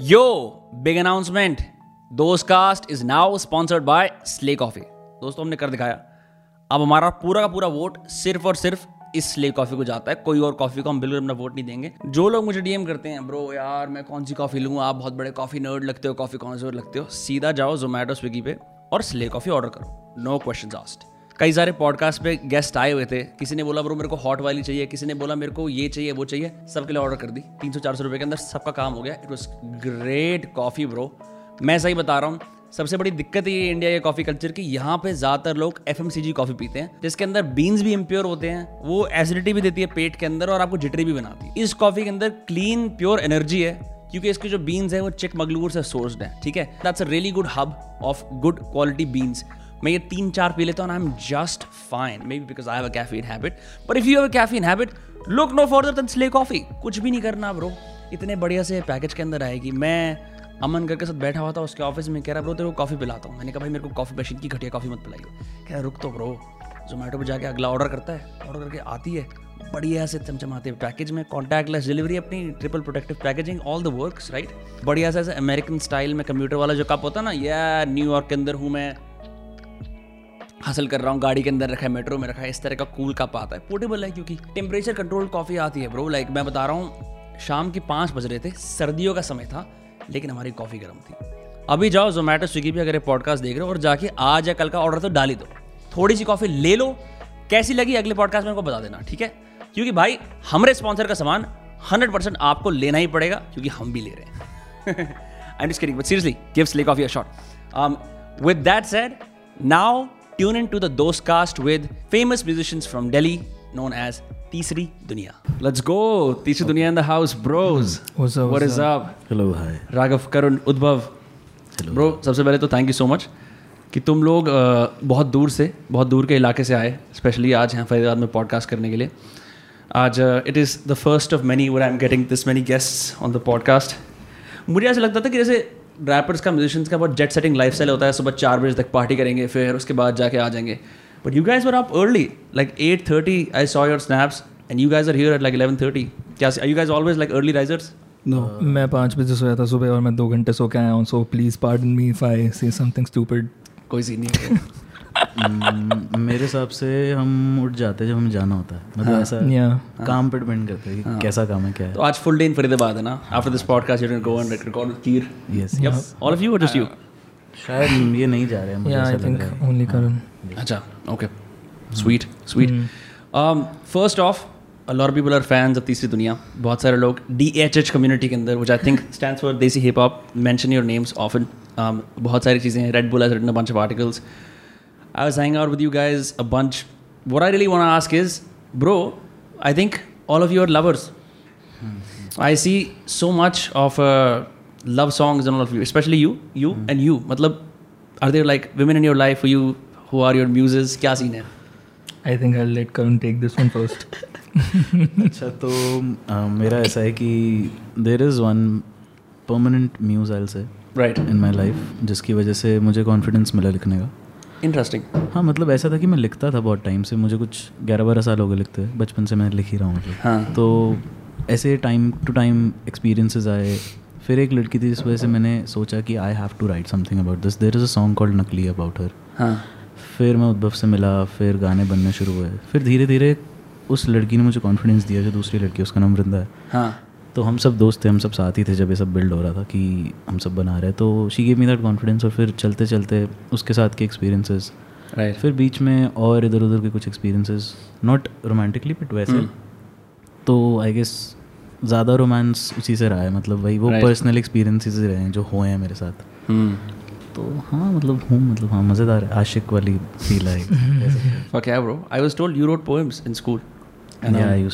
Yo, announcement announcement. Cast is now sponsored by slay coffee दोस्तों हमने कर दिखाया। अब हमारा पूरा का पूरा वोट सिर्फ़ और सिर्फ़ इस स्ले कॉफ़ी को जाता है। कोई और कॉफ़ी को हम बिल्कुल अपना वोट नहीं देंगे। जो लोग मुझे डीएम करते हैं ब्रो यार मैं कौन सी कॉफ़ी लूँ? आप बहुत बड़े कॉफ़ी नर्ड लगते हो कॉफ़ी कौन लगते हो। सीधा जाओ जोमेटो स्विगी पे और स्ले कॉफ़ी ऑर्डर करो। नो क्वेश्चन आस्ट कई सारे पॉडकास्ट पे गेस्ट आए हुए थे। किसी ने बोला, ब्रो, मेरे को हॉट वाली चाहिए। किसी ने बोला, मेरे को ये चाहिए, वो चाहिए। सबके लिए ऑर्डर कर दी। तीन सौ, चार सौ रुपये के अंदर सबका काम हो गया। It was great coffee bro मैं सही बता रहा हूँ, सबसे बड़ी दिक्कत ये इंडिया के कॉफ़ी कल्चर की, यहाँ पे ज़्यादातर लोग एफएमसीजी कॉफ़ी पीते हैं, जिसके अंदर बीन्स भी इम्प्योर होते हैं, वो एसिडिटी भी देती है पेट के अंदर और आपको जिटरी भी बनाती है। इस कॉफ़ी के अंदर क्लीन प्योर एनर्जी है, क्योंकि इसके जो बीन्स है, वो चिक मगलूर से सोर्स्ड है, ठीक है? That's a really good hub of good quality beans मैं ये तीन चार पी लेता हूँ I am just fine maybe because I have a caffeine habit but if you have a caffeine habit look no for then slay coffee कुछ भी नहीं करना ब्रो इतने बढ़िया से पैकेज के अंदर आएगी. मैं अमन करके साथ बैठा हुआ था, उसके ऑफ़िस में कह रहा ब्रो तेरे को कॉफ़ी पिलाता हूँ. मैंने कहा, भाई मेरे को कॉफ़ी मशीन की घटिया कॉफ़ी मत पिलाइए कह रहा, रुक तो ब्रो जोमेटो पर जाके अगला ऑर्डर करता है. ऑर्डर करके आती है. बढ़िया से चमचमाते पैकेज में. कॉन्टैक्टलेस डिलीवरी अपनी triple protective packaging all the works right बढ़िया से अमेरिकन स्टाइल में कंप्यूटर वाला जो कप होता है ना या न्यूयॉर्क के अंदर हूँ मैं. हासिल कर रहा हूँ, गाड़ी के अंदर रखा है, मेट्रो में रखा है, इस तरह का कूल कप आता है। पोर्टेबल है क्योंकि टेम्परेचर कंट्रोल कॉफ़ी आती है ब्रो लाइक मैं बता रहा हूँ, शाम के पाँच बज रहे थे, सर्दियों का समय था, लेकिन हमारी कॉफ़ी गर्म थी। अभी जाओ जोमेटो स्विगी पे अगर ये पॉडकास्ट देख रहे हो, और जाके आज या कल का ऑर्डर तो डाल दो। थोड़ी सी कॉफ़ी ले लो, कैसी लगी अगले पॉडकास्ट में को बता देना, ठीक है? क्योंकि भाई, हमारे स्पॉन्सर का सामान हंड्रेड परसेंट आपको लेना ही पड़ेगा, क्योंकि हम भी ले रहे हैं। I am kidding but seriously give slay coffee a shot with that said now tune in to the दोस्त cast with famous musicians from Delhi known as Teesri Duniya let's go Teesri Duniya in the house bros what is up hello hi Raghav Karun Udbhav bro सबसे पहले तो thank you so much कि तुम लोग बहुत दूर से बहुत दूर के इलाके से आए स्पेशली आज यहाँ फरीदाबाद में पॉडकास्ट करने के लिए। आज it is the first of many were I am getting this many guest on the podcast मुझे ऐसा लगता था कि जैसे रैपर्स का म्यूजिशियंस का बहुत जेट सेटिंग लाइफ स्टाइल होता है। सुबह चार बजे तक पार्टी करेंगे फिर उसके बाद जाके आ जाएँगे। But you guys were up early like at thirty I saw your snaps and you guys are here at like eleven thirty क्या you guys always like early risers no मैं पाँच बजे सोया था सुबह और मैं दो घंटे सो के आया हूँ so please pardon me if I say something stupid कोई सीन नहीं मेरे हिसाब से हम उठ जाते हैं जब हमें जाना होता है। मतलब हाँ, ऐसा yeah. काम पे डिपेंड करता है कि हाँ. कैसा काम है क्या है। तो आज फुल डे इन फरीदाबाद है ना? After this podcast you can go and record with Keer yes yes all of you और जस्ट यू शायद ये नहीं जा रहे हैं मुझे I think only Karan. अच्छा okay sweet sweet first of a lot of people are fans of तीसरी दुनिया बहुत सारे लोग डी एच एच कम्युनिटी के अंदर which I think stands for desi hip hop mention your names often. Um, बहुत सारी चीज़ें हैं. Red Bull has written a bunch of articles. I was hanging out with you guys a bunch what I really want to ask is bro I think all of you are lovers I see so much of uh, love songs and all of you especially you you mm. and you मतलब are there like women in your life who you who are your muses क्या scene है I think I let Karun take this one first अच्छा तो uh, मेरा ऐसा है कि there is one permanent muse I'll से राइट इन माई लाइफ जिसकी वजह से मुझे कॉन्फिडेंस मिला लिखने का इंटरेस्टिंग हाँ मतलब ऐसा था कि मैं लिखता था बहुत टाइम से मुझे कुछ ग्यारह बारह साल हो गए लिखते हैं बचपन से मैं लिख ही रहा हूँ मतलब। हाँ. तो ऐसे टाइम टू टाइम एक्सपीरियंसेस आए। फिर एक लड़की थी जिस वजह से मैंने सोचा कि I have to write something about this there is a song called Nakli about her हाँ। फिर मैं उद्भव से मिला फिर गाने बनने शुरू हुए। फिर धीरे धीरे उस लड़की ने मुझे कॉन्फिडेंस दिया जो दूसरी लड़की उसका नाम वृंदा है। हाँ। तो हम सब दोस्त थे हम सब साथ ही थे जब ये सब बिल्ड हो रहा था कि हम सब बना रहे तो she gave me that confidence और फिर चलते चलते उसके साथ के एक्सपीरियंसेस राइट फिर बीच में और इधर उधर के कुछ एक्सपीरियंसेस नॉट रोमांटिकली बट वैसे। हम्म। तो आई गेस ज़्यादा रोमांस उसी से रहा है मतलब वही वो पर्सनल एक्सपीरियंसेस रहे हैं जो हुए हैं मेरे साथ। हम्म तो हाँ मतलब हूँ मतलब हाँ मज़ेदार है आशिक वाली फील है fuck yeah bro. I was told you wrote poems in आई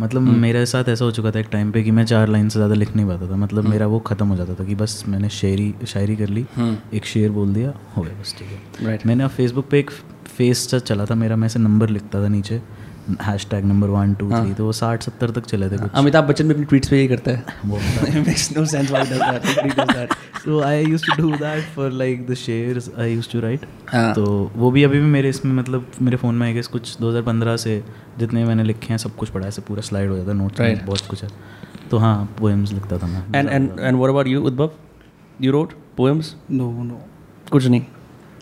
मतलब मेरे साथ ऐसा हो चुका था एक टाइम पे कि मैं चार लाइन से ज़्यादा लिख नहीं पाता था। मतलब मेरा वो ख़त्म हो जाता था कि बस मैंने शेरी शायरी कर ली एक शेर बोल दिया हो गया बस ठीक है। मैंने अब फेसबुक पे एक फेस सा चला था मेरा मैं ऐसे नंबर लिखता था नीचे। Hashtag number one two three तो वो साठ सत्तर तक चले थे अमिताभ बच्चन भी अपनी ट्वीट्स पे यही करता है। वो makes no sense why he does that. But he does that. तो I use to do that for like the shares I use to write हाँ। तो वो भी अभी भी मेरे इसमें मतलब मेरे फ़ोन में आई गेस कुछ 2015 से जितने मैंने लिखे हैं सब कुछ पढ़ा है पूरा स्लाइड हो जाता है नोट Right. बहुत कुछ है। तो हाँ पोएम्स लिखता था मैं। And and and what about you Udbhav you wrote poems no no कुछ नहीं।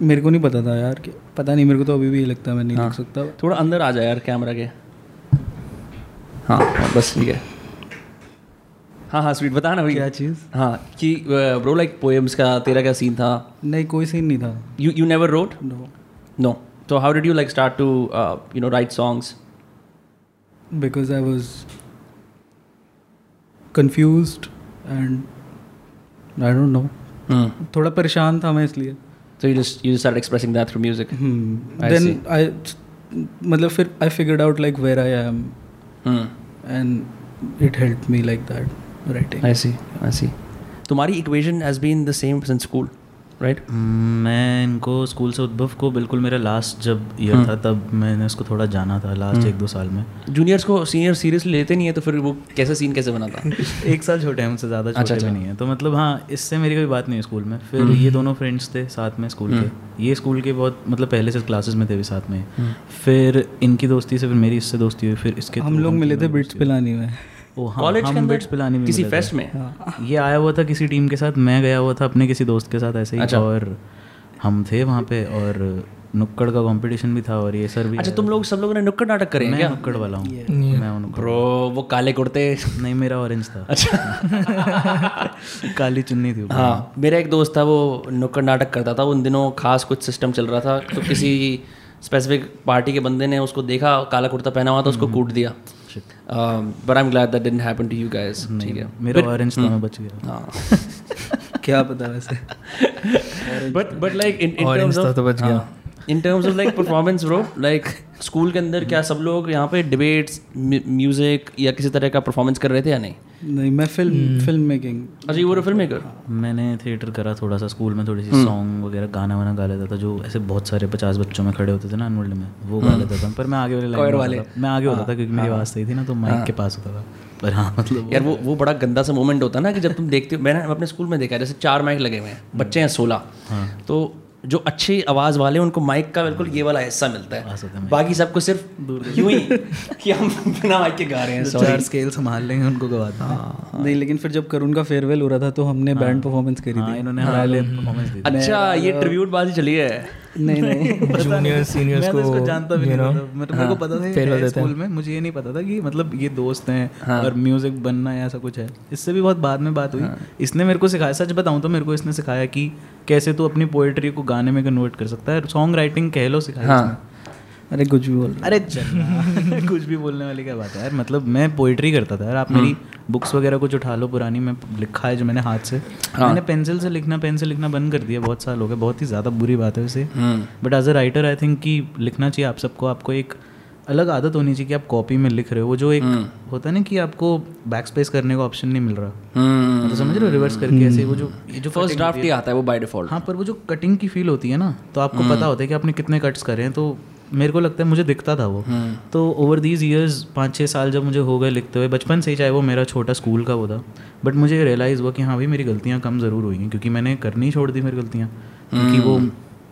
मेरे को नहीं पता था यार कि पता नहीं मेरे को तो अभी भी ये लगता है मैं नहीं हाँ। लिख सकता। थोड़ा अंदर आ जाए यार कैमरा के। हाँ बस ठीक है। हाँ हाँ स्वीट बता ना भाई। क्या चीज़? हाँ कि ब्रो लाइक पोएम्स का तेरा क्या सीन था? नहीं कोई सीन नहीं था। You you never wrote no no तो how did you like start to you know write songs because I was confused and I don't know. थोड़ा परेशान था मैं इसलिए। So you just you just started expressing that through music. I then see. I मतलब फिर I figured out like where I am Hmm. And it help me like that writing I see. I see. तुम्हारी equation has been the same since school, Right? मैं इनको school से उद्भव को बिल्कुल मेरा लास्ट जब ईयर था तब मैंने उसको थोड़ा जाना था लास्ट एक दो साल में। जूनियर्स को सीनियर सीरियसली लेते नहीं है तो फिर वो कैसे सीन कैसे बनाता? एक साल छोटे हैं मुझसे ज़्यादा छोटे अच्छा। भी नहीं है। तो मतलब हाँ इससे मेरी कोई बात नहीं है स्कूल में। फिर ये दोनों फ्रेंड्स थे साथ में स्कूल के। ये स्कूल के बहुत मतलब पहले से क्लासेस में थे भी साथ में। फिर इनकी दोस्ती से फिर मेरी इससे दोस्ती हुई फिर इसके हम लोग मिले थे बिट्स पिलानी में। हाँ कॉलेज के हम अंदर बिट्स पिलानी में किसी फेस्ट में? ये आया हुआ था किसी टीम के साथ मैं गया हुआ था अपने किसी दोस्त के साथ ऐसे ही अच्छा। और हम थे वहाँ पे और नुक्कड़ का कंपटीशन भी था और ये सर भी अच्छा तुम लोग सब लोगों ने नुक्कड़ नाटक करे मैं नुक्कड़ वाला हूँ। मैं हूँ ब्रो वो काले कुर्ते। नहीं मेरा ऑरेंज था। अच्छा। काली चुन्नी थी। हाँ मेरा एक दोस्त था वो नुक्कड़ नाटक करता था उन दिनों खास कुछ सिस्टम चल रहा था तो किसी स्पेसिफिक पार्टी के बंदे ने उसको देखा काला कुर्ता पहना हुआ था उसको कूट दिया। But I am glad that didn't happen to you guys ठीक है. मेरा ऑरेंज तो मैं बच गया। हाँ. क्या पता वैसे। But but like in in terms of तो बच गया। In terms of like performance bro like school के अंदर क्या सब लोग यहाँ पे डिबेट्स म्यूज़िक या किसी तरह का परफॉर्मेंस कर रहे थे या नहीं? नहीं मैं फ़िल्म फ़िल्म मेकिंग अच्छा यू वर फ़िल्म मेकर मैंने थिएटर करा थोड़ा सा स्कूल में थोड़ी सी सॉन्ग वगैरह गाना वाना गा लेता था जो ऐसे बहुत सारे पचास बच्चों में खड़े होते थे ना अनवर्ल्ड में वो गा लेता था। पर मैं आगे वाले लाइन था। मैं आगे होता था क्योंकि मेरी आवाज़ सही थी ना तो माइक के पास होता था। पर हाँ मतलब यार वो वो बड़ा गंदा सा मोमेंट होता है ना कि जब तुम देखते हो मैंने अपने स्कूल में देखा है जैसे चार माइक लगे हुए हैं बच्चे हैं सोलह। तो जो अच्छी आवाज़ वाले हैं, उनको माइक का बिल्कुल ये वाला हिस्सा मिलता है। बाकी सबको सिर्फ़ यूँ ही कि हम बिना माइक के गा रहे हैं चार स्केल संभाल लेंगे उनको गवाता हैं। नहीं लेकिन फिर जब करुण का फेयरवेल हो रहा था तो हमने बैंड परफॉर्मेंस करी हाँ थी। इन्होंने हमारे परफॉर्मेंस दी अच्छा ये ट्रिब्यूट बाजी चली है। नहीं नहीं। जूनियर सीनियर्स मैं तो इसको को जानता भी नहीं मतलब मेरे को पता था है देते हैं। स्कूल में मुझे ये नहीं पता था कि मतलब ये दोस्त हैं और म्यूज़िक बनना ऐसा कुछ है। इससे भी बहुत बाद में बात हुई। इसने मेरे को सिखाया सच बताऊँ तो मेरे को इसने सिखाया कि कैसे तू अपनी पोएट्री को गाने में कन्वर्ट कर सकता है। सॉन्ग राइटिंग कह लो सिखाया। अरे कुछ भी बोल अरे कुछ भी बोलने वाली क्या बात है? यार मतलब मैं पोइट्री करता था। यार आप मेरी बुक्स वगैरह कुछ उठा लो पुरानी मैं लिखा है जो मैंने हाथ से। हाँ। मैंने पेंसिल से लिखना पेन से लिखना बंद कर दिया बहुत साल हो गए बहुत ही ज़्यादा बुरी बात है वैसे but as a writer I think कि लिखना चाहिए आप सबको। आपको एक अलग आदत होनी चाहिए कि आप कॉपी में लिख रहे हो। वो जो एक होता है ना कि आपको बैक स्पेस करने का ऑप्शन नहीं मिल रहा। तो समझ रहे हो? रिवर्स करके ऐसे वो जो ये जो फ़र्स्ट ड्राफ्ट ही। आता है वो बाय डिफ़ॉल्ट हाँ पर वो जो कटिंग की फील होती है ना तो आपको पता होता है कि आपने कितने कट्स करे हैं तो मेरे को लगता है मुझे दिखता था वो। तो ओवर दीज ईयर्स पाँच छः साल जब मुझे हो गए लिखते हुए बचपन से ही चाहे वो मेरा छोटा स्कूल का वो था बट मुझे रियलाइज़ हुआ कि हाँ भाई मेरी गलतियाँ कम ज़रूर हुई हैं क्योंकि मैंने करनी छोड़ दी मेरी गलतियाँ। क्योंकि वो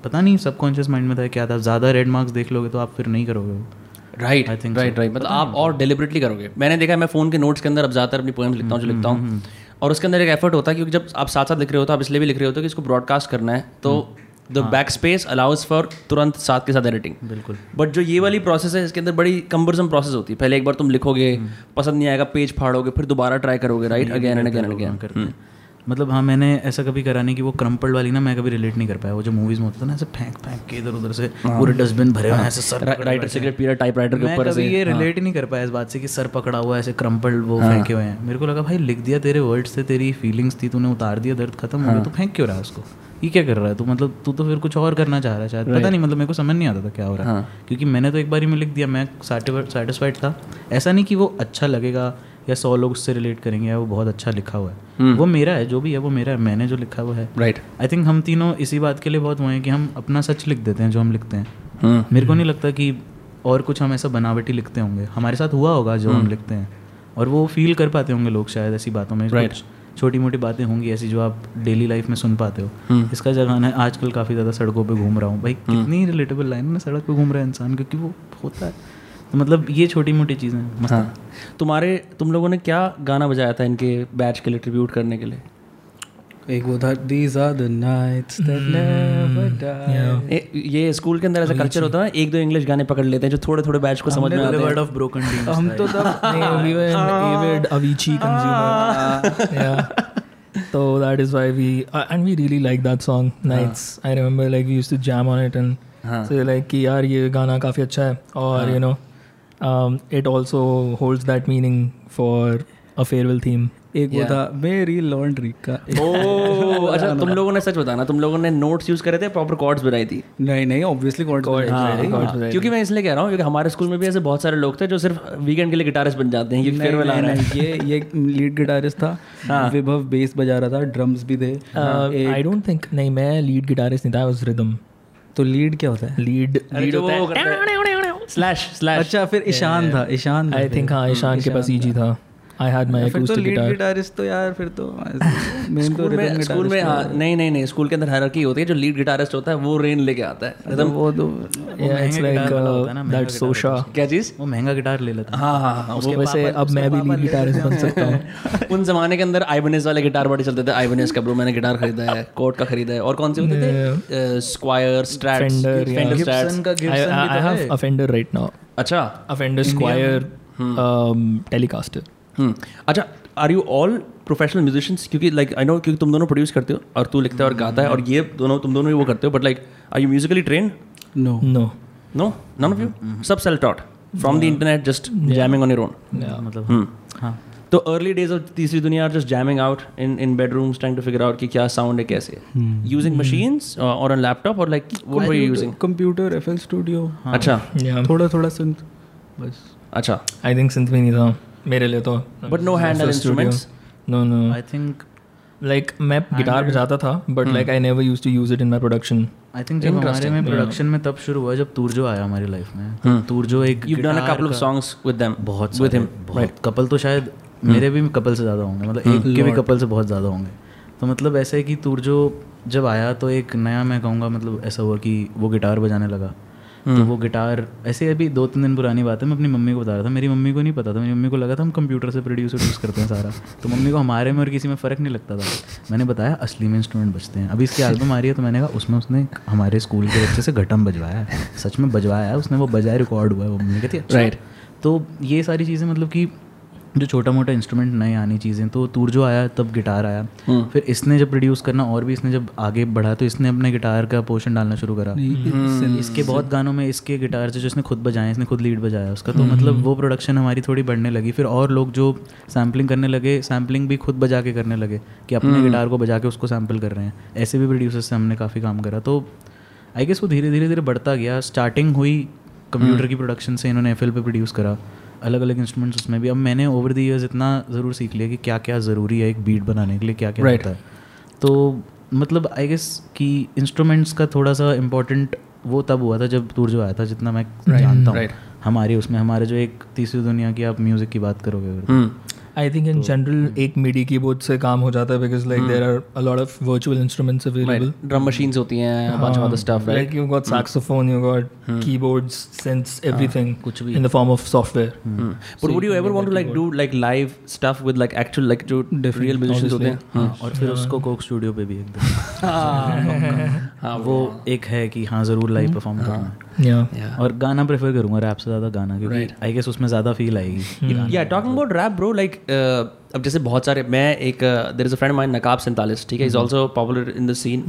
पता नहीं सबकॉन्शियस माइंड में था क्या था ज़्यादा रेड मार्क्स देख लोगे तो आप फिर नहीं करोगे। वो write I think right right मतलब आप और डेलिबरेटली करोगे। मैंने देखा मैं फ़ोन के नोट्स के अंदर अब ज़्यादातर अपनी पोएम्स लिखता हूँ जो लिखता हूँ। और उसके अंदर एक एफर्ट होता है क्योंकि जब आप साथ साथ लिख रहे हो तो आप इसलिए भी लिख रहे होते हो कि इसको ब्रॉडकास्ट करना है तो the back space allows for तुरंत साथ के साथ एडिटिंग बिल्कुल। बट जो ये वाली प्रोसेस है इसके अंदर बड़ी कम्बरसम प्रोसेस होती है। पहले एक बार तुम लिखोगे पसंद नहीं आएगा पेज फाड़ोगे फिर दोबारा ट्राई करोगे write again and again and again मतलब हाँ मैंने ऐसा कभी करा नहीं कि वो क्रम्पल्ड वाली ना मैं कभी रिलेट नहीं कर पाया। वो जो मूवीज़ में होता था ना ऐसे फेंक फेंक के इधर उधर से पूरे डस्टबिन भरे हुए हैं, ऐसे सर राइटर सिगरेट पी टाइप राइटर के ऊपर से। ये रिलेट ही नहीं कर पाया इस बात से कि सर पकड़ा हुआ है ऐसे क्रम्पल्ड वो फेंके हुए हैं। मेरे को लगा भाई लिख दिया तेरे वर्ड्स थे तेरी फीलिंग्स थी तूने उतार दिया दर्द खत्म हो गया तू फेंक क्यों रहा है उसको? ये क्या कर रहा है? तू मतलब तू तो फिर कुछ और करना चाह रहा है शायद। right. पता नहीं मतलब मेरे को समझ नहीं आता था क्या हो रहा है। हाँ. क्योंकि मैंने तो एक बार ही में लिख दिया मैं सेटिस्फाइड था। ऐसा नहीं कि वो अच्छा लगेगा या सौ लोग उससे रिलेट करेंगे या वो बहुत अच्छा लिखा हुआ है। hmm. वो मेरा है जो भी है वो मेरा है मैंने जो लिखा हुआ है। राइट आई थिंक हम तीनों इसी बात के लिए बहुत हुए हैं कि हम अपना सच लिख देते हैं जो हम लिखते हैं। मेरे को नहीं लगता कि और कुछ हम ऐसा बनावटी लिखते होंगे। हमारे साथ हुआ होगा जो हम लिखते हैं। और वो फील कर पाते होंगे लोग शायद ऐसी बातों में Right. कुछ। छोटी मोटी बातें होंगी ऐसी जो आप डेली लाइफ में सुन पाते हो। इसका जगह है आजकल काफ़ी ज़्यादा सड़कों पे घूम रहा हूँ। भाई कितनी रिलेटेबल लाइन में सड़क पे घूम रहा है इंसान क्योंकि वो होता है। तो मतलब ये छोटी मोटी चीज़ें हाँ तुम्हारे तुम लोगों ने क्या गाना बजाया था इनके बैच के लिए ट्रिब्यूट करने के लिए? एक वो था these are the nights that never die ये स्कूल के अंदर ऐसा कल्चर होता है एक दो इंग्लिश गाने पकड़ लेते हैं जो थोड़े-थोड़े बैच को समझ में आते हैं। वर्ड ऑफ़ ब्रोकन ड्रीम्स हम तो तब नहीं we were avid Avicii consumer या तो that is why we and we really like that song nights I remember like we used to jam on it and so like कि यार ये गाना काफ़ी अच्छा है और you know it also holds that meaning for a farewell theme एक वो था मेरी लॉन्ड्री का. ओ अच्छा तुम लोगों ने सच बताना तुम लोगों ने नोट्स यूज़ करे थे प्रॉपर कॉर्ड्स बनाई थी? नहीं नहीं ऑब्वियसली कॉर्ड हाँ, क्योंकि मैं इसलिए कह रहा हूँ क्योंकि हमारे स्कूल में भी ऐसे बहुत सारे लोग थे जो सिर्फ़ वीकेंड के लिए गिटारिस्ट बन जाते हैं क्योंकि फेयरवेल आ रहा है। ये ये लीड गिटारिस्ट था विभव बेस बजा रहा था ड्रम्स भी थे। I don't think नहीं मैं lead guitarist नहीं था was rhythm. तो लीड क्या होता है? जो वो करता है। स्लैश स्लैश अच्छा फिर ईशान था ईशान था। I think हाँ ईशान के पास EG था. I had my फिर तो लीड गिटारिस्ट तो यार फिर तो मेन तो स्कूल में स्कूल में हाँ। नहीं नहीं नहीं स्कूल के अंदर हायरार्की होती है जो लीड गिटारिस्ट होता है वो रेन लेके आता है। तो वो तो ना, महँगा that Sosha. क्या चीज़? वो महँगा गिटार ले लेता हाँ। हाँ हाँ उसके वैसे अब मैं भी लीड गिटारिस्ट बन सकता हूँ। उन जमाने के अंदर आइबनेस वाले गिटार बड़ी चलते थे। आइबनेस का ब्रो मैंने गिटार खरीदा है कोट का खरीदा है। और कौन से होते थे? स्क्वायर स्ट्रैट्स फेंडर स्ट्रैट्स का I, गिब्सन I, भी I तो have है। a Fender right now. अच्छा। Squire um, Telecaster. हम्म अच्छा are you all professional musicians क्योंकि लाइक आई नो क्योंकि तुम दोनों प्रोड्यूस करते हो और तू लिखता है और गाता है और ये दोनों तुम दोनों ही वो करते हो but like are you musically train no No. No none of you सब self taught from the internet just jamming on your own मतलब हाँ. तो early days of Teesri Duniya are just jamming out in in bedrooms trying to figure out कि क्या sound है कैसे? Using machines और on laptop और like what were you using computer FL studio अच्छा थोड़ा थोड़ा synth. बस अच्छा I think synth भी नहीं था मेरे लिए तो. But no handheld First studio. instruments? No, no. I think Like मैं गिटार बजाता था but like I never used to use it in my production. I think जब हमारे में प्रोडक्शन में तब शुरू हुआ जब तूरजो आया हमारी लाइफ में तो तूरजो एक You've done a guitar couple of का- songs with them. बहुत with सारे, him. बहुत कपल तो शायद मेरे भी कपल से ज़्यादा होंगे मतलब एक के भी कपल से बहुत ज़्यादा होंगे तो मतलब ऐसा है कि तुरजो जब आया तो एक नया मैं कहूँगा मतलब ऐसा हुआ कि वो गिटार बजाने लगा तो वो गिटार ऐसे अभी दो तीन दिन पुरानी बात है मैं अपनी मम्मी को बता रहा था मेरी मम्मी को नहीं पता था मेरी मम्मी को लगा था हम कंप्यूटर से प्रोड्यूस प्रोड्यूस करते हैं सारा। तो मम्मी को हमारे में और किसी में फ़र्क नहीं लगता था। मैंने बताया असली में इंस्ट्रूमेंट बजते हैं। अभी इसकी एल्बम आ रही है तो मैंने कहा उसमें उसने हमारे स्कूल के बच्चे से घटम बजवाया है। सच में बजवाया है उसने वो बजाया रिकॉर्ड हुआ है वो। मम्मी कहती है राइट तो ये सारी चीज़ें मतलब कि जो छोटा मोटा इंस्ट्रूमेंट नए आनी चीज़ें तो तूर जो आया तब गिटार आया। फिर इसने जब प्रोड्यूस करना और भी इसने जब आगे बढ़ा तो इसने अपने गिटार का पोर्शन डालना शुरू करा। इसके बहुत गानों में इसके गिटार से जो इसने खुद बजाए इसने खुद लीड बजाया उसका। तो मतलब वो प्रोडक्शन हमारी थोड़ी बढ़ने लगी। फिर और लोग जो सैम्पलिंग करने लगे सैम्पलिंग भी खुद बजा के करने लगे कि अपने गिटार को बजा के उसको सैंपल कर रहे हैं। ऐसे भी प्रोड्यूसर से हमने काफ़ी काम करा। तो आई गेस वो धीरे धीरे धीरे बढ़ता गया। स्टार्टिंग हुई कंप्यूटर की प्रोडक्शन से इन्होंने एफ़ पे प्रोड्यूस करा। अलग अलग इंस्ट्रूमेंट्स उसमें भी। अब मैंने ओवर द ईयर्स इतना ज़रूर सीख लिया कि क्या क्या ज़रूरी है एक बीट बनाने के लिए क्या क्या Right. होता है। तो मतलब आई गेस कि इंस्ट्रूमेंट्स का थोड़ा सा इम्पोर्टेंट वो तब हुआ था जब टूर जो आया था जितना मैं जानता हूँ। Right. हमारी उसमें हमारे जो एक तीसरी दुनिया की आप म्यूज़िक की बात करोगे अगर hmm I think in general एक MIDI कीबोर्ड से काम हो जाता है because like there are a lot of virtual instruments available. right drum machines होती हैं a bunch of other stuff right Like you've got saxophone, you've got keyboards, synths, everything कुछ भी। in the form of software. Hmm. But would you ever want to like do like live stuff with like actual like जो real musicians होते हैं हाँ और फिर उसको Coke studio पे भी एक दिन हाँ वो एक है कि हाँ ज़रूर लाइव परफॉर्म करना है Yeah. और गाना प्रेफर करूँगा रैप से ज़्यादा गाना क्योंकि आई गेस उसमें ज़्यादा फील आएगी या talking about rap bro like अब जैसे बहुत सारे मैं एक there is a friend mine Naqab सैंतालीस ठीक है? Is also popular in the scene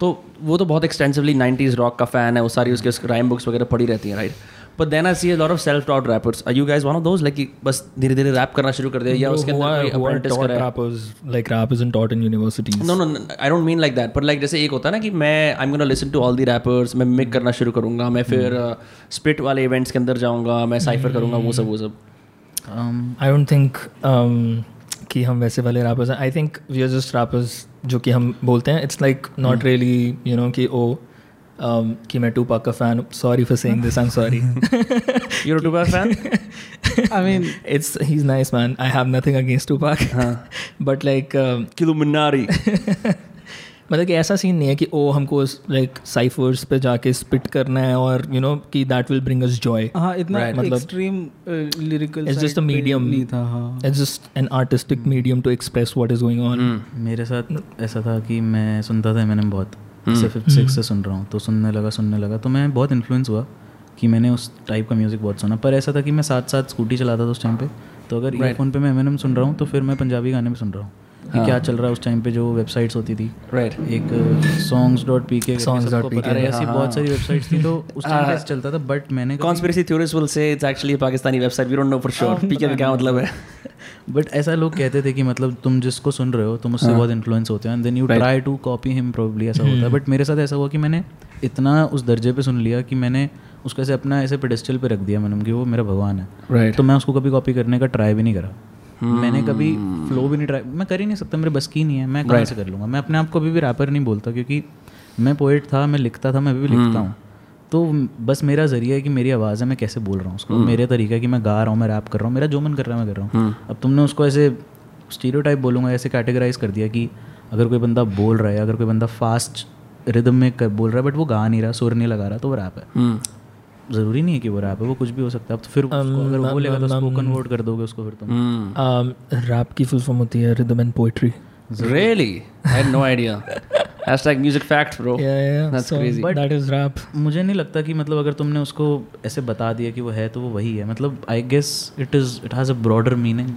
तो वो तो बहुत एक्सटेंसिवली नाइन्टीज रॉक का फ़ैन है वो सारी उसके राइम बुक्स वगैरह पढ़ी रहती है right but then I see lot of self taught rappers are you guys one of those like बस धीरे धीरे रैप करना शुरू कर दिया या उसके अंदर करा? rappers, like rap isn't taught in universities. No no I don't mean like that पर लाइक जैसे एक होता है ना कि मैं I am gonna listen to all the rappers मैं मिक करना शुरू करूँगा मैं फिर स्पिट वाले इवेंट्स के अंदर जाऊँगा मैं साइफर करूँगा वो सब वो सब। I don't think um, कि हम वैसे वाले rappers हैं. I think we are just rappers जो कि हम बोलते हैं. It's like not really you know कि ओ um, कि मैं टू का fan sorry for saying this I am sorry You're a Tupac fan? I mean, it's he's nice man. I have nothing against tupac. हाँ. but like um, Illuminati. मतलब कि ऐसा scene नहीं है कि ओ हमको लाइक साइफर्स पे जाके स्पिट करना है और यू नो कि that will bring us joy हाँ इतना Right. मतलब- extreme lyrical It's just a medium. नहीं था हाँ. It's just an artistic medium to express what is going on मेरे साथ ऐसा था कि मैं सुनता था मैंने बहुत। जैसे फिफ्थ सिक्स से सुन रहा हूँ। तो सुनने लगा सुनने लगा। तो मैं बहुत इन्फ्लुएंस हुआ कि मैंने उस टाइप का म्यूज़िक बहुत सुना। पर ऐसा था कि मैं साथ साथ स्कूटी चलाता था उस टाइम पे। तो अगर ईयरफोन पे मैं एम सुन रहा हूँ तो फिर मैं पंजाबी गाने भी सुन रहा हूँ। कि क्या चल रहा है उस टाइम पे जो वेबसाइट्स होती थी। Right right. एक songs dot P K Songs.pk, ऐसी बहुत सारी वेबसाइट्स थी तो उस टाइम पे चलता था बट मैंने conspiracy theorist will say it's actually Pakistani website we don't know for sure PK का क्या मतलब है? बट ऐसा लोग कहते थे कि मतलब तुम जिसको सुन रहे हो तुम उससे बहुत इन्फ्लुएंस होते हैं then you try to copy him probably ऐसा होता है। बट मेरे साथ ऐसा हुआ कि मैंने इतना उस दर्जे पे सुन लिया कि मैंने उसको ऐसे अपना ऐसे पेडेस्टल पे रख दिया मैंने कि वो मेरा भगवान है। राइट तो मैं उसको कभी कॉपी करने का ट्राई भी नहीं करा। मैंने कभी फ्लो भी नहीं ट्राई मैं कर ही नहीं सकता मेरे बस की नहीं है मैं कहाँ से कर लूँगा? मैं अपने आप को अभी भी रैपर नहीं बोलता क्योंकि मैं पोइट था मैं लिखता था मैं अभी भी लिखता हूँ। तो बस मेरा ज़रिया है कि मेरी आवाज़ है मैं कैसे बोल रहा हूँ उसको। मेरे तरीका है कि मैं गा रहा हूँ मैं रैप कर रहा हूँ मेरा जो मन कर रहा है मैं कर रहा हूँ। अब तुमने उसको ऐसे स्टीरियो बोलूँगा ऐसे कैटेगराइज कर दिया कि अगर कोई बंदा बोल रहा है अगर कोई बंदा फास्ट रिदम में कर बोल रहा है बट वो गा नहीं रहा सुर नहीं लगा रहा तो वो रैप है। ज़रूरी नहीं है कि वो रैप है वो कुछ भी हो सकता है। तो फिर अगर वो लेगा तो स्पोकन वर्ड कर दोगे उसको फिर तुम। रैप Um, की फुल फॉर्म होती है rhythm and? I had no idea. Hashtag music fact, bro. yeah yeah That's so crazy. that is rap. मुझे नहीं लगता कि मतलब अगर तुमने उसको ऐसे बता दिया कि वो है तो वो वही है। मतलब I guess it is it has a broader meaning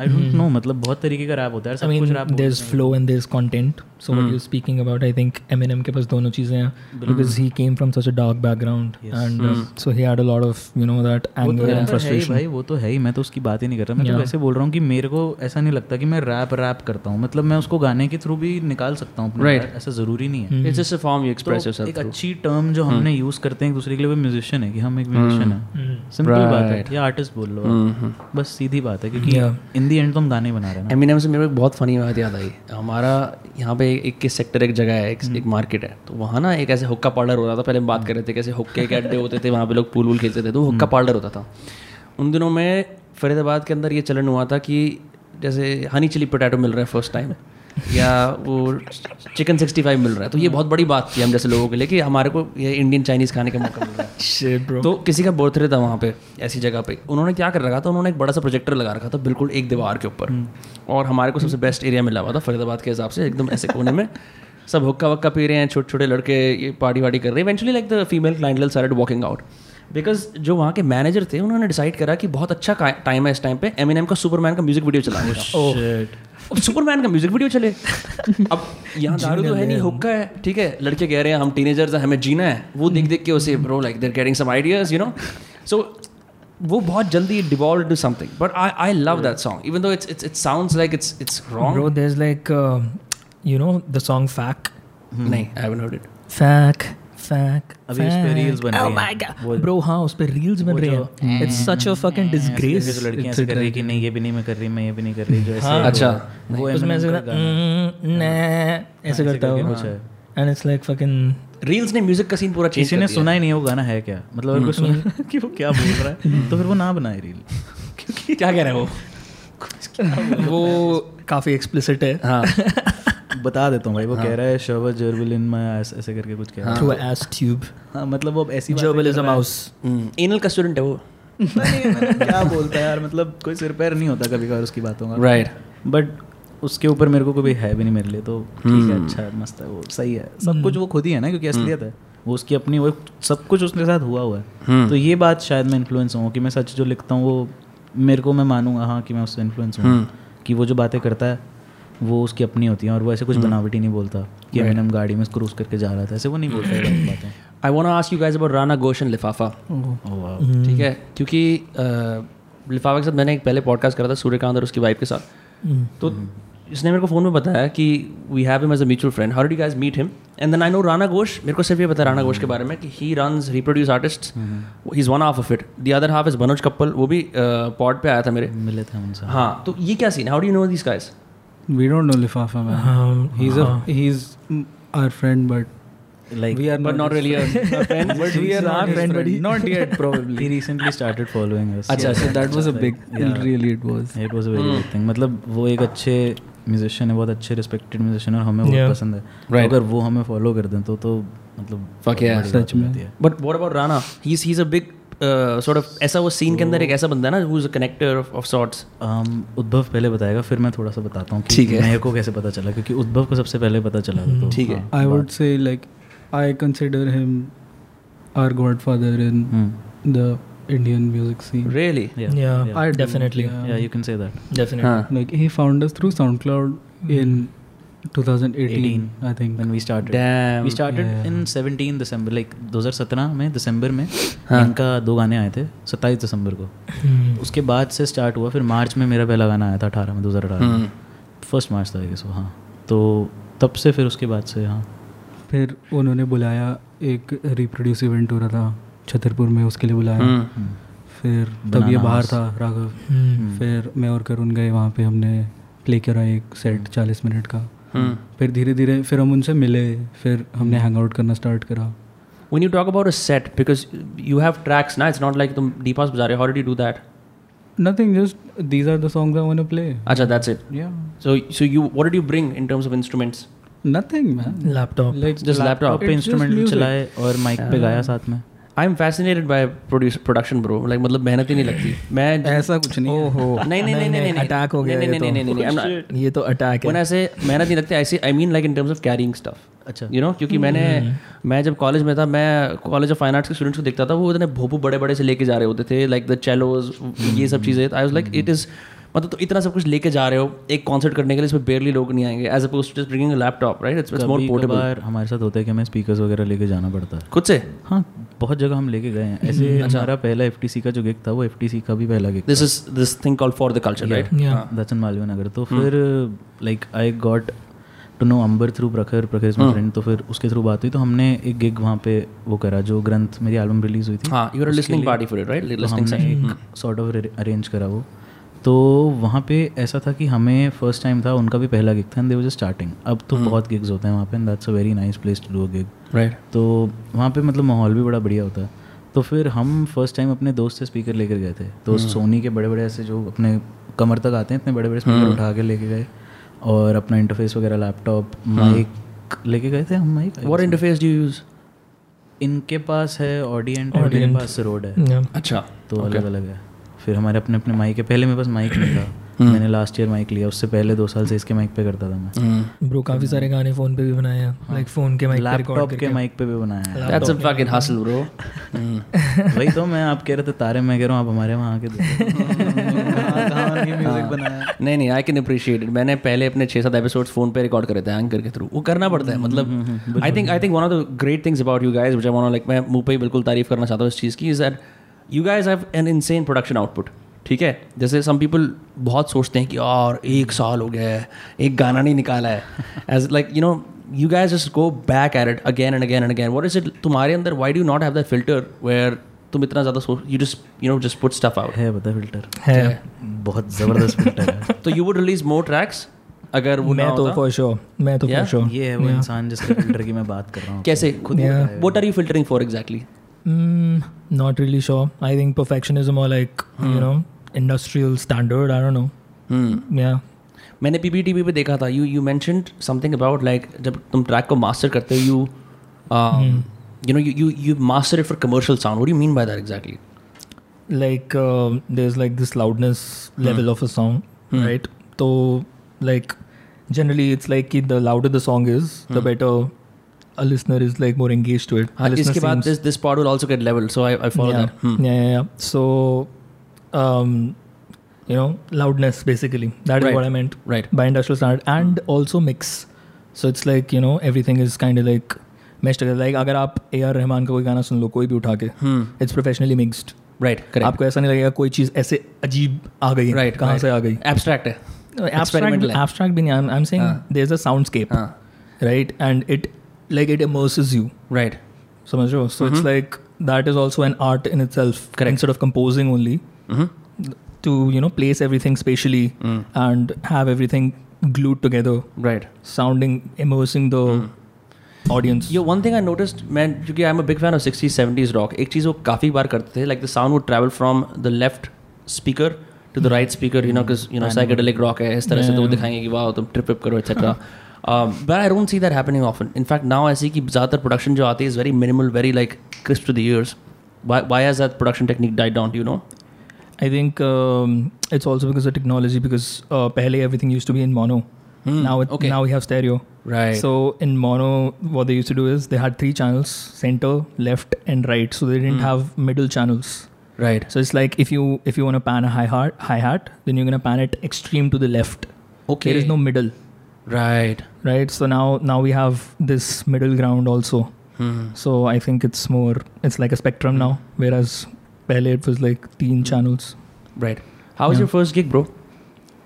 I don't know मतलब बहुत तरीके का रैप होता है I सब mean, कुछ rap there's flow and there's content. So what you're speaking about, I think Eminem के पास दोनों चीज़ें हैं because he came from such a dark background and uh, so he had a lot of you know that anger and है ही frustration. भाई वो तो है ही मैं तो उसकी बात ही नहीं कर रहा मैं तो Yeah. वैसे बोल रहा हूँ कि मेरे को ऐसा नहीं लगता कि मैं रैप रैप करता हूँ मतलब मैं उसको गाने के थ्रू भी निकाल सकता हूँ rap, ऐसा ज़रूरी नहीं है It's just a form you तो express yourself एक through. अच्छी टर्म जो हमने यूज़ करते हैं एक दूसरे के लिए वो म्यूजिशियन है कि हम एक म्यूजिशियन है सिंपल बात है या आर्टिस्ट बोल लो। बस सीधी बात है क्योंकि. इन दी एंड तो हम गाने बना रहे हैं एमिनम से मेरे को बहुत फनी बात याद आई। हमारा यहाँ पे एक किस सेक्टर एक जगह है एक, एक मार्केट है। तो वहाँ ना एक ऐसे हुक्का पार्लर होता था पहले हम बात कर रहे थे कैसे हुक्के के अड्डे होते थे वहाँ पे लोग पूल वूल खेलते थे तो हुक्का पार्लर होता था। उन दिनों में फरीदाबाद के अंदर ये चलन हुआ था कि जैसे हनी चिली पोटैटो मिल रहा है फ़र्स्ट टाइम या वो चिकन सिक्सटी फाइव मिल रहा है। तो ये बहुत बड़ी बात थी हम जैसे लोगों के लिए कि हमारे को ये इंडियन चाइनीज़ खाने का मौका मिल रहा है। तो किसी का बर्थडे था वहाँ पे ऐसी जगह पे उन्होंने क्या कर रखा था? उन्होंने एक बड़ा सा प्रोजेक्टर लगा रखा था बिल्कुल एक दीवार के ऊपर। और हमारे को सबसे बेस्ट एरिया मिला हुआ था फरीदाबाद के हिसाब से एकदम ऐसे कोने में। सब हुक्का वक्का पी रहे हैं छोटे छोटे लड़के ये पार्टी वार्टी कर रहे हैं। Eventually like the female clientele walking out because जो वहाँ के मैनेजर थे उन्होंने डिसाइड करा कि बहुत अच्छा टाइम है इस टाइम पे एमएनएम का सुपरमैन का म्यूज़िक वीडियो चलाने का। अब सुपरमैन का म्यूज़िक वीडियो चले। अब यहाँ दारू तो है नहीं हुक्का है। ठीक है लड़के कह रहे हैं हम टीनेजर्स हैं हमें जीना है। वो देख देख के उसे bro like there getting some ideas you know so वो बहुत जल्दी devolve to something but I I love that song even though it's it's it sounds like it's it's wrong Bro, there's like uh, you know the song Fack. नहीं I haven't heard it Fack. Fack. अभी उस पे fack. बन oh रही my हैं। god. Bro, हाँ उस पे reels बन रही हैं. It's such a fucking disgrace. लड़कियाँ ऐसे कर रही कि नहीं ये भी नहीं मैं कर रही मैं ये भी नहीं कर रही जो ऐसे हाँ। अच्छा वो उसमें ऐसे का गाना है। ऐसे करता है वो and it's like fucking reels ने म्यूज़िक का सीन पूरा चेंज किसी ने सुना ही नहीं वो गाना है क्या मतलब अगर कोई सुना कि वो क्या बोल रहा है तो फिर वो ना बनाए रील क्या कह रहे हो वो काफ़ी explicit है हाँ बता देता हूँ भाई वो कह रहा है शवर जर्बिल इन माय ऐसे करके कुछ कह रहा है। A ass tube. हाँ मतलब वो ऐसी a रहा है। mouse. एनल का स्टूडेंट है वो। मतलब क्या बोलता है यार मतलब कोई सिर पैर नहीं होता कभी कभार उसकी बातों का। राइट बट उसके ऊपर मेरे को कोई है भी नहीं मेरे लिए तो ठीक है अच्छा है मस्त है वो सही है। सब कुछ वो खुद ही है ना क्योंकि असलियत है। वो उसकी अपनी वो सब कुछ उसके साथ हुआ हुआ है। तो ये बात शायद मैं इन्फ्लुएंस हूँ कि मैं सच जो लिखता हूँ वो मेरे को मैं मानूँगा हाँ कि मैं उससे इन्फ्लुएंस हूँ। कि वो जो बातें करता है वो उसकी अपनी होती हैं और वो ऐसे कुछ बनावटी नहीं बोलता कि हम गाड़ी में क्रूज करके जा रहा था। ऐसे वो नहीं बोलता बातें I want ask you guys about Rana Ghosh and Lifafa ठीक है? क्योंकि लिफाफा के साथ मैंने एक पहले पॉडकास्ट करा था सूर्यकांत और उसकी वाइफ के साथ। तो इसने मेरे को फ़ोन में बताया कि we have him as a mutual friend how do guys meet him and then I know Rana Ghosh मेरे को सिर्फ़ ये पता है राना घोष के बारे में कि he runs reproduce artist he is one half of it the other half is Manoj Kappal वो भी पॉड पे आया था मेरे। मिले थे उनसे। हाँ तो ये क्या scene how do you know this guys We don't know Lifafa man. Um, He's uh, a he's mm, our friend, but like we are but not really friend But we are not friend, but he, not yet probably. he recently started following us अच्छा, so that was a big. Yeah. Really, it was. It was a very big thing मतलब वो एक अच्छे musician है बहुत अच्छे respected musician और हमें बहुत पसंद है तो Right. अगर वो हमें फॉलो कर दें तो तो मतलब Fuck yeah. बड़ी बात सच हो में। है but what about Rana he is a big sort of ऐसा वो सीन के अंदर एक ऐसा बंदा है ना who is a connector of sorts um, Udbhav पहले बताएगा फिर मैं थोड़ा सा बताता हूँ ठीक है। मेरे को कैसे पता चला क्योंकि उद्भव को सबसे पहले पता चला तो ठीक है। हाँ, I बात- would say like I consider him our godfather in hmm, Indian music scene. Really yeah, Yeah. yeah. I Definitely. yeah. Yeah, you can say that. Definitely. हाँ Like he found us through SoundCloud mm. in 2018, I think. When we started. Damn We started Yeah. in 17 December, like 2017 में दिसंबर में हाँ। इनका दो गाने आए थे 27 दिसंबर को Hmm. उसके बाद से स्टार्ट हुआ फिर मार्च में मेरा पहला गाना आया था 18 में 2018 हम्म। में फ़र्स्ट मार्च था आई गेस हाँ तो तब से फिर उसके बाद से हाँ फिर उन्होंने बुलाया एक रिप्रोड्यूस इवेंट हो रहा था छतरपुर में उसके लिए बुलाया। हम्म, फिर तब ये बाहर था राघव Hmm. फिर मैं और करुण गए वहाँ पे हमने प्ले करा एक सेट चालीस मिनट का फिर धीरे धीरे फिर हम उनसे मिले फिर हमने हैंग आउट करना स्टार्ट करा when you talk about a set because you have tracks ना it's not like तुम डीपास बजा रहे हो how did you do that nothing just these are the songs I want to play अच्छा that's it या so so you what did you bring in terms of instruments nothing man Laptop. Like Just laptop. पे instrument चलाए और mic पे गाया साथ में I am fascinated by produce production bro like मतलब मेहनत ही नहीं लगती। मैं ऐसा कुछ नहीं है। ओहो। नहीं नहीं नहीं नहीं नहीं अटैक हो गया नहीं नहीं तो। नहीं नहीं नहीं ये तो अटैक है। I say मेहनत नहीं लगती ऐसे I mean like in terms of carrying stuff अच्छा। यू नो क्योंकि मैंने मैं जब कॉलेज में था मैं कॉलेज ऑफ़ फाइन आर्ट्स के स्टूडेंट्स को देखता था वो इतने भोपू बड़े बड़े से लेके जा रहे होते थे लाइक द चेलोज ये सब चीज़ें। I was like it is मतलब तो इतना सब कुछ लेके जा रहे हो एक कॉन्सर्ट करने के लिए इसमें बेरली लोग नहीं आएँगे as opposed to just bringing laptop right it's more portable हमारे साथ होता है कि हमें स्पीकर्स वगैरह लेके जाना पड़ता है। खुद से? हाँ बहुत जगह हम लेके गए हैं। ऐसे हमारा पहला एफटीसी का जो गिग था वो एफ़ का भी पहला gig this is this thing called for the culture right Yeah. Darshan Malviya Nagar तो फिर like I got to know Ambar through Prakhar Prakhar is my friend तो फिर उसके थ्रू बात हुई। तो हमने एक गिग वहाँ पे वो करा जो ग्रंथ मेरी एल्बम रिलीज़ हुई थी। हाँ you are listening party for it right listening sort of arrange करा वो। तो वहाँ पे ऐसा था कि हमें फ़र्स्ट टाइम था उनका भी पहला गिग था एंड दे वाज स्टार्टिंग अब तो hmm. बहुत गिग्स होते हैं वहाँ पे and that's a very nice place to do a gig right तो वहाँ पे मतलब माहौल भी बड़ा बढ़िया होता। है तो फिर हम फ़र्स्ट टाइम अपने दोस्त से स्पीकर लेकर गए थे। तो hmm. सोनी के बड़े बड़े ऐसे जो अपने कमर तक आते हैं इतने बड़े बड़े स्पीकर hmm. उठा के लेके गए। और अपना इंटरफेस वगैरह लैपटॉप माइक लेके गए थे हम mic what interface do use इनके पास है ऑडियंट और मेरे पास रोड है। अच्छा तो अलग अलग है। फिर हमारे अपने अपने माइक है। पहले मेरे पास माइक नहीं था। मैंने लास्ट ईयर माइक लिया। उससे पहले दो साल से इसके माइक पे करता था मैं। ब्रो काफ़ी सारे गाने फ़ोन पे भी बनाए हैं। लाइक फ़ोन के माइक पे लैपटॉप के माइक पे भी बनाया है। That's a fucking hustle bro वही तो मैं आप कह रहे थे तारे मैं कह रहा हूँ आप हमारे वहाँ के म्यूज़िक बनाया नहीं नहीं आई कैन अप्रिशिएट इट मैंने पहले अपने छः सात एपिसोड्स फ़ोन पे रिकॉर्ड करे थे एंकर के थ्रू वो करना पड़ता है मतलब I think I think one of the great things about you guys which I want like मैं मुँह पे ही बिल्कुल तारीफ़ करना चाहता हूँ इस चीज़ की is that you guys have an insane production output ठीक है? जैसे सम पीपल बहुत सोचते हैं कि और एक साल हो गया है एक गाना नहीं निकाला है। As like you know you guys just go back at it again and again and again what is it तुम्हारे अंदर why do not have that filter where तुम इतना ज़्यादा सोच you just you know just put stuff out है बता filter है। बहुत ज़बरदस्त फ़िल्टर है। तो you would release more tracks अगर वो मैं तो फॉर श्योर मैं तो फॉर Yeah? श्योर ये है वो इंसान जिसके फ़िल्टर की मैं बात कर रहा हूँ। कैसे? खुद. What are you filtering for exactly Mm, not really sure. I think perfectionism or like you know industrial standard. I don't know. Hmm Yeah. मैंने पीपीटीवी पे देखा था you you mentioned something about like जब तुम ट्रैक को master करते हो you you know you you you master it for commercial sound what do you mean by that exactly Like um there's like this loudness level of a song, right? So like generally it's like कि the louder the song is, the better a listener is like more engaged to it. हाँ इसके बाद seems- this this pod will also get level so I I follow yeah, that yeah, yeah, yeah. So, um, you know, loudness basically. That right. is what I meant Right. by industrial standard, and also mix. So it's like you know everything is kind of like meshed together. Like अगर आप A R Rahman का कोई गाना सुन लो कोई भी उठा के it's professionally mixed right correct आपको ऐसा नहीं लगेगा कोई चीज़ ऐसे अजीब आ गई राइट कहाँ से आ गई एब्स्ट्रैक्ट है एब्स्ट्रैक्ट भी नहीं I am saying there is a soundscape हाँ right and it like it immerses you right समझ रहे हो so it's like that is also an art in itself instead of composing only to you know place everything spatially and have everything glued together. Right sounding immersing the audience. ये one thing I noticed मैं क्योंकि I am a big fan of sixties seventies rock एक चीज़ वो काफ़ी बार करते थे like the sound would travel from the left speaker to the right speaker you know because you know psychedelic rock है इस तरह से तो वो दिखाएँगे कि वाह तुम ट्रिप विप करो etcetera But I don't see that happening often in fact now ऐसी कि ज़्यादातर प्रोडक्शन जो आती है is very minimal very like crisp to the ears why has that production technique died down do you know I think um, it's also because of technology. Because uh, pehle everything used to be in mono. Now it, okay. now we have stereo. Right. So in mono, what they used to do is they had three channels: center, left, and right. So they didn't have middle channels. right So it's like if you if you want to pan a hi hat hi hat, then you're gonna pan it extreme to the left. Okay. There is no middle, Right right? So now now we have this middle ground also. Hmm. So I think it's more it's like a spectrum hmm. now, whereas pehle it was like teen channels. right how was yeah. your first gig bro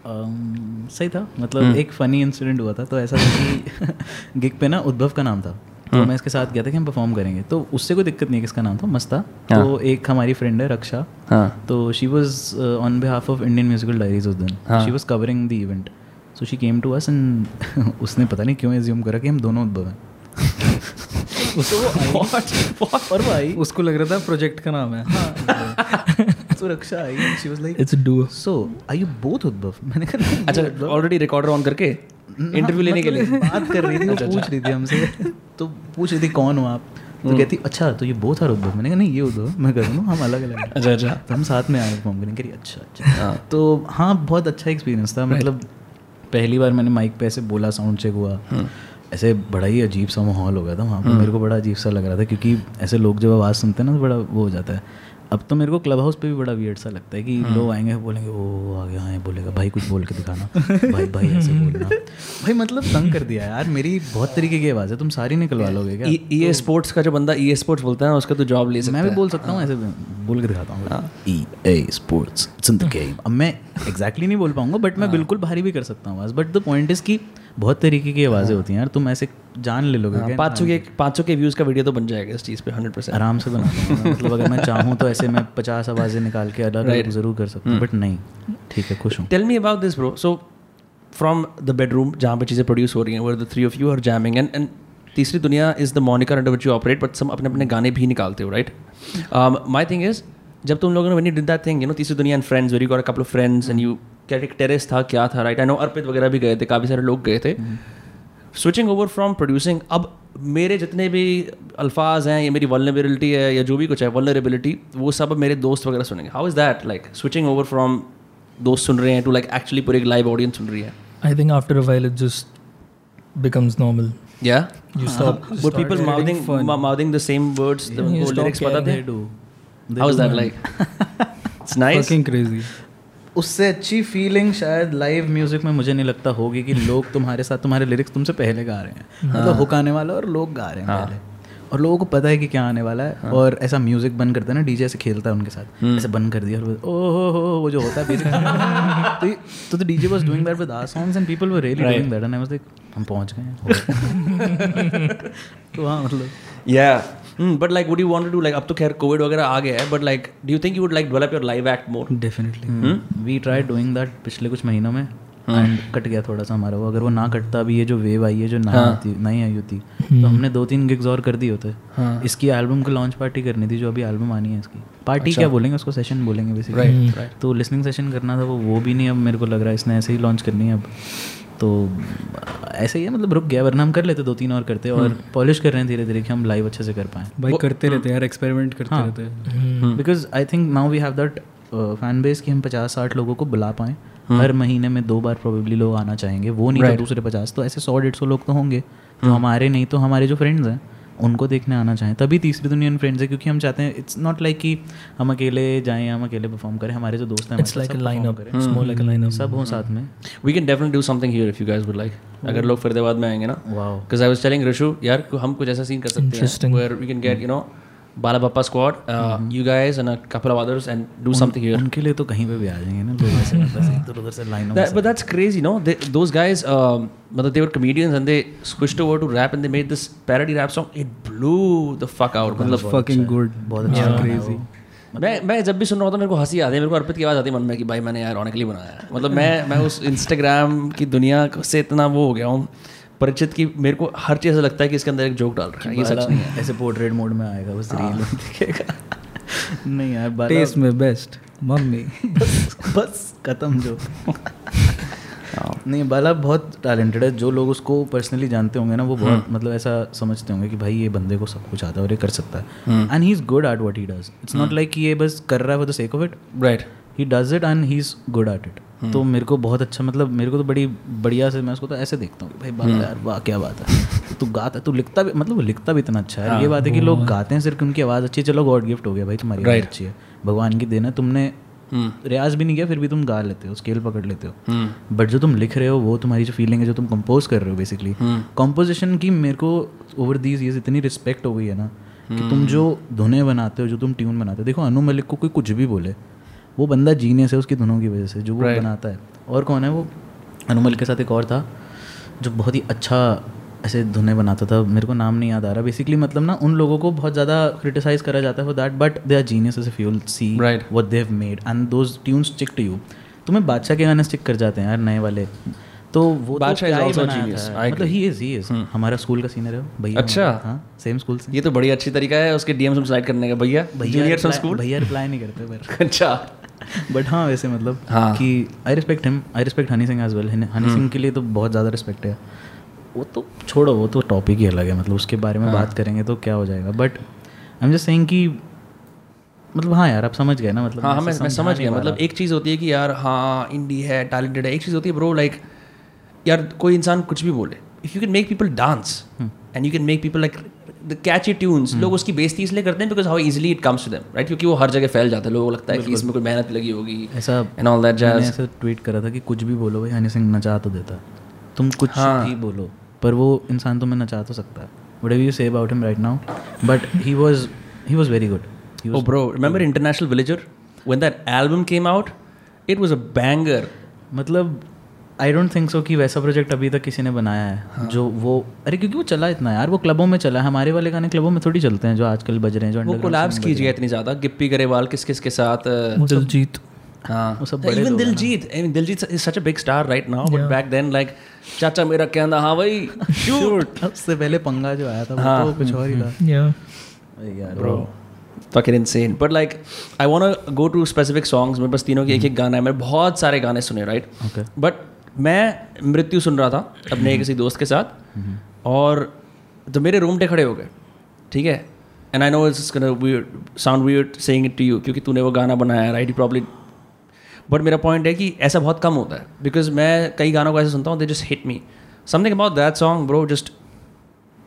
Um, सही था मतलब हम्म। एक funny incident हुआ था तो ऐसा था कि गिग पे ना उद्भव का नाम था तो हम्म। मैं इसके साथ गया था कि हम परफॉर्म करेंगे तो उससे कोई दिक्कत नहीं है किसका नाम था मस्त था हाँ। तो एक हमारी फ्रेंड है रक्षा हाँ तो she was on behalf of Indian musical diaries उस दिन हाँ। She was covering the event so she came to us and उसने पता नहीं क्यों एज्यूम करा कि हम दोनों उद्भव हैं और आई। उसको लग रहा था प्रोजेक्ट का नाम है। तो आई। She was like It's a duo. So are you both Udbhav मैंने कहा अच्छा ऑलरेडी रिकॉर्डर ऑन करके इंटरव्यू लेने के लिए। मतलब बात कर रही थी वो पूछ रही थी हमसे। तो पूछ रही थी कौन हो आप? तो कहती अच्छा तो ये बहुत आर उद्भव मैंने कहा नहीं ये उद्भव मैं कर दूँ हम अलग अलग अच्छा अच्छा। तो हम साथ में आए परफॉर्म करेंगे। अच्छा अच्छा। तो हाँ बहुत अच्छा एक्सपीरियंस था। मतलब पहली बार मैंने माइक पे ऐसे बोला साउंड चेक हुआ। ऐसे बड़ा ही अजीब सा माहौल हो गया था वहाँ पर मेरे को बड़ा अजीब सा लग रहा था क्योंकि ऐसे लोग जब आवाज़ सुनते हैं ना तो बड़ा वो हो जाता है। अब तो मेरे को क्लब हाउस पे भी बड़ा वियर्ड सा लगता है कि हाँ। लोग आएँगे बोलेंगे ओ आ गया है बोलेगा भाई कुछ बोल के दिखाना भाई भाई ऐसे बोलना। भाई मतलब तंग कर दिया यार मेरी बहुत तरीके की आवाज़ है तुम सारी निकलवा लोगे क्या? ई ए स्पोर्ट्स का जो बंदा ई ए स्पोर्ट्स बोलता है ना उसका तो जॉब ले सकता मैं भी बोल सकता हूँ ऐसे बोल के दिखाता हूँ। E A sports it's in the game अब मैं एग्जैक्टली नहीं बोल पाऊँगा बट मैं बिल्कुल भारी भी कर सकता हूँ बट द पॉइंट इज़ कि बहुत तरीके की आवाज़ें होती हैं यार तुम ऐसे जान ले लोगे क्या? पाँच सौ के पाँच सौ के व्यूज़ का वीडियो तो बन जाएगा इस चीज़ पे हंड्रेड परसेंट आराम से बना मतलब अगर मैं चाहूँ तो ऐसे मैं पचास आवाज़ें निकाल के अलग अलग ज़रूर कर सकता हूँ बट नहीं। ठीक है खुश हूँ। Tell me about this bro so from the bedroom जहाँ पे चीज़ें प्रोड्यूस हो रही हैं where the three of you are jamming and and तीसरी दुनिया is the moniker under which you operate but सब अपने अपने गाने भी निकालते हो राइट माई थिंग इज़ जब तुम लोगों ने when you did that thing you know तीसरी दुनिया and friends very got a couple of friends and you क्या एक टेरेस था क्या था राइट आई नो अर्पित वगैरह भी गए थे काफ़ी सारे लोग गए थे। स्विचिंग ओवर फ्रॉम प्रोड्यूसिंग अब मेरे जितने भी अल्फाज हैं ये मेरी वलनेबिलिटी है या जो भी कुछ है वलनरेबिलिटी वो सब मेरे दोस्त वगैरह सुनेंगे। How is that like switching over from दोस्त सुन रहे हैं टू लाइक एक्चुअली पूरी एक लाइव ऑडियंस सुन रही है। I think after a while it just becomes normal. या You stop. But people mouthing mouthing the same words Yeah, the you lyrics थे? They do. how is that like? It's nice. Fucking crazy उससे अच्छी feeling शायद live music में मुझे नहीं लगता होगी कि लोग तुम्हारे साथ तुम्हारे लिरिक्स तुमसे पहले गा रहे हैं। मतलब हुक आने वाला और लोग गा रहे हैं हाँ। पहले। और लोगों को पता है कि क्या आने वाला है। हाँ। और ऐसा म्यूज़िक बंद करता है ना डीजे ऐसे खेलता है उनके साथ। ऐसे बंद कर दिया और ओ हो हो वो जो होता है बेसिक तो तो the DJ was doing that with our songs and people were really doing that and I was like हम पहुँच गए हैं। तो हाँ मतलब yeah. Mm, like would you want to do अब तो खैर कोविड वगैरह आ गया है but like do you think you would like develop your live act more? Definitely we try doing that पिछले कुछ महीनों में एंड कट गया थोड़ा सा हमारा वो। अगर वो ना कटता अभी ये जो वेव आई है जो ना आती नहीं आई होती तो हमने दो तीन गिग्स और कर दिए होते। इसकी एल्बम को लॉन्च पार्टी करनी थी जो अभी एल्बम आनी है इसकी। पार्टी क्या बोलेंगे उसको सेशन बोलेंगे बेसिकली तो लिसनिंग सेशन करना था वो वो भी नहीं अब मेरे को लग रहा है इसने ऐसे ही लॉन्च करनी है अब। तो ऐसे ही है मतलब रुक गया वरना हम कर लेते दो तीन और करते और पॉलिश कर रहे हैं धीरे धीरे कि हम लाइव अच्छे से कर पाएँ। भाई करते रहते हैं यार एक्सपेरिमेंट करते हाँ। रहते हैं। Because I think now we have that fan base कि हम पचास साठ लोगों को बुला पाएँ। हर महीने में दो बार प्रोबेबली लोग आना चाहेंगे। वो नहीं तो दूसरे पचास तो ऐसे सौ डेढ़ सौ लोग तो होंगे। जो हमारे नहीं तो हमारे जो फ्रेंड्स हैं। उनको देखने आना चाहें तभी तीसरी दुनिया इन फ्रेंड्स है क्योंकि हम चाहते हैं इट्स नॉट लाइक कि हम अकेले जाएँ हम अकेले परफॉर्म करें हमारे जो दोस्त हैं it's like like a a line line up सब हम्म। हो साथ में। We can definitely do something here if you guys would like अगर लोग फरीदाबाद में आएँगे ना wow because I was telling Rishu यार हम कुछ ऐसा सीन कर सकते हैं where we can get you know बाला बापा squad you guys and a couple of others and do something here उनके लिए तो कहीं पे भी आ जाएँगे ना तो दोबारा से इधर उधर से लाइनों but that's crazy no those guys मतलब they were comedians and they squished over to rap and they made this parody rap song it blew the fuck out मतलब अच्छा, फकिंग गुड अच्छा। बहुत अच्छा क्रेजी मैं मैं जब भी सुन रहा होता मेरे को हँसी आती है मेरे को अर्पित की आवाज़ आती है मन में कि भाई मैंने यार ऑनिकली बनाया मतलब मैं मैं उस इंस्टाग्राम की दुनिया से इतना वो हो गया हूँ। परिचित की मेरे को हर चीज़ ऐसा लगता है कि इसके अंदर एक जोक डाल रखा है ये सच नहीं है। ऐसे पोर्ट्रेट मोड में आएगा उस रील में दिखेगा। नहीं यार बाला टेस्ट में बेस्ट मम्मी। बस बस खत्म जो नहीं बाला बहुत टैलेंटेड है जो लोग उसको पर्सनली जानते होंगे ना वो बहुत मतलब ऐसा समझते होंगे कि भाई ये बंदे को सब कुछ आता है और ये कर सकता है। And he is good at what he does it's not like ये बस कर रहा है for the sake of it right he does it and he is good at it तो मेरे को बहुत अच्छा मतलब मेरे को तो बड़ी बढ़िया से मैं उसको तो ऐसे देखता हूँ कि भाई बाला यार वाह क्या बात है। तू गाता तू लिखता भी मतलब लिखता भी इतना अच्छा है। ये बात है कि लोग गाते हैं सिर्फ़ उनकी आवाज़ अच्छी है। चलो गॉड गिफ्ट हो गया भाई तुम्हारी आवाज़ अच्छी है। भगवान की देन है तुमने रियाज भी नहीं किया फिर भी तुम गा लेते हो स्केल पकड़ लेते हो। बट जो तुम लिख रहे हो वो तुम्हारी जो फीलिंग है जो तुम कंपोज कर रहे हो बेसिकली कंपोजिशन की मेरे को ओवर दीज ईयर्स इतनी रिस्पेक्ट हो गई है ना कि तुम जो धुने बनाते हो जो तुम ट्यून बनाते हो देखो अनु मलिक को कोई कुछ भी बोले वो बंदा जीनियस है उसकी धुनों की वजह से जो वो right. बनाता है। और कौन है वो? अनु मलिक के साथ एक और था जो बहुत ही अच्छा ऐसे धुने बनाता था। मेरे को नाम नहीं याद आ रहा। बेसिकली मतलब ना उन लोगों को बहुत ज़्यादा क्रिटिसाइज करा जाता है for that but they are genius if you see Right. What they have made and those tunes stick to you तुम्हें बादशाह के गाने स्टिक कर जाते हैं यार नए वाले। तो वो बादशाह ही. था। I मतलब ही इज़ ही इज़ हमारा स्कूल का सीनियर है भैया अच्छा। हाँ सेम स्कूल से। ये तो बड़ी अच्छी तरीका है उसके डीएम्स में स्लाइड करने का। भैया भैया जूनियर स्कूल भैया रिप्लाई नहीं करते पर। अच्छा। बट हाँ वैसे मतलब हाँ। कि I respect him I respect Honey Singh as well Honey Singh के लिए तो बहुत ज़्यादा रिस्पेक्ट है। वो तो छोड़ो वो तो टॉपिक ही अलग है। मतलब उसके बारे में बात करेंगे तो क्या हो जाएगा? But I am just saying कि मतलब हाँ यार आप समझ गए ना? मतलब हाँ हाँ मैं मैं समझ गया। मतलब एक चीज़ होती है कि यार हाँ इंडी है टैलेंटेड है। एक चीज़ होती है ब्रो लाइक यार कोई इंसान कुछ भी बोले। If you can make people dance and you can make people like the catchy tunes लोग उसकी बेइज्जती इसलिए करते हैं because how easily it comes to them right क्योंकि वो हर जगह फैल जाता है लोगों को लगता है कि इसमें कोई मेहनत लगी होगी ऐसा एंड ऑल दैट जैज ऐसे ट्वीट करा था कि कुछ भी बोलो भाई हनी सिंह नचा तो देता। तुम कुछ हाँ। भी बोलो पर वो इंसान तुम्हें नचा तो सकता है। Whatever you say about him right now but he was he was very good Oh, bro, remember International Villager? When that album came out, it was a banger. मतलब आई डोंट थिंक सो कि वैसा project अभी तक किसी ने बनाया है। हाँ। जो वो अरे क्योंकि वो चला इतना यार वो क्लबों में चला है। हमारे वाले गाने क्लबों में थोड़ी चलते हैं जो आजकल बज रहे हैं जो वो कोलैब्स कीजिए इतनी ज़्यादा। गिप्पी गरेवाल किस किस के साथ दिलजीत। हाँ। वो सब बड़े इवन लोग हैं। ना। Diljit I mean, Diljit is such a big star right now but back then like चाचा मेरा कहना हाँ भाई शूट बज रहे हैं। उससे पहले पंगा जो आया था हाँ। तो कुछ और ही था। या अरे fucking insane. But like i want to go to specific songs. मेरे पास तीनों के एक एक गाना है। मैंने बहुत सारे गाने सुने राइट Okay. बट मैं मृत्यु सुन रहा था अपने हम्म। किसी दोस्त के साथ हम्म। और तो मेरे रूम टे खड़े हो गए ठीक है? And I know is can weird sound weird saying it to you क्योंकि तूने वो गाना बनाया राइट यू प्रॉब्ली बट मेरा पॉइंट है कि ऐसा बहुत कम होता है बिकॉज़ मैं कई गानों को ऐसे सुनता हूँ they just hit me something about that song bro just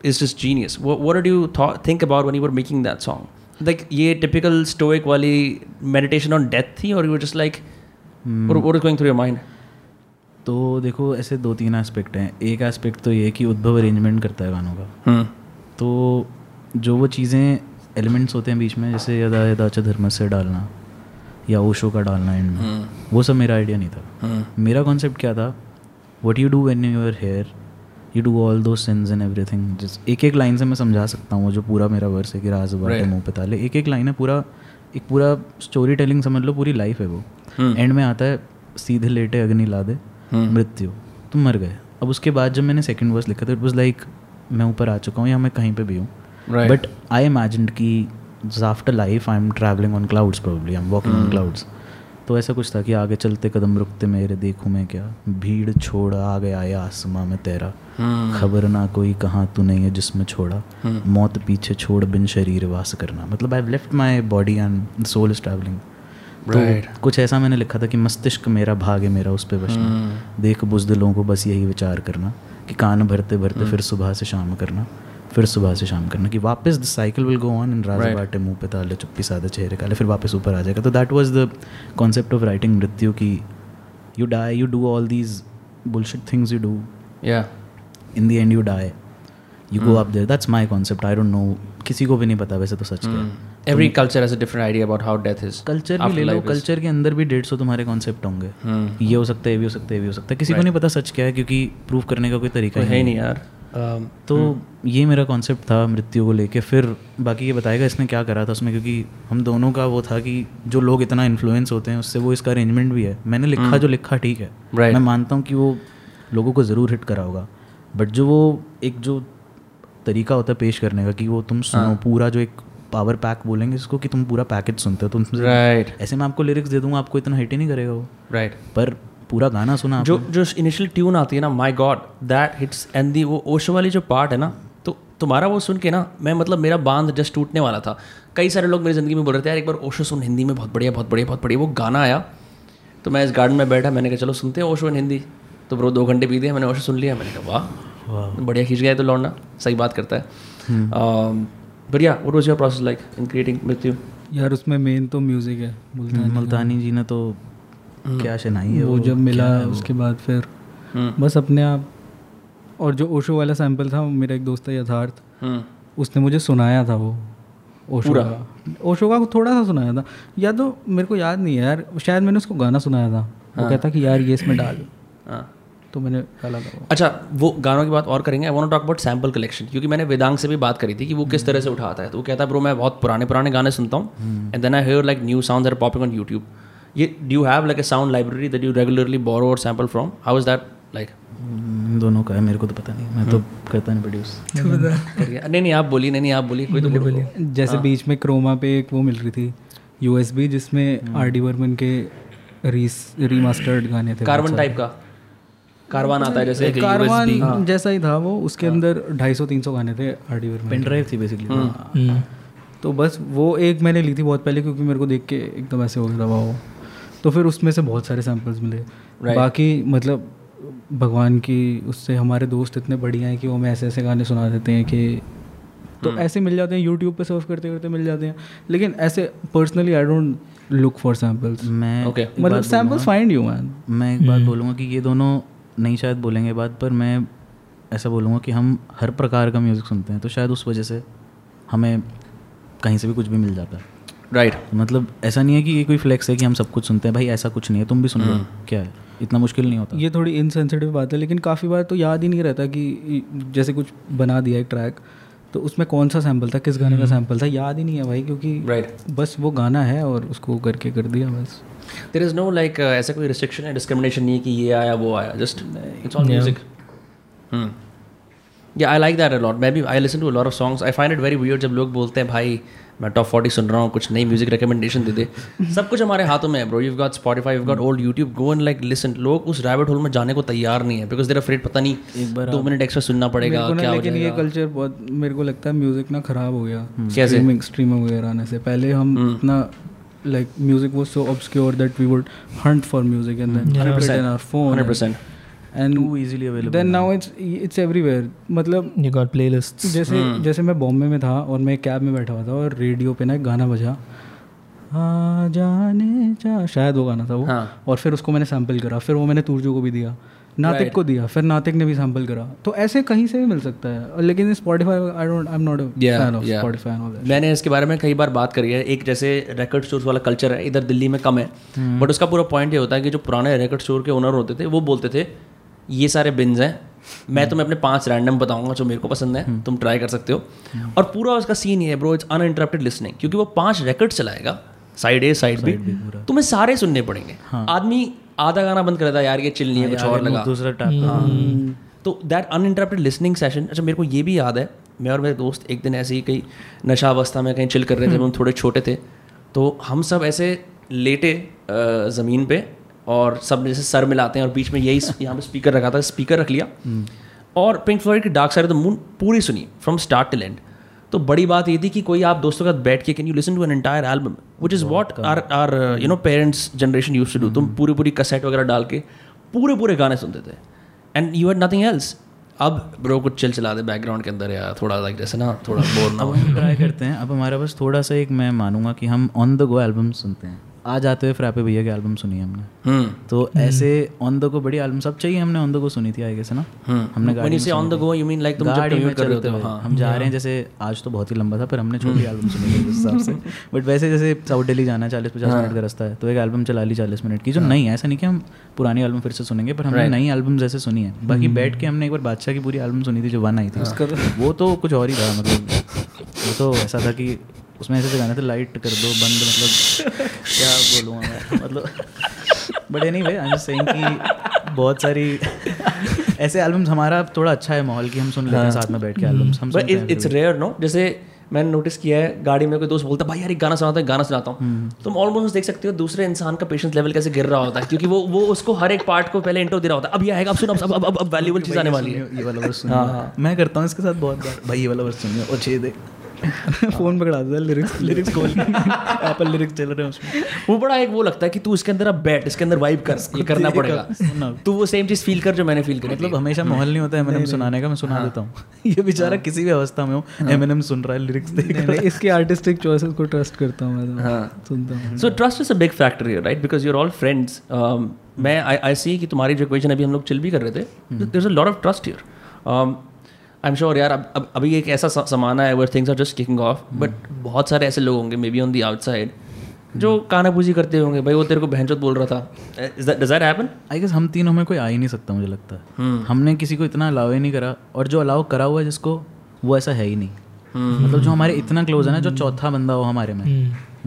is just genius वो what you think about when you were making that song like ये टिपिकल स्टोक वाली मेडिटेशन ऑन डेथ थी और you just like going through your mind तो देखो ऐसे दो तीन एस्पेक्ट हैं। एक एस्पेक्ट तो ये कि उद्भव अरेंजमेंट करता है गानों का। तो जो वो चीज़ें एलिमेंट्स होते हैं बीच में जैसे यदा यदा च धर्म से डालना या ओशो का डालना एंड में वो सब मेरा आइडिया नहीं था। मेरा कॉन्सेप्ट क्या था? What you do when you are here you do all those sins and every थिंग जिस एक एक लाइन से मैं समझा सकता हूँ वो जो पूरा मेरा वर्स है कि राज बाटे मुँह पे ताले। एक एक लाइन है पूरा एक पूरा स्टोरी टेलिंग समझ लो पूरी लाइफ है वो। एंड में आता है सीधे लेटे अग्नि ला दे मृत्यु। तुम मर गए। अब उसके बाद जब मैंने सेकंड वर्स लिखा था इट वाज लाइक मैं ऊपर आ चुका हूँ या मैं कहीं पे भी हूँ। बट आई इमेजिन कि after life I am travelling on clouds probably I am walking on clouds तो ऐसा कुछ था कि आगे चलते कदम रुकते मेरे देखूँ मैं क्या? भीड़ छोड़ आ गया आया आसमां में तेरा। खबर ना कोई कहाँ तू नहीं है जिसमें छोड़ा। मौत पीछे छोड़ बिन शरीर वास करना। मतलब I left my body and soul is travelling तो कुछ ऐसा मैंने लिखा था कि मस्तिष्क मेरा भाग है मेरा उस पर बचना देख बुजदिलों को बस यही विचार करना कि कान भरते भरते फिर सुबह से शाम करना फिर सुबह से शाम करना कि वापस the cycle will go on इन राजा बाटे मुँह पे ताले चुप्पी सादे चेहरे काले फिर वापस ऊपर आ जाएगा। तो that was the concept of writing मृत्यु की you die you do all these bullshit things you do Yeah. In the end you die you go up there that's my concept I don't know किसी को भी नहीं पता वैसे तो सच क्या है Every culture has a different idea about how death is. Culture भी ले लो कल्चर के अंदर भी डेढ़ सौ तुम्हारे कॉन्सेप्ट होंगे। ये हो सकता है ये भी हो सकता है ये भी हो सकता। है किसी को नहीं पता सच क्या है क्योंकि प्रूव करने का कोई तरीका है नहीं यार। Um, तो ये मेरा कॉन्सेप्ट था मृत्यु को लेके। फिर बाकी ये बताएगा इसने क्या करा था उसमें क्योंकि हम दोनों का वो था कि जो लोग इतना इन्फ्लुएंस होते हैं उससे वो इसका अरेंजमेंट भी है। मैंने लिखा जो लिखा ठीक है। मैं मानता हूँ कि वो लोगों को ज़रूर हिट करा होगा। बट जो वो एक जो तरीका होता है पेश करने का कि वो तुम सुनो पूरा जो एक पावर पैक बोलेंगे इसको कि तुम पूरा पैकेज सुनते हो तुम राइट ऐसे मैं आपको लिरिक्स दे दूँगा आपको इतना हिट ही नहीं करेगा वो। राइट पर पूरा गाना सुना जो जो इनिशियल ट्यून आती है ना my god that hits and the वो ओशो वाली जो पार्ट है ना तो तुम्हारा वो सुन के ना मैं मतलब मेरा बाँध जस्ट टूटने वाला था। कई सारे लोग मेरी ज़िंदगी में बोल रहे थे यार एक बार ओशो सुन हिंदी में बहुत बढ़िया बहुत बढ़िया बहुत बढ़िया। वो गाना आया तो मैं इस गार्डन में बैठा मैंने कहा चलो सुनते हैं ओशो इन हिंदी। तो ब्रो दो घंटे पी दिए मैंने ओशो सुन लिया मैंने कहा वाह बढ़िया खींच गया तो लौटना। सही बात करता है। बढ़िया what was your process like in creating with you यार उसमें मेन तो म्यूज़िक है मुल्तानी मुल्तानी जी ने तो क्या शनाई है वो जब मिला उसके बाद फिर हम्म। बस अपने आप और जो ओशो वाला सैंपल था मेरा एक दोस्त है यथार्थ हम्म। उसने मुझे सुनाया था वो ओशो का। ओशो का थोड़ा सा सुनाया था। या तो मेरे को याद नहीं है यार शायद मैंने उसको गाना सुनाया था। वो कहता कि यार ये इसमें डाल। हाँ। तो मैंने डाला था अच्छा वो गानों की बात और करेंगे? I want talk about sample collection क्योंकि मैंने वेदांग से भी बात करी थी कि वो किस तरह से उठाता है। तो वो कहता है ब्रो मैं बहुत पुराने पुराने गाने सुनता हूँ and then I hear like new sound are popping on YouTube ये do you have like a sound library that you regularly borrow और sample from how is that like in दोनों का है मेरे को तो पता नहीं। मैं तो करता नहीं प्रोड्यूस नहीं नहीं आप बोलिए नहीं नहीं आप बोलिए कोई तो बोलिए जैसे बीच में क्रोमा पे एक वो मिल रही थी यूएसबी जिसमें आर डी वर्मन के रीमास्टर्ड गाने थे कार्बन टाइप का। कारवान आता है जैसे कारवान जैसा ही था वो उसके अंदर 250 300 गाने थे R D Burman pen drive थी बेसिकली हम्म। तो बस वो एक मैंने ली थी बहुत पहले क्योंकि मेरे को देख के एकदम ऐसे हो गया था वाह। तो फिर उसमें से बहुत सारे सैम्पल्स मिले। बाकी मतलब भगवान की उससे हमारे दोस्त इतने बढ़िया हैं कि वो हमें ऐसे ऐसे गाने सुना देते हैं कि तो ऐसे मिल जाते हैं यूट्यूब पे सर्फ करते करते मिल जाते हैं। लेकिन ऐसे personally I don't look for samples मैं Okay. मतलब सैम्पल्स फाइंड यू मैन मैं एक बात बोलूँगा कि ये दोनों नहीं शायद बोलेंगे बात पर मैं ऐसा बोलूँगा कि हम हर प्रकार का म्यूज़िक सुनते हैं तो शायद उस वजह से हमें कहीं से भी कुछ भी मिल जाता है। Right right. मतलब ऐसा नहीं है कि ये कोई फ्लेक्स है कि हम सब कुछ सुनते हैं भाई ऐसा कुछ नहीं है तुम भी सुन लो क्या है? इतना मुश्किल नहीं होता। ये थोड़ी इनसेंसिटिव बात है लेकिन काफ़ी बार तो याद ही नहीं रहता कि जैसे कुछ बना दिया एक ट्रैक तो उसमें कौन सा सैंपल था किस गाने का सैंपल था याद ही नहीं है भाई क्योंकि राइट बस वो गाना है और उसको करके कर दिया बस। देर इज़ नो लाइक ऐसा कोई रिस्ट्रिक्शन है डिस्क्रिमिनेशन नहीं कि ये आया वो आया जस्ट इट्स ऑल म्यूज़िक या आई लाइक दैट अलॉट मैं भी I listen to lot of songs I find it very weird जब लोग बोलते हैं भाई मैं टॉप फोर्टी सुन रहा हूँ कुछ नई म्यूज़िक रिकमेंडेशन दे दे। सब कुछ हमारे हाथों में है bro you got Spotify you got old YouTube go and like listen लोग उस रैबिट होल में जाने को तैयार नहीं है बिकॉज़ देर अफ्रेड पता नहीं एक बार दो मिनट एक्स्ट्रा सुनना पड़ेगा क्या लेकिन ये कल्चर बहुत मेरे को लगता है म्यूज़िक ना खराब हो गया। कैसे? स्ट्रीमिंग स्ट्रीमिंग वगैरह आने से। पहले हम इतना like music was so obscure that we would hunt for music and then hundred put it in our phone hundred percent and Too easily available then now. it's it's everywhere. मतलब You got playlists. जैसे जैसे मैं बॉम्बे में था और मैं cab में बैठा हुआ था और रेडियो पे ना एक गाना बजा। आ जाने जा शायद वो गाना था वो। हाँ। और फिर उसको मैंने सैंपल करा। फिर वो मैंने तुरजू को भी दिया। नातिक right. को दिया फिर नातिक ने भी सैंपल करा। तो ऐसे कहीं से भी मिल सकता है लेकिन Spotify I don't I am not fan of. Spotify and all that मैंने इसके बारे में कई बार बात करी है एक जैसे रिकॉर्ड स्टोर्स वाला कल्चर है इधर दिल्ली में कम है बट उसका पूरा पॉइंट ये होता है कि जो पुराने रिकॉर्ड स्टोर के ओनर होते थे वो बोलते थे ये सारे बिन्स हैं मैं तुम्हें अपने पाँच रैंडम बताऊँगा जो मेरे को पसंद है तुम ट्राई कर सकते हो। और पूरा उसका सीन ये है ब्रो इट्स अनइंटरप्टेड लिसनिंग क्योंकि वो पाँच रिकॉर्ड चलाएगा साइड ए साइड बी तुम्हें सारे सुनने पड़ेंगे। आदमी आधा गाना बंद कर देता है यार ये चिल नहीं है कुछ और लगा। दूसरा टाइप तो दैट अनइंटरप्टेड लिसनिंग सेशन अच्छा मेरे को ये भी याद है मैं और मेरे दोस्त एक दिन ऐसे ही कहीं नशा अवस्था में कहीं चिल कर रहे थे जब हम थोड़े छोटे थे तो हम सब ऐसे लेटे ज़मीन पे और सब जैसे सर मिलाते हैं और बीच में यही यहाँ पे स्पीकर रखा था स्पीकर रख लिया। और पिंक फ्लॉइड की Dark Side of the Moon पूरी सुनी फ्रॉम स्टार्ट टिल एंड तो बड़ी बात ये थी कि कोई आप दोस्तों के साथ बैठ के can you listen to an entire album which is what our our you know parents generation used to do तुम पूरी पूरी कसेट वगैरह डाल के पूरे पूरे गाने सुनते थे। And you had nothing else अब ब्रो कुछ चिल चला दे बैकग्राउंड के अंदर यार थोड़ा लाइक जैसे ना थोड़ा बोर ना अब हो। हम ट्राई करते हैं। अब हमारे पास थोड़ा सा एक मैं मानूँगा कि हम ऑन द गो एल्बम सुनते हैं। आज आते हुए फ्रैपे भैया की एल्बम सुनी है हमने। हम्म। तो ऐसे ऑन द गो बड़ी एल्बम सब चाहिए हमने ऑन द गो सुनी थी आगे से ना? हमने गाड़ी say on the go, you mean like तुम गाड़ी में कर रहे चलते हो हाँ। हम जा रहे हैं जैसे आज तो बहुत ही लंबा था पर हमने छोटी एल्बम सुनी थी उस हिसाब से। बट वैसे जैसे साउथ दिल्ली जाना है चालीस पचास मिनट का रास्ता है तो एक एल्बम चला ली चालीस मिनट की जो नहीं है। ऐसा नहीं कि हम पुरानी एल्बम फिर से सुनेंगे पर हमने नई एल्बम जैसे सुनी है। बाकी बैठ के हमने एक बार बादशाह की पूरी एल्बम सुनी थी जो वन आई थी। वो तो कुछ और ही था मतलब वो तो ऐसा था कि उसमें ऐसे गाने थे लाइट कर दो बंद मतलब क्या बोलूँगा मैं? मतलब बट नहीं भाई आई एम सेइंग कि बहुत सारी ऐसे एल्बम्स हमारा थोड़ा अच्छा है माहौल कि हम सुन लेते हैं साथ में बैठ के एल्बम्स हम बट इट्स रेयर नो जैसे मैंने नोटिस किया है गाड़ी में कोई दोस्त बोलता है भाई यार एक गाना सुनाता हूँ गाना सुनाता हूँ। तुम ऑलमोस्ट देख सकते हो दूसरे इंसान का पेशेंस लेवल कैसे गिर रहा होता है क्योंकि वो वो उसको हर एक पार्ट को पहले इंट्रो दे रहा होता है अब ये आएगा अब सुनो अब अब अब, वैल्यूबल चीज़ आने वाली है। ये वाला वर्स सुनिए मैं करता हूँ इसके साथ बहुत बार। भाई ये वाला वर्स सुनिए और छेद है फ़ोन पकड़ा देता लिरिक्स लिरिक्स खोल एप्पल लिरिक्स चल रहे हैं उसमें। वो बड़ा एक वो लगता है कि तू इसके अंदर अब बैठ इसके अंदर वाइब कर ये करना पड़ेगा। तू वो सेम चीज़ फील कर जो मैंने फील करी मतलब हमेशा माहौल नहीं होता है एमएनएम सुनाने का मैं सुना देता हूँ। ये बेचारा किसी भी अवस्था में हो एमएनएम सुन रहा है लिरिक्स देख नहीं, इसकी आर्टिस्टिक चॉइसेस को ट्रस्ट करता हूँ मैं तो। हाँ। सुनता हूँ। So trust is a big factor here right because your all friends मैं आई आई सी कि तुम्हारी जो इक्वेशन अभी हम लोग चिल भी कर रहे थे। There is a lot of trust here I am sure यार अब अब अभी एक ऐसा स- जमाना है where things are just kicking off but बहुत सारे ऐसे लोग होंगे maybe on the outside जो कानापूजी करते होंगे भाई वो तेरे को बहनचोद बोल रहा था। Does that happen I guess हम तीनों में कोई आ ही नहीं सकता मुझे लगता है। हमने किसी को इतना अलाउ ही नहीं करा और जो अलाउ करा हुआ है जिसको वो ऐसा है ही नहीं। मतलब जो हमारे इतना क्लोज है ना जो चौथा बंदा हो हमारे में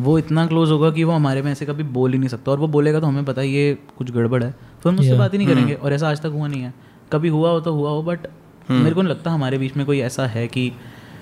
वो इतना क्लोज होगा कि वो हमारे में ऐसे कभी बोल ही नहीं सकता और वो बोलेगा तो हमें पता है ये कुछ गड़बड़ है। तो हम उससे बात ही नहीं करेंगे और ऐसा आज तक हुआ नहीं है। कभी हुआ हो तो हुआ हो बट मेरे को नहीं लगता हमारे बीच में कोई ऐसा है कि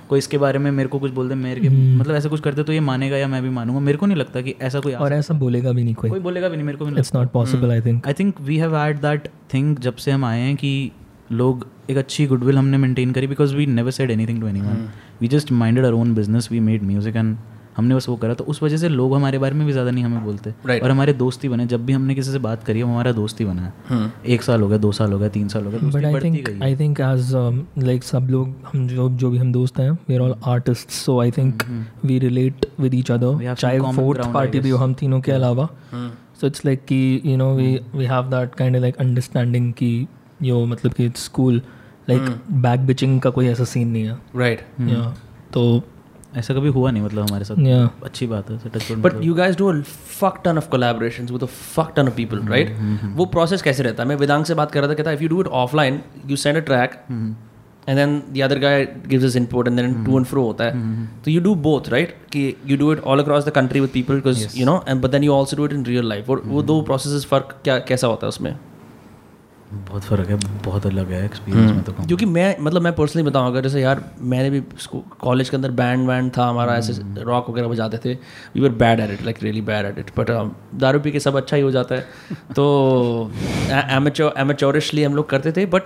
कोई इसके बारे में मेरे को कुछ बोल दे मेरे के मतलब ऐसा कुछ करते तो ये मानेगा या मैं भी मानूँगा। मेरे को नहीं लगता कि ऐसा कोई और ऐसा बोलेगा भी नहीं कोई। कोई बोलेगा भी नहीं मेरे को it's not possible I think I think we have had that thing जब से हम आए हैं कि लोग एक अच्छी गुडविल हमने मेंटेन करी because we never said anything to anyone we just minded our own business we made music and हमने बस वो करा तो उस वजह से लोग हमारे बारे में भी ज़्यादा नहीं हमें बोलते। Right. और हमारे दोस्त ही बने जब भी हमने किसी से बात करी है वो हमारा दोस्त ही बना। है hmm. एक साल हो गया दो साल हो गया तीन साल हो गया but I think I think as like सब लोग हम जो जो भी हम दोस्त हैं we are all artist so I think we relate with each other चाहे फोर्थ पार्टी भी हो हम तीनों के अलावा। सो इट्स लाइक कि you know we we have that kind of like understanding कि यो मतलब कि स्कूल लाइक बैक बिचिंग का कोई ऐसा सीन नहीं है। राइट या तो ऐसा कभी हुआ नहीं मतलब हमारे साथ। या अच्छी बात है but you guys do a fuck ton of collaborations with a fuck ton of people right वो प्रोसेस कैसे रहता है? मैं वेदांग से बात कर रहा था कहता if you do it offline you send a track and then the other guy gives us input and then to and fro होता है. तो यू डू बोथ राइट कि you do it all across the country with people because you know and but then you also do it in real life और वो दो process फ़र्क क्या कैसा होता है उसमें? बहुत फ़र्क है बहुत अलग है एक्सपीरियंस में तो क्योंकि मैं मतलब मैं पर्सनली बताऊँ अगर जैसे यार मैंने भी कॉलेज के अंदर बैंड वैंड था हमारा ऐसे रॉक वगैरह बजाते थे we were bad at it like really bad at it but दारू पी के सब अच्छा ही हो जाता है। तो एमेचोर एमेचोरिशली हम लोग करते थे but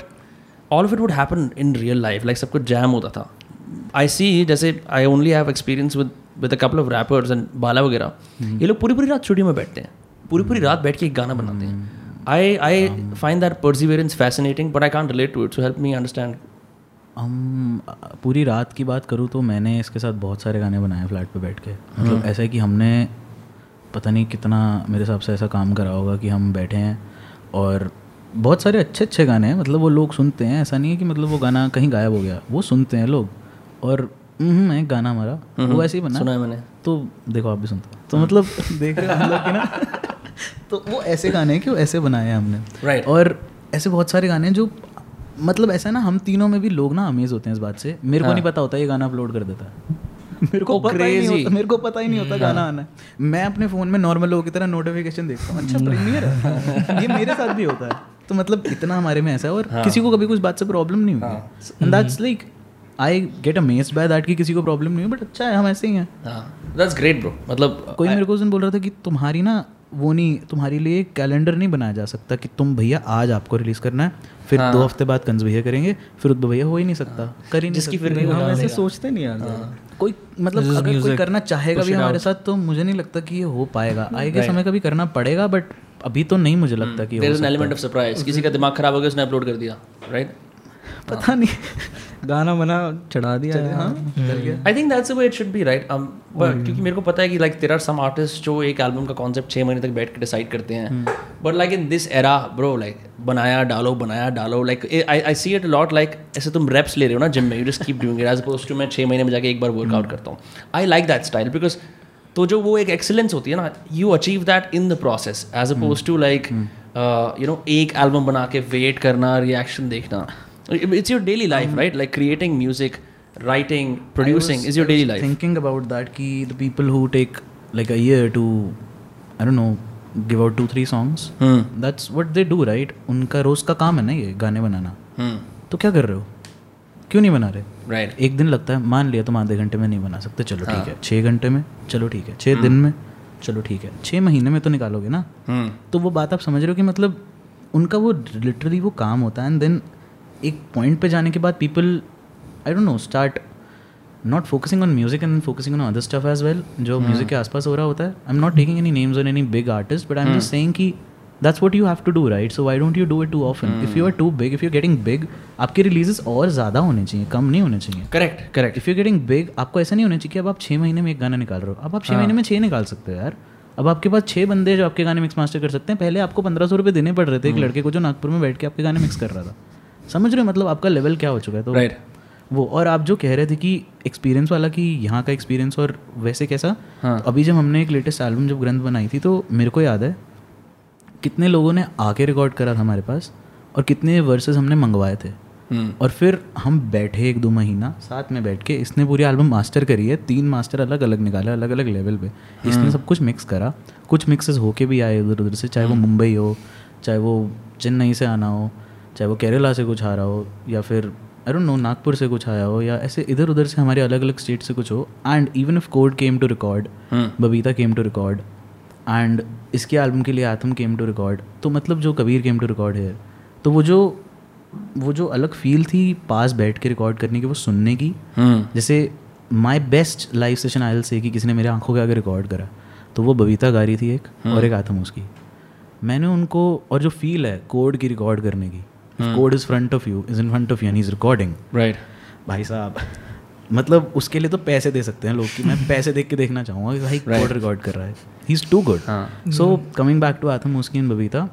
all of it would happen in real life like सब कुछ जैम होता था। आई सी जैसे I only have experience with with a couple of rappers and Bala वगैरह। ये लोग पूरी पूरी रात स्टूडियो में बैठते हैं। पूरी पूरी रात बैठ के एक गाना बनाते हैं। I I find that perseverance fascinating but I can't relate to it so help me understand हम पूरी रात की बात करूँ तो मैंने इसके साथ बहुत सारे गाने बनाए फ्लैट पे बैठ के। मतलब ऐसा है कि हमने पता नहीं कितना मेरे हिसाब से ऐसा काम करा होगा कि हम बैठे हैं और बहुत सारे अच्छे अच्छे गाने हैं मतलब वो लोग सुनते हैं। ऐसा नहीं है कि मतलब वो गाना कहीं गायब हो गया वो सुनते हैं लोग। और हम्म, एक गाना हमारा वो ऐसे ही बना। सुना है मैंने। तो देखो आप भी सुनते हो। तो मतलब देख रहे हो कि ना तो वो ऐसे गाने हैं कि वो ऐसे बनाए हैं हमने। Right. और ऐसे बहुत सारे गाने हैं जो मतलब ऐसा है ना हम तीनों में भी लोग ना अमेज होते हैं इस बात से। मेरे हाँ. को नहीं पता होता ये गाना अपलोड कर देता है। मेरे को Oh, पता ही नहीं होता मेरे को पता ही नहीं होता गाना आना है। मैं अपने फ़ोन में नॉर्मल लोगों की तरह नोटिफिकेशन देखता हूँ। अच्छा प्रीमियर है। ये मेरे साथ भी होता है। तो मतलब इतना हमारे में ऐसा है और किसी को कभी कुछ बात से प्रॉब्लम नहीं हुई that's like I get amazed by that कि किसी को प्रॉब्लम नहीं हुई बट अच्छा है हम ऐसे ही हैं। हाँ। दैट्स ग्रेट ब्रो मतलब कोई मेरे को उस दिन बोल रहा था कि तुम्हारी ना वो नहीं तुम्हारे लिए कैलेंडर नहीं बनाया जा सकता कि तुम भैया आज आपको रिलीज़ करना है फिर हाँ। दो हफ़्ते बाद कंज भैया करेंगे फिर उद्भव भैया हो ही नहीं सकता हाँ। कर ही नहीं जिसकी सकते। फिर हम ऐसे सोचते नहीं यार। कोई मतलब अगर कोई करना चाहेगा भी हमारे साथ तो मुझे नहीं लगता कि ये हो पाएगा। आएगा समय कभी करना पड़ेगा बट अभी तो नहीं मुझे लगता कि देयर हो is an element of surprise किसी का दिमाग खराब हो गया उसने अपलोड कर दिया राइट पता नहीं। गाना बना चढ़ा दिया हाँ। गया। I think that's the way it should be right क्योंकि मेरे को पता है कि like there are some artist जो एक एल्बम का कॉन्सेप्ट छः महीने तक बैठ के डिसाइड करते हैं। But like in this era bro like बनाया डालो बनाया डालो like I I see it lot like ऐसे तुम रेप्स ले रहे हो ना जिम में you just keep doing it as oppose to मैं छः महीने में जाके एक बार वर्कआउट करता हूँ। I like that style because तो जो वो एक एक्सेलेंस होती है ना you achieve that in the process as oppose to like you know एक एल्बम बना के वेट करना रिएक्शन देखना। It's your daily life right like creating music writing producing is your daily life. thinking about that कि the people who take like a year to I don't know give out two three songs. Hmm. that's what they do right? उनका रोज का काम है ना ये गाने बनाना। Hmm. तो क्या कर रहे हो? क्यों नहीं बना रहे? राइट एक दिन लगता है मान लिया तुम आधे घंटे में नहीं बना सकते चलो ठीक है। छः घंटे में चलो ठीक है। छः दिन में चलो ठीक है। छः महीने में तो निकालोगे ना? हम्म तो वो बात आप समझ रहे हो कि मतलब उनका वो लिटरली वो काम होता है एंड देन एक पॉइंट पे जाने के बाद people I don't know start not focusing on music and focusing on other stuff as well जो म्यूज़िक के आसपास हो रहा होता है। I am not taking any names on any big artist but I am just saying कि that's what you have to do right so why don't you do it too often if you are too big if you getting big आपके releases और ज़्यादा होने चाहिए कम नहीं होने चाहिए। Correct correct if you getting big आपको ऐसा नहीं होना चाहिए कि अब आप छः महीने में एक गाना निकाल रहे हो। अब आप छः महीने में छः निकाल सकते हो यार। अब आपके पास छः बंदे जो आपके गाने मिक्स मास्टर कर सकते हैं। पहले आपको पंद्रह सौ रुपये देने पड़ रहे थे एक लड़के को जो नागपुर में बैठ के आपके गाने मिक्स कर रहा था। समझ रहे हो? मतलब आपका लेवल क्या हो चुका है? तो राइट वो और आप जो कह रहे थे कि एक्सपीरियंस वाला कि यहाँ का एक्सपीरियंस और वैसे कैसा? हाँ। तो अभी जब हमने एक लेटेस्ट एल्बम जब ग्रंथ बनाई थी तो मेरे को याद है कितने लोगों ने आके रिकॉर्ड करा था हमारे पास और कितने वर्सेस हमने मंगवाए थे। हम्म। और फिर हम बैठे एक दो महीना साथ में बैठ के इसने पूरी एल्बम मास्टर करी है तीन मास्टर अलग अलग निकाले अलग अलग लेवल पे इसने सब कुछ मिक्स करा। कुछ मिक्सेस होके भी आए उधर उधर से चाहे वो मुंबई हो चाहे वो चेन्नई से आना हो चाहे वो केरला से कुछ आ रहा हो या फिर आई डोंट नो नागपुर से कुछ आया हो या ऐसे इधर उधर से हमारे अलग अलग स्टेट से कुछ हो। And even if code came to record Babita came to record and इसके एल्बम के लिए आथम केम टू रिकॉर्ड तो मतलब जो कबीर केम टू रिकॉर्ड है तो वो जो वो जो अलग फील थी पास बैठ के रिकॉर्ड करने की वो सुनने की। हम्म जैसे माई बेस्ट लाइव सेशन आयल से कि किसी ने मेरे आँखों के आगे रिकॉर्ड करा तो वो बबीता गा रही थी एक और एक आथम उसकी। मैंने उनको और जो फील है कोड की रिकॉर्ड करने की code is front of you is in front of you is recording right भाई साहब मतलब उसके लिए तो पैसे दे सकते हैं लोग कि मैं पैसे देख के देखना चाहूँगा कि भाई कोड रिकॉर्ड कर रहा है। He is too good so coming back to Atham उसकी and Babita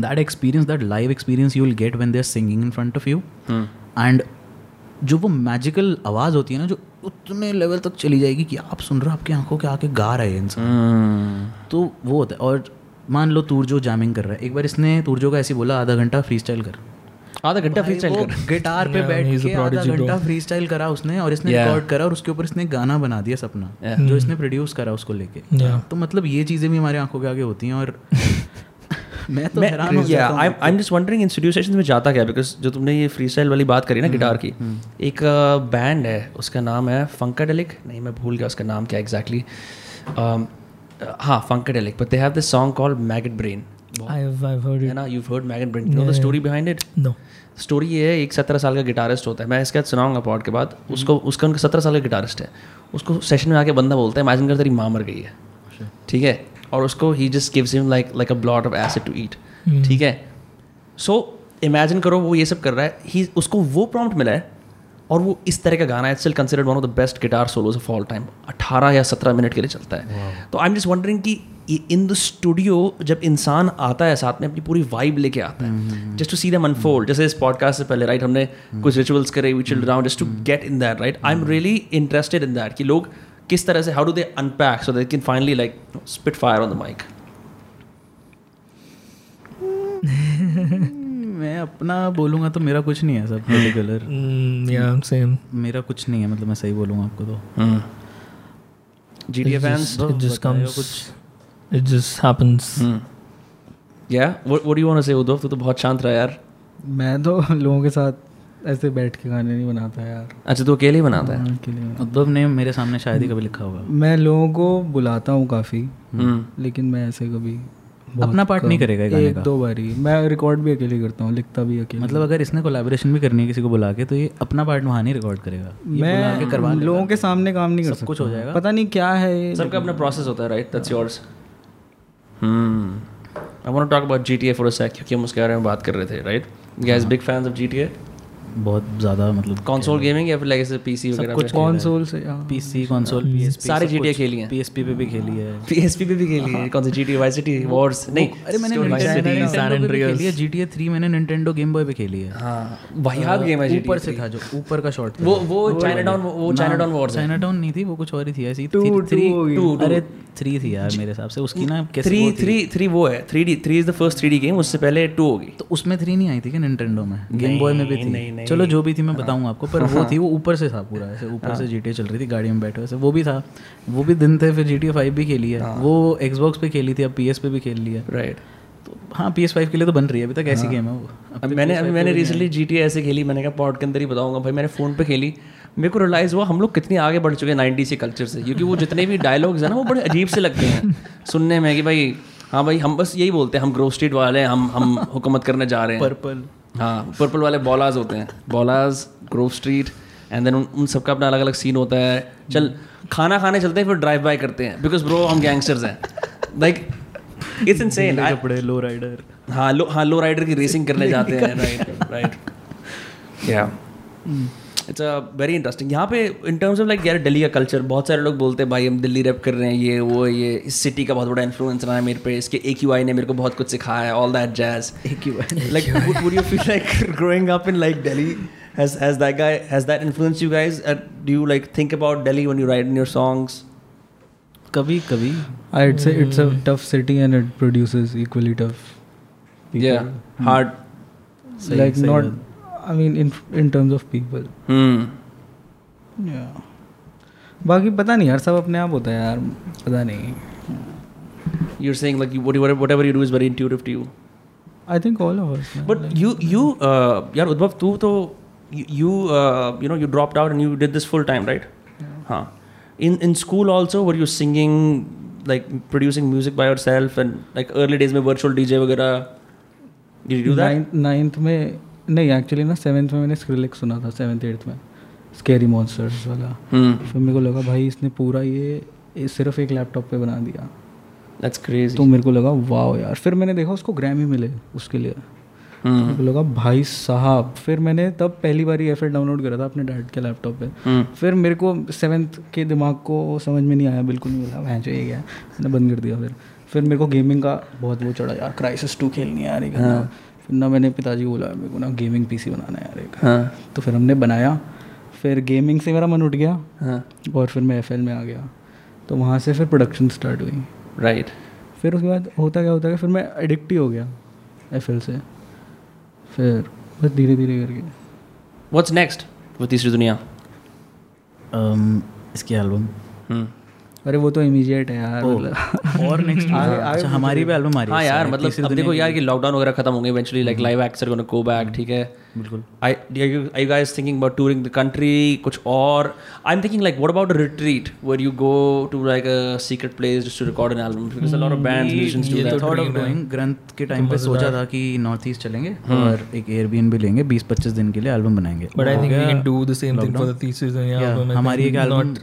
that experience that live experience you will get when they are singing in front of you and जो वो मैजिकल आवाज़ होती है ना जो उतने लेवल तक चली जाएगी कि आप सुन रहे हो आपकी आँखों के आके गा रहे हैं इंसान। हम्म तो वो होता है और मान लो तूरजो जैमिंग कर रहा है। एक बार इसने तूरजो का ऐसे बोला आधा घंटा फ्री स्टाइल कर। आधा घंटा फ्री स्टाइल कर। गिटार पे बैठ के आधा घंटा फ्री स्टाइल करा उसने और इसने. रिकॉर्ड करा और उसके ऊपर इसने गाना बना दिया सपना. जो इसने प्रोड्यूस करा उसको लेके. तो मतलब ये चीज़ें भी हमारे आँखों के आगे होती हैं और मैं तो हैरान हो या जाता I I am just wondering in studio sessions में जाता क्या? बिकॉज़ जो तुमने ये फ्री स्टाइल वाली बात करी ना गिटार की एक बैंड है उसका नाम है फंकाडेलिक नहीं मैं भूल गया उसका नाम क्या एग्जैक्टली हाँ Funkadelic but they have this song called Maggot Brain I've I've heard है it. ना you heard Maggot Brain no the story behind it No. Story ये है एक सत्रह साल का गिटारिस्ट होता है। मैं इसके बाद सुनाऊँगा पॉड के बाद। उसको उसका उनका सत्रह साल का गिटारिस्ट है। उसको सेशन में आके बंदा बोलता है इमेजिन कर तेरी माँ मर गई है। ठीक है? और उसको ही just gives him like like a blot of acid to eat ठीक है? सो इमेजिन करो वो ये सब कर रहा है। ही उसको वो प्रॉम्प्ट मिला है और वो इस तरह का गाना है still considered one of the best guitar solos of all time 18 या 17 मिनट के लिए चलता है। तो आई एम जस्ट वंडरिंग कि इन द स्टूडियो जब इंसान आता है साथ में अपनी पूरी वाइब लेके आता है जस्ट टू सी दम अनफोल्ड जैसे इस पॉडकास्ट से पहले राइट हमने कुछ रिचुअल्स करे we chilled around just to get in that right I am really interested in that कि लोग किस तरह से how do they unpack so they can finally like spit fire on the mic मैं अपना बोलूँगा तो मेरा कुछ नहीं है सब पर्टिकुलर Mm, yeah, same. मेरा कुछ नहीं है मतलब मैं सही बोलूँगा आपको तो। जी फैंस it just कुछ। It just happens. या what do you want to say Uddhav तू तो बहुत शांत रहा यार। मैं तो लोगों के साथ ऐसे बैठ के गाने नहीं बनाता यार। अच्छा तू अकेले ही बनाता है? उनके लिए उद्धव ने मेरे सामने शायद ही कभी लिखा होगा। मैं लोगों को बुलाता हूँ काफ़ी हम्म। लेकिन मैं ऐसे कभी अपना part नहीं करेगा गाने एक का। दो बारी। मैं रिकॉर्ड भी अकेले करता हूँ लिखता भी अकेले। मतलब अगर इसने कोलैबोरेशन भी करनी है किसी को बुला के तो ये अपना पार्ट वहाँ नहीं रिकॉर्ड करेगा। ये के करवा मैं लोगों के सामने काम नहीं कर सकता कुछ हो जाएगा। पता नहीं क्या है सबका अपना प्रोसेस होता है right that's yours hmm I want to talk about GTA for a sec क्योंकि हम उसके बारे में बात कर रहे थे right you guys big fans of GTA बहुत ज़्यादा मतलब कंसोल गेमिंग या फिर लाइक ऐसे पीसी वगैरह कुछ पे? कॉन्सोल से हाँ। पीसी कंसोल पीएसपी सारे GTA खेली हैं। पीएसपी पे भी खेली है। पीएसपी पे भी खेली है। कौन सी? जीटीए वाई सिटी वॉर्स नहीं अरे मैंने पे भी Andreas. खेली है। GTA 3 मैंने Nintendo गेम बॉय पे खेली है। हाँ। वाहियात गेम है ऊपर से था जो ऊपर का शॉट वो वो चाइनाटाउन वो चाइनाटाउन वॉर्स चाइना टाउन नहीं थी वो कुछ और ही थी ऐसी। Two, थ्री two होगी। Two, two. अरे थ्री थी यार मेरे हिसाब से। उसकी ना कैसे थ्री वो थी? थ्री थ्री वो है। Three D three is the first three D game उससे पहले टू होगी। तो उसमें थ्री नहीं आई थी क्या निंटेंडो में? गेम बॉय में भी नहीं, थी। नहीं। चलो जो भी थी मैं बताऊँगा आपको पर वो थी वो ऊपर से था पूरा ऐसे ऊपर से जीटीए चल रही थी गाड़ी में बैठे वैसे वो भी था वो भी दिन थे फिर जीटीए फाइव भी खेली है। वो एक्सबॉक्स पे खेली थी अब पीएस पे भी खेल लिया राइट तो हाँ पी एस फाइव के लिए तो बन रही है अभी तक ऐसी गेम है वो। अभी मैंने अभी मैंने रिसेंटली जी टी ऐसे खेली मैंने कहा पॉड के अंदर ही बताऊँगा। भाई मैंने फ़ोन पे खेली। मेरे को रियलाइज़ हुआ हम लोग कितनी आगे बढ़ चुके हैं नाइन्टी से कल्चर से क्योंकि वो जितने भी डायलॉग्स हैं ना वो बड़े अजीब से लगते हैं। सुनने में कि भाई हाँ भाई हम बस यही बोलते हैं हम ग्रो स्ट्रीट वाले हैं हम हम हुकूमत करने जा रहे हैं। पर्पल हाँ पर्पल वाले बॉलाज होते हैं। Ballas Grove Street and then उन, उन सबका अपना अलग अलग सीन होता है। चल खाना खाने चलते हैं फिर ड्राइव बाय करते हैं। बिकॉज़ ब्रो हम गैंगस्टर्स हैं। लाइक इट्स इन सेन कपड़े लो राइडर हाँ लो हाँ लो राइडर की रेसिंग करने जाते हैं राइट राइट या इट्स अ वेरी इंटरेस्टिंग यहाँ पे इन टर्म्स ऑफ़ लाइक यार दिल्ली का कल्चर बहुत सारे लोग बोलते हैं भाई हम दिल्ली रैप कर रहे हैं ये वो ये इस सिटी का बहुत बड़ा इन्फ्लुएंस रहा है मेरे पे इसके ए क्यू आई ने मेरे को बहुत कुछ सिखाया है all that jazz like would, would you feel like growing up in like delhi has has that guy has that influenced you guys uh, do you like think about delhi when you write in your songs कभी कभी I'd say it's a tough city and it produces equally tough. people. yeah hard like not. I in in terms of people. hmm Yeah. बाकी पता नहीं यार सब अपने आप होता है यार पता नहीं you're saying like you, whatever whatever you do is very intuitive to you I think all of us but like, you you uh यार उद्भव तू तो you you, uh, you know you dropped out and you did this full time right yeah. हाँ in in school also were you singing like producing music by yourself and like early days में virtual DJ वगैरह did you do that ninth में नहीं actually ना seventh में मैंने Skrillex सुना था सेवन्थ एट्थ में। स्केरी मॉन्स्टर्स वाला। hmm फिर मेरे को लगा भाई इसने पूरा ये, सिर्फ़ एक लैपटॉप पे बना दिया। That's crazy तो मेरे को लगा वाह यार। फिर मैंने देखा उसको ग्रैमी मिले उसके लिए। hmm मेरे को लगा भाई साहब। फिर मैंने तब पहली बार एफ़ डाउनलोड करा था अपने डैड के लैपटॉप पे। hmm फिर मेरे को सेवन्थ के दिमाग को समझ में नहीं आया बिल्कुल नहीं मिला। भैंस ये गया मैंने बंद कर दिया फिर। फिर मेरे को गेमिंग का बहुत वो चढ़ा यार क्राइसिस टू खेलनी है यार। फिर ना मैंने पिताजी को बोला मेरे को ना गेमिंग पीसी बनाना है यार एक। हाँ। तो फिर हमने बनाया फिर गेमिंग से मेरा मन उठ गया। हाँ। और फिर मैं एफएल में आ गया। तो वहाँ से फिर प्रोडक्शन स्टार्ट हुई। राइट फिर उसके बाद होता क्या होता क्या फिर मैं एडिक्ट ही हो गया एफएल से। फिर बस धीरे धीरे करके। व्हाट्स नेक्स्ट वो तीसरी दुनिया। Um, इसकी एल्बम हम्म। अरे वो तो इमीडिएट है यार मतलब और नेक्स्ट अच्छा हमारी भी एल्बम आ रही है हाँ यार मतलब अब देखो यार कि लॉकडाउन वगैरह खत्म होंगे eventually like live acts are gonna go back ठीक है बिल्कुल I are you, are you guys thinking about touring the country कुछ और I'm thinking like what about a retreat where you go to like a secret place just to record an album because a lot of bands musicians do ये that तो thought of doing ग्रंथ के time पे सोचा था कि north east चलेंगे और एक एयरबीएनबी लेंगे 20-25 दिन के लिए एल्बम बनाएँगे But I हो think we गया can do the same thing for the lockdown. thesis and Yeah, album. I हमारी एक not,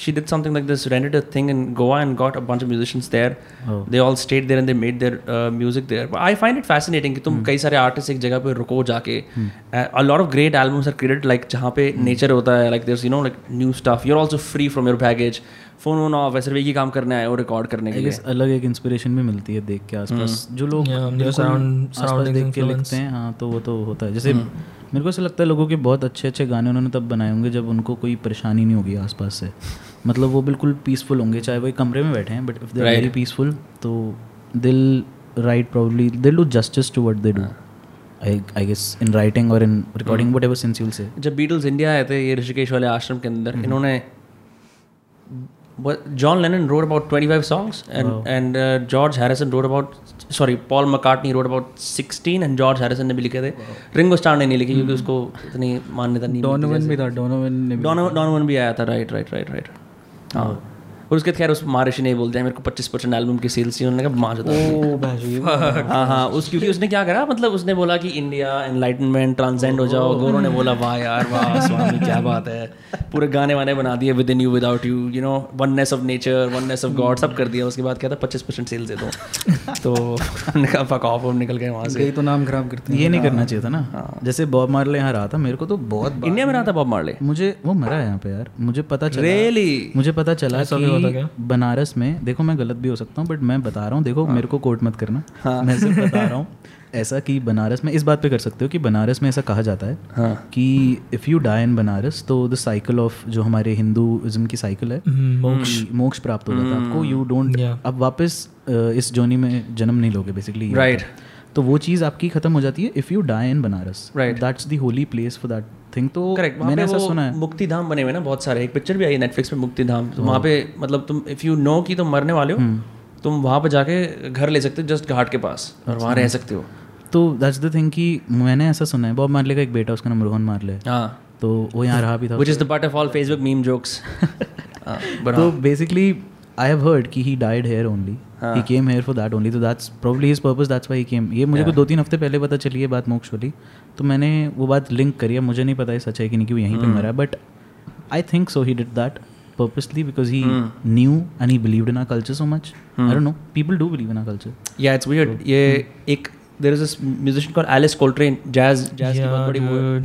she did something like this rented a thing in Goa and got a bunch of musicians there Oh. they all stayed there and they made their uh, music there but I find it fascinating कि तुम कई सारे artists एक जगह पे रुको जाके Uh, a lot of great albums are created like जहाँ पे nature होता है like there's you know like new stuff you're also free from your baggage phone on off सिर्फ़ एक ही काम करने आए हो रिकॉर्ड करने के लिए अलग एक इंस्पिरेशन भी मिलती है देख के आसपास जो लोग surroundings देख के. लिखते हैं हाँ तो वो तो होता है जैसे मेरे को ऐसा लगता है लोगों के बहुत अच्छे अच्छे गाने उन्होंने तब बनाए होंगे जब उनको कोई परेशानी नहीं होगी आसपास से। मतलब वो बिल्कुल पीसफुल होंगे चाहे वो एक कमरे में बैठे हैं but if they. Very peaceful तो they'll write probably they'll do justice to what they do I guess in writing और in recording what ever since यूल से जब बीटल्स इंडिया आए थे ये ऋषिकेश वाले आश्रम के अंदर इन्होंने John Lennon wrote about 25 songs and wow. and uh, George Harrison wrote about sorry Paul McCartney wrote about 16 and George Harrison ने भी लिखे थे रिंगो स्टार ने नहीं लिखे क्योंकि उसको इतनी मान्यता नहीं डोनोवन भी था डोनोवन डॉनवन भी आया था राइट राइट राइट राइट हाँ और उसके खैर उस महारिषि ने बोलते हैं मेरे को 25 परसेंट एल्बम की सेल्स थी उन्होंने कहा माँ जोता हाँ हाँ उस क्योंकि उसने क्या करा मतलब उसने बोला कि इंडिया एनलाइटनमेंट ट्रांसेंड हो जाओ। गौरव ने बोला वाह यार वाह स्वामी क्या बात है। पूरे गाने वाने बना दिए within you without you you know oneness of nature oneness of God सब कर दिया। उसके बाद क्या था पच्चीस परसेंट सेल्स दे दो। तो हमने कहा फक ऑफ़ हम निकल गए वहाँ से। तो नाम खराब करते हैं। ये नहीं करना चाहिए था ना। जैसे बॉब मार्ले यहाँ रहा था मेरे को तो बहुत इंडिया में रहा था बॉब मार्ले मुझे वो मरा है यहाँ पे यार। मुझे पता चला रियली मुझे पता चला हुआ था क्या? बनारस में देखो मैं गलत भी हो सकता हूँ बट मैं बता रहा हूँ देखो हाँ। मेरे को कोट मत करना। हाँ। मैं सिर्फ़ बता रहा हूँ ऐसा कि बनारस में इस बात पे कर सकते हो कि बनारस में ऐसा कहा जाता है हाँ। कि if you die in Banaras तो द साइकिल ऑफ़ जो हमारे हिंदुज़म की साइकिल है हम्म, मोक्ष। मोक्ष प्राप्त हो जाता है। आपको यू डोंट अब वापस इस जोनी में जन्म नहीं लोगे बेसिकली Right. तो वो चीज़ आपकी खत्म हो जाती है if you die in Banaras. Right that's the holy place for that thing तो करेक्ट मैंने ऐसा सुना है। मुक्ति धाम बने हुए ना बहुत सारे। एक पिक्चर भी आई नेटफ्लिक्स पे मुक्ति धाम तो वहाँ पे मतलब तुम इफ़ यू नो कि तुम मरने वाले हो हम्म। तुम वहाँ पे जाके घर ले सकते हो जस्ट घाट के पास और वहाँ रह सकते हो। तो दैट्स द थिंग कि मैंने ऐसा सुना है बॉब मार्ले का एक बेटा उसका नाम रोहन मार्ले है। हाँ। तो वो यहाँ रहा भी था। Which is the part of all Facebook meme jokes तो बेसिकली आई हैव हर्ड कि ही डाइड हेयर ओनली हाँ। Came here for that only तो that's probably his purpose that's why he came ये मुझे को दो तीन हफ़्ते पहले पता चली है बात मोक्ष वाली। तो मैंने वो बात लिंक करी है मुझे नहीं पता है सच है कि नहीं कि वो यहीं हम्म। पे मरा but I think so he did that purposely because he हम्म। knew and he believed in our culture so much. I don't know people do believe in our culture. Yeah या इट्स वियर्ड ये एक there is a musician called Alice Coltrane jazz jazz की बहुत बड़ी वो है।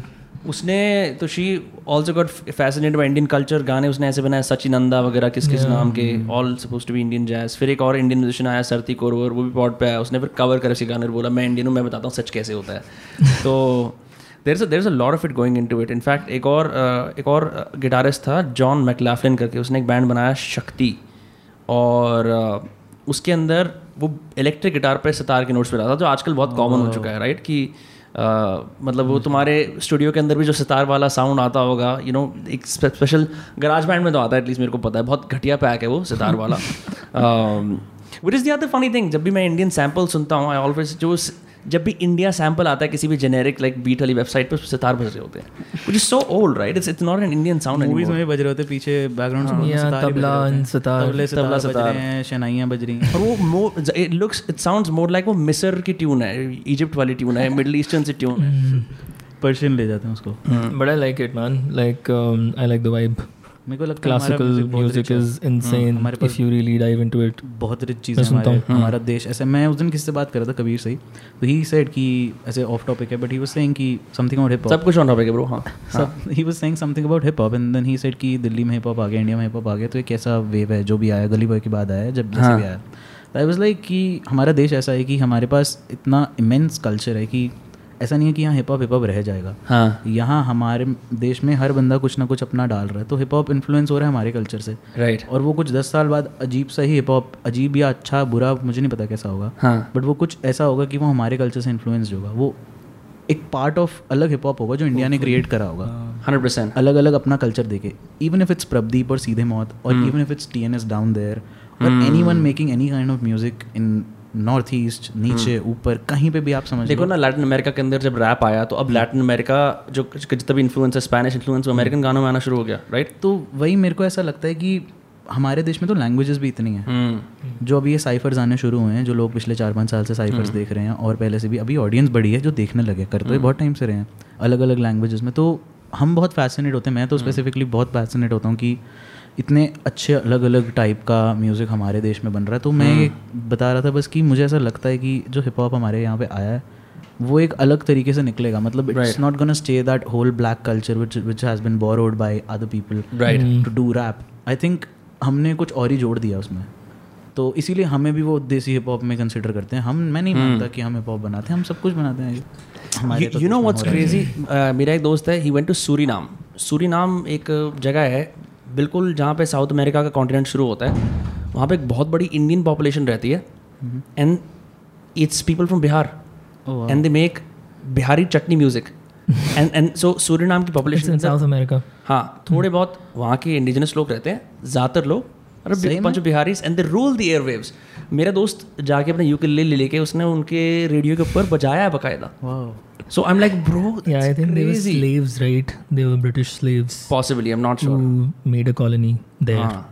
उसने तो she also got fascinated by Indian culture गाने उसने ऐसे बनाए सचिनंदा वगैरह किस किस नाम के all suppose to be Indian jazz फिर एक और इंडियन म्यूजिशियन आया सरती कोरवर वो भी पॉट पे आया. उसने फिर कवर कर उसके गाने बोला मैं इंडियन हूँ मैं बताता हूँ सच कैसे होता है. तो there is there is a lot of it going into it in fact एक और एक और गिटारिस्ट था जॉन मैकलाफलिन करके. उसने एक बैंड बनाया शक्ति और उसके अंदर वो इलेक्ट्रिक गिटार पर सितार के नोट्स पर पे था जो आजकल बहुत कॉमन हो चुका है राइट कि uh, मतलब वो तुम्हारे स्टूडियो के अंदर भी जो सितार वाला साउंड आता होगा यू नो एक स्पेशल गराज बैंड में तो आता है एटलीस्ट मेरे को पता है। बहुत घटिया पैक है वो सितार वाला। Which is the funny thing जब भी मैं इंडियन सैंपल सुनता हूँ आई ऑलवेज जो जब भी इंडिया सैंपल आता है किसी भी जेनेरिक लाइक बीट वाली वेबसाइट पे सितार बज रहे होते हैं which is so old right it's it's not an Indian sound movies में बज रहे होते पीछे बैकग्राउंड तबला सितार। तबले सितार तबला, बज सितार। रहे हैं शनाइयाँ बज रही हैं और वो more it looks it sounds more like वो मिस्र की ट्यून है इजिप्ट वाली ट्यून है मिडल ईस्टर्न से ट्यून है पर्शियन ले जाते हैं उसको But I like it, man. Like um, I like the vibe. मेरे को लगता है है। हमारे पास if you really dive into it. बहुत रिच चीज़ मैं है। हमारे हमारा देश। ऐसे मैं उस दिन किसी से बात कर रहा था? कबीर से ही। तो ही सेड कि ऐसे ऑफ़ टॉपिक है बट ही वाज सेइंग कि समथिंग अबाउट हिप सब कुछ ऑन टॉपिक है ब्रो हाँ। सब he. Was saying something about hip hop and then he said कि दिल्ली में हिप हॉप आ गया इंडिया में हिप हॉप आ गया तो एक ऐसा वेव है जो भी आया गली बॉय के बाद आया जब जैसे हाँ। भी आया। आई वाज लाइक कि हमारा देश ऐसा है कि हमारे पास इतना इमेंस कल्चर है कि ऐसा नहीं है कि यहाँ हिप हॉप हिप हॉप रह जाएगा। हाँ। यहाँ हमारे देश में हर बंदा कुछ ना कुछ अपना डाल रहा है। तो हिप हॉप इन्फ्लुएंस हो रहा है हमारे कल्चर से। राइट और वो कुछ दस साल बाद अजीब सा ही हिप हॉप अजीब या अच्छा बुरा मुझे नहीं पता कैसा होगा। हाँ। बट वो कुछ ऐसा होगा कि वो हमारे कल्चर से इन्फ्लुएंस होगा वो एक पार्ट ऑफ़ अलग हिप हॉप होगा जो इंडिया ने क्रिएट करा होगा। हंड्रेड परसेंट अलग अलग अपना कल्चर देके। इवन इफ़ इट्स प्रभदीप और सीधे मौत और. Even if it's T N S down there और anyone making any kind of music in North East नीचे ऊपर कहीं पे भी आप समझ. देखो ना लैटिन अमेरिका के अंदर जब रैप आया तो अब लैटिन अमेरिका जो जितना भी इन्फ्लुएंस है स्पेनिश इन्फ्लुएंस वो अमेरिकन गानों में आना शुरू हो गया राइट तो वही मेरे को ऐसा लगता है कि हमारे देश में तो लैंग्वेजेस भी इतनी हैं। हम्म। जो अभी ये साइफर्स आने शुरू हुए हैं जो लोग पिछले चार पाँच साल से साइफर्स देख रहे हैं और पहले से भी अभी ऑडियंस बड़ी है जो देखने लगे कर तो ये बहुत टाइम से रहे हैं अलग अलग लैंग्वेजेस में। तो हम बहुत फैसिनेट होते हैं मैं तो स्पेसिफिकली बहुत फैसिनेट होता हूँ कि इतने अच्छे अलग अलग टाइप का म्यूज़िक हमारे देश में बन रहा है। तो मैं ये बता रहा था बस कि मुझे ऐसा लगता है कि जो हिप हॉप हमारे यहाँ पे आया है वो एक अलग तरीके से निकलेगा। मतलब it's not gonna stay that whole black culture which which has been borrowed by other people right to do rap I think हमने कुछ और ही जोड़ दिया उसमें। तो इसीलिए हमें भी वो देसी हिप हॉप में कंसिडर करते हैं। हम मैं नहीं मानता कि हम हिप हॉप बनाते हैं हम सब कुछ बनाते हैं। You know what's. क्रेजी मेरा एक दोस्त है he went to Suriname Suriname एक जगह है बिल्कुल जहाँ पे साउथ अमेरिका का कॉन्टिनेंट शुरू होता है वहाँ पे एक बहुत बड़ी इंडियन पॉपुलेशन रहती है। And it's people from Bihar and they make Bihari chutney music and and so Suriname की पॉपुलेशन साउथ अमेरिका हाँ थोड़े बहुत वहाँ के इंडिजिनस लोग रहते हैं ज़्यादातर लोग और पंच Biharis and they rule the air मेरा दोस्त जाके अपने ले लेके उसने उनके रेडियो के ऊपर बजाया है बाकायदा। Wow. So I am like bro Yeah, I think they were slaves, right? They were British slaves possibly I am not sure who made a colony there. हाँ।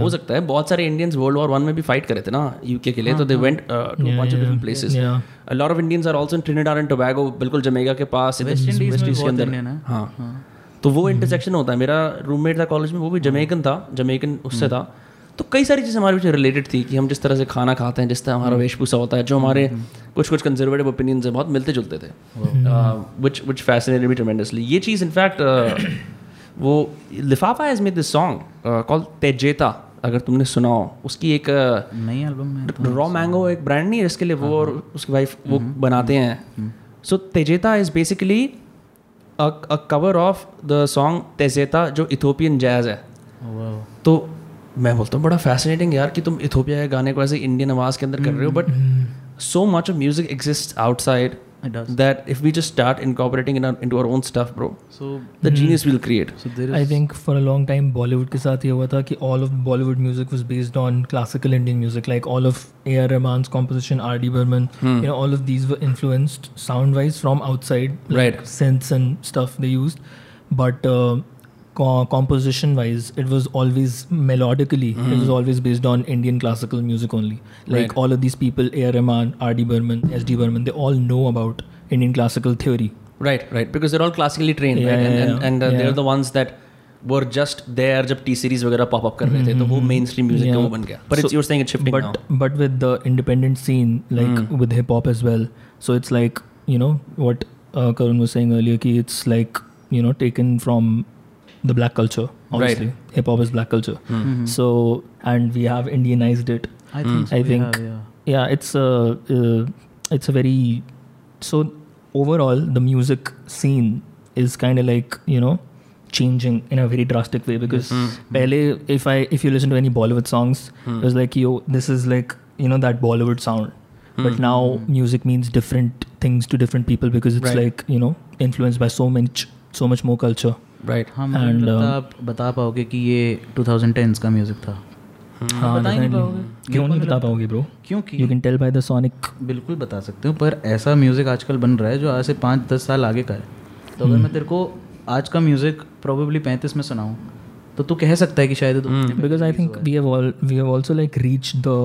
हो सकता है बहुत सारे इंडियंस वर्ल्ड वॉर वन में भी fight करे थे ना यूके के लिए तो they went to of different places a lot of Indians are also in Trinidad and बिल्कुल जमेगा के पास वेस्ट इंडीज के अंदर। है। हाँ। तो वो इंटरसेक्शन होता है मेरा रूममेट था कॉलेज में वो भी जमेकन था जमेकन उससे था। तो कई सारी चीज़ें हमारे पीछे रिलेटेड थी कि हम जिस तरह से खाना खाते हैं जिस तरह हमारा वेशभूषा होता है जो हमारे कुछ कुछ कंजर्वेटिव ओपिनियंस हैं बहुत मिलते जुलते थे। विच विच फैसिनेटेड मी ट्रेमेंडसली ये चीज़ इनफैक्ट वो Lifafa has made this song called Tezeta अगर तुमने सुना हो। उसकी एक नई एल्बम में रॉ मैंगो एक ब्रांड नहीं है जिसके लिए वो और उसकी वाइफ वो बनाते हैं। So Tezeta is basically a cover of the song Tezeta जो इथोपियन जैज है। तो मैं बोलता हूँ बड़ा फैसिनेटिंग यार कि तुम इथोपिया के गाने को ऐसे इंडियन आवाज़ के अंदर कर रहे हो but so much of music exists outside It does. that if we just start incorporating in our, into our own stuff bro So the mm. genius we'll create so there is I think for a long time Bollywood के साथ ये हुआ था कि all of Bollywood music was based on classical Indian music like all of A.R. Rahman's composition R.D. Burman hmm. you know all of these were influenced sound wise from outside like Right. synths and stuff they used but uh, co- composition wise it was always melodically it was always based on Indian classical music only like Right. all of these people A.R. Rahman R.D. Burman S.D. Burman they all know about Indian classical theory right right because they're all classically trained right Yeah, and, and, yeah, and uh, yeah. they're the ones that were just there जब T series वगैरह pop up कर रहे थे तो वो main stream music का वो बन गया but it's So- you're saying it's shifting but now but with the independent scene like with hip hop as well so it's like you know what uh, Karun was saying earlier ki it's like you know taken from the black culture obviously. Hip hop is black culture. Hmm. Hmm. Hmm. So and we have indianized it. I think so, I think have, yeah. yeah it's a uh, it's a very so overall the music scene is kind of like you know changing in a very drastic way because pehle if i if you listen to any bollywood songs it was like yo this is like you know that bollywood sound. But now music means different things to different people because it's Right. like you know influenced by so much so much more culture right. हम um, आप बता पाओगे कि ये 2010s का music था? हाँ बता नहीं पाओगे। क्यों नहीं बता पाओगे ब्रो क्योंकि you can tell by the sonic बिल्कुल बता सकते हो पर ऐसा म्यूज़िक आजकल बन रहा है जो आज से पाँच दस साल आगे का है। तो अगर मैं तेरे को आज का म्यूज़िक प्रोबेबली पैंतीस में सुनाऊँ तो तू कह सकता है कि शायद ये तो because I think we have all we have also like reached the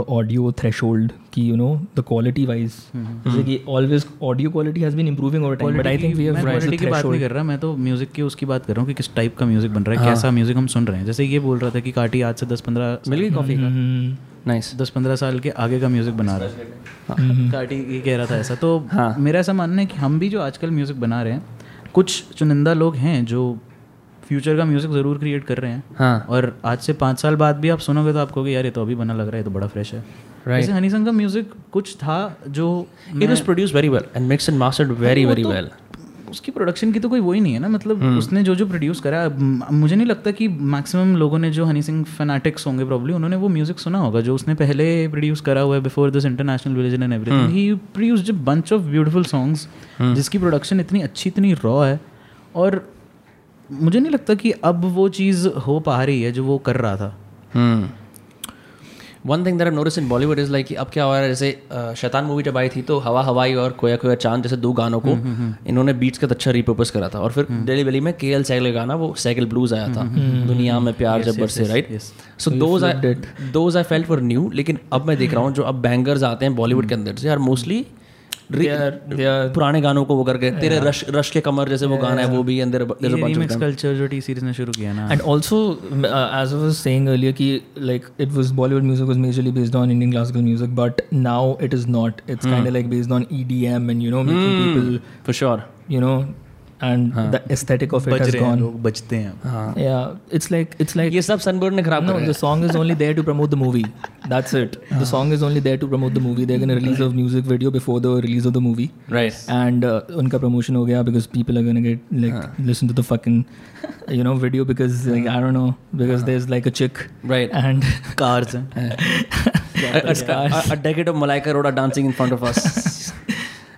कि you know the quality wise. जैसे कि always audio quality has been improving over time but I think we have मैं reached क्वालिटी the की बात नहीं कर रहा मैं तो म्यूज़िक की उसकी बात कर रहा हूँ कि किस टाइप का म्यूज़िक बन रहा है कैसा म्यूज़िक हम सुन रहे हैं। जैसे ये बोल रहा था कि काटी आज से दस पंद्रह मिल गई कॉफ़ी का? हम्म, नाइस दस पंद्रह साल के आगे का म्यूज़िक बना रहा है। काटी ये कह रहा था ऐसा। तो हाँ। मेरा ऐसा मानना है कि हम भी जो आजकल म्यूज़िक बना रहे हैं कुछ चुनिंदा लोग हैं जो फ्यूचर का म्यूज़िक ज़रूर क्रिएट कर रहे हैं। हाँ। और आज से पाँच साल बाद भी आप सुनोगे तो आपको यार ये तो अभी बना लग रहा है तो बड़ा फ्रेश है। Right. हनी सिंह का म्यूज़िक कुछ था जो it was produced very well and mixed and mastered very वो very तो उसकी प्रोडक्शन की तो कोई वही नहीं है ना मतलब hmm. उसने जो जो प्रोड्यूस करा मुझे नहीं लगता कि मैक्सिमम लोगों ने जो हनी सिंह फैनाटिक्स होंगे प्रॉब्ली उन्होंने वो म्यूज़िक सुना होगा जो उसने पहले प्रोड्यूस करा हुआ है before this international village and everything he produced bunch of beautiful songs जिसकी प्रोडक्शन इतनी अच्छी इतनी रॉ है। और मुझे नहीं लगता कि अब वो चीज़ हो पा रही है जो वो कर रहा था। One thing that I notice in Bollywood is like अब क्या हो रहा है जैसे शैतान मूवी जब आई थी तो हवा हवाई और कोया खोया चाँद जैसे दो गानों को इन्होंने बीट्स का अच्छा रिपर्पस करा था। और फिर दिल्ली वैली में के एल साइकिल गाना वो साइकिल ब्लूज आया था। दुनिया में प्यार जब बरसे right so those I felt for new लेकिन अब मैं देख रहा हूँ जो अब बैंगर्स आते हैं बॉलीवुड के अंदर से यार मोस्टली पुराने गानों को वो करके तेरे रश रश के कमर जैसे वो गाना है वो भी अंदर रिमिक्स सीरीज़ ने शुरू किया ना। And also as I earlier कि like it was Bollywood music was majorly based on Indian classical music but now it is not it's like based on EDM and you know making people for sure you know and the aesthetic of it बज has रहे हैं gone लोग बजते हैं अब। yeah it's like it's ये सब sunburn ने खराब no कर the song is only there to promote the movie that's it the song is only there to promote the movie they're going to release a music video before the release of right and uh, unka promotion ho gaya because people are gonna get like listen to the you know video because like, I don't know because there's like a chick Right. and cars हैं a, a, a decade of Malaika Roda dancing in front of us.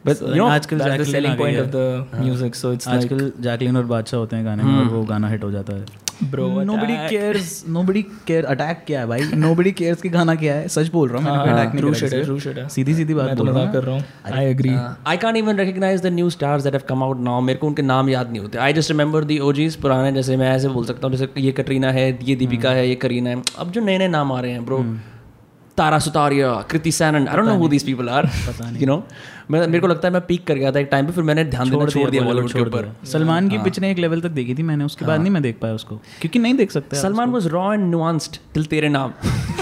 But you know, आजकल that's the Jacqueline selling आ गई point है। of the music so it's like आजकल जैकलिन और बादशाह होते हैं गाने में और वो गाना हिट हो जाता है। Bro nobody cares nobody care attack क्या है भाई? नोबडी केयर्स की गाना क्या है। सच बोल रहा हूँ मैंने अटैक नहीं है किसी true पे। shit है। सीधी सीधी बात तो बोल रहा हूँ कर रहा हूँ। I agree uh, I can't even recognize the new stars that have come out now. मेरे को उनके नाम याद नहीं होते. I just remember the OGs पुराने जैसे मैं ऐसे बोल सकता हूँ जैसे ये कटरीना है, ये दीपिका है, ये करीना है. अब जो नए नए नाम आ रहे हैं bro Tara Sutaria Kriti Sanon I don't know who these people are you know मैं मेरे को लगता है मैं पीक कर गया था एक टाइम पे फिर मैंने ध्यान देना छोड़ दिया बॉलीवुड के ऊपर। सलमान की पिच ने एक लेवल तक देखी थी मैंने उसके बाद नहीं मैं देख पाया उसको क्योंकि नहीं देख सकते Salman was raw and nuanced till Tere Naam.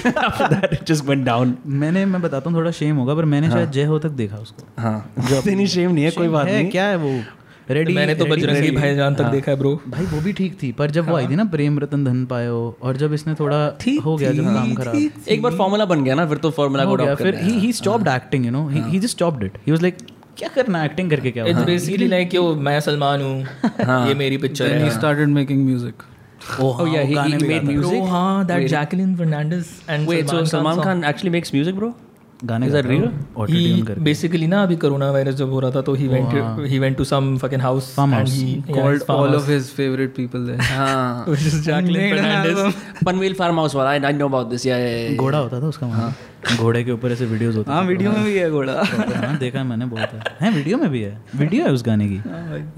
After that it just went down मैंने मैं बताता हूँ थोड़ा शेम होगा पर मैंने शायद जय हो तक देखा उसको। हाँ। इतनी शेम नहीं है कोई बात नहीं। क्या है वो? रेडी मैंने तो बजरंगी भाईजान तक देखा है ब्रो भाई वो भी ठीक थी पर जब वो आई थी ना प्रेम रतन धन पायो और जब इसने थोड़ा हो गया जब काम खराब। एक बार फॉर्मूला बन गया ना फिर तो फॉर्मूला को हो फिर ही। He. Stopped acting you know he. Just stopped it he was like क्या करना एक्टिंग करके क्या इट्स बेसिकली लाइक कि वो मैं सलमान हूँ ये मेरी पिक्चर है he started making music. Oh Oh yeah, he, he made music. Bro, हाँ that Jacqueline Fernandez and Wait, so Salman song. Khan actually makes music, bro? गाने का रील और ही बेसिकली ना अभी कोरोना वायरस जब हो रहा था तो he went he went to some fucking house and he called all of his favourite people there हाँ which is Jacqueline Fernandez Panvel farm house वाला आई नो अबाउट दिस या घोड़ा होता था उसका हाँ। घोड़े के ऊपर ऐसे वीडियोस होते हैं। हाँ वीडियो में भी है घोड़ा। हाँ देखा है मैंने बहुत है हैं वीडियो में भी है। वीडियो है उस गाने की।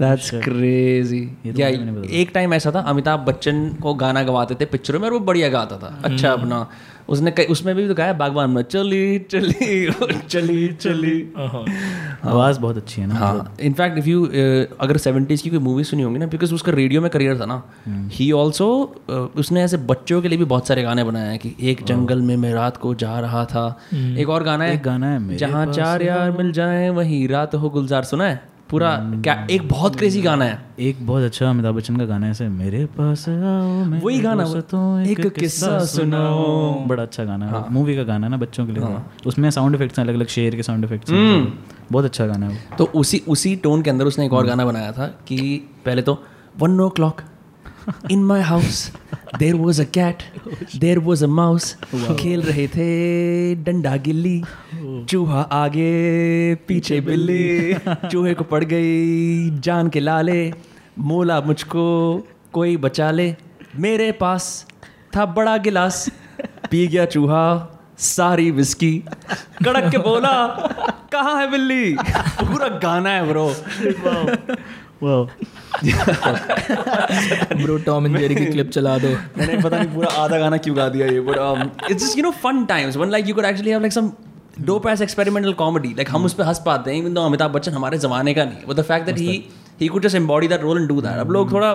That's crazy. ये तो Yeah, मुझे नहीं पता एक टाइम ऐसा था अमिताभ बच्चन को गाना गवाते थे पिक्चरों में और वो बढ़िया गाता था। अच्छा अपना। उसने कई उसमें भी तो गाया बागबान में चली चली चली चली। आवाज़ बहुत अच्छी है ना हाँ। इनफैक्ट इफ़ यू अगर सेवेंटीज़ की कोई मूवी सुनी होंगी ना बिकॉज़ उसका रेडियो में करियर था ना ही ऑल्सो उसने ऐसे बच्चों के लिए भी बहुत सारे गाने बनाए हैं कि एक जंगल में मैं रात को जा रहा था एक और गाना है एक गाना है जहाँ चार यार मिल जाए वहीं रात हो गुलजार सुना है? पूरा क्या एक बहुत क्रेजी गाना है। एक बहुत अच्छा अमिताभ बच्चन का गाना है ऐसे मेरे पास आओ वही गाना वो, दोस्तों, एक किस्सा सुनाओ। बड़ा अच्छा गाना है। मूवी का गाना है ना बच्चों के लिए। उसमें साउंड इफेक्ट्स हैं अलग अलग शेर के साउंड इफेक्ट्स हैं। बहुत अच्छा गाना है तो उसी उसी टोन के अंदर उसने एक और गाना बनाया था कि पहले तो one o'clock in my house there was a cat there was a mouse खेल रहे थे डंडा गिल्ली। चूहा आगे पीछे बिल्ली। चूहे को पड़ गई जान के लाले। मोला मुझको कोई बचा ले। मेरे पास था बड़ा गिलास। पी गया चूहा सारी विस्की कड़क के बोला कहाँ है बिल्ली? पूरा गाना है ब्रो वाह ब्रो टॉम एंड जेरी की क्लिप चला दो। मैंने पता नहीं पूरा आधा गाना क्यों गा दिया ये but it's just you know fun times one like you could actually have like some dope ass experimental comedy like हम उस पर हंस पाते हैं इवन दो अमिताभ बच्चन हमारे जमाने का नहीं the fact that he. He could just embody that role and do that अब लोग थोड़ा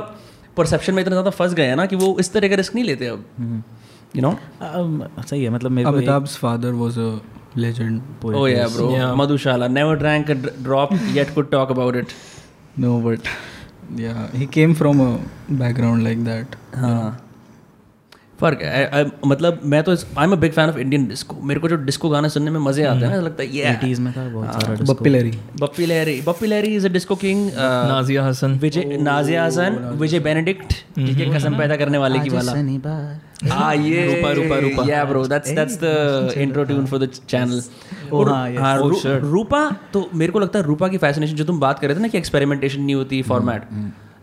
परसेप्शन में इतना ज़्यादा फंस गए हैं ना कि वो इस तरह का रिस्क नहीं लेते अब यू नो सही है मतलब मेरे एक- Amitabh's father was a legend. Oh yeah, bro. Madhushala never drank a dr- drop yet could talk about it. No, but yeah, he came from a background like that. हाँ फ़र्क है। मतलब मैं तो I am a big fan of Indian disco मेरे को जो disco गाने सुनने में मज़े आते हैं ना लगता है ये 80s में था बहुत सारा Bappi Lahiri. Bappi Lahiri. Bappi Lahiri is a disco king Nazia Hassan. Vijay Nazia Hassan Vijay Benedict ठीक है कसम पैदा करने वाले की वाला। हाँ ये Rupa, Rupa, Rupa. Yeah bro that's that's the intro tune for the channel Oh, हाँ. हाँ रू- रूपा तो मेरे को लगता है रूपा की फैसिनेशन जो तुम बात कर रहे थे ना कि एक्सपेरिमेंटेशन नहीं होती फॉर्मेट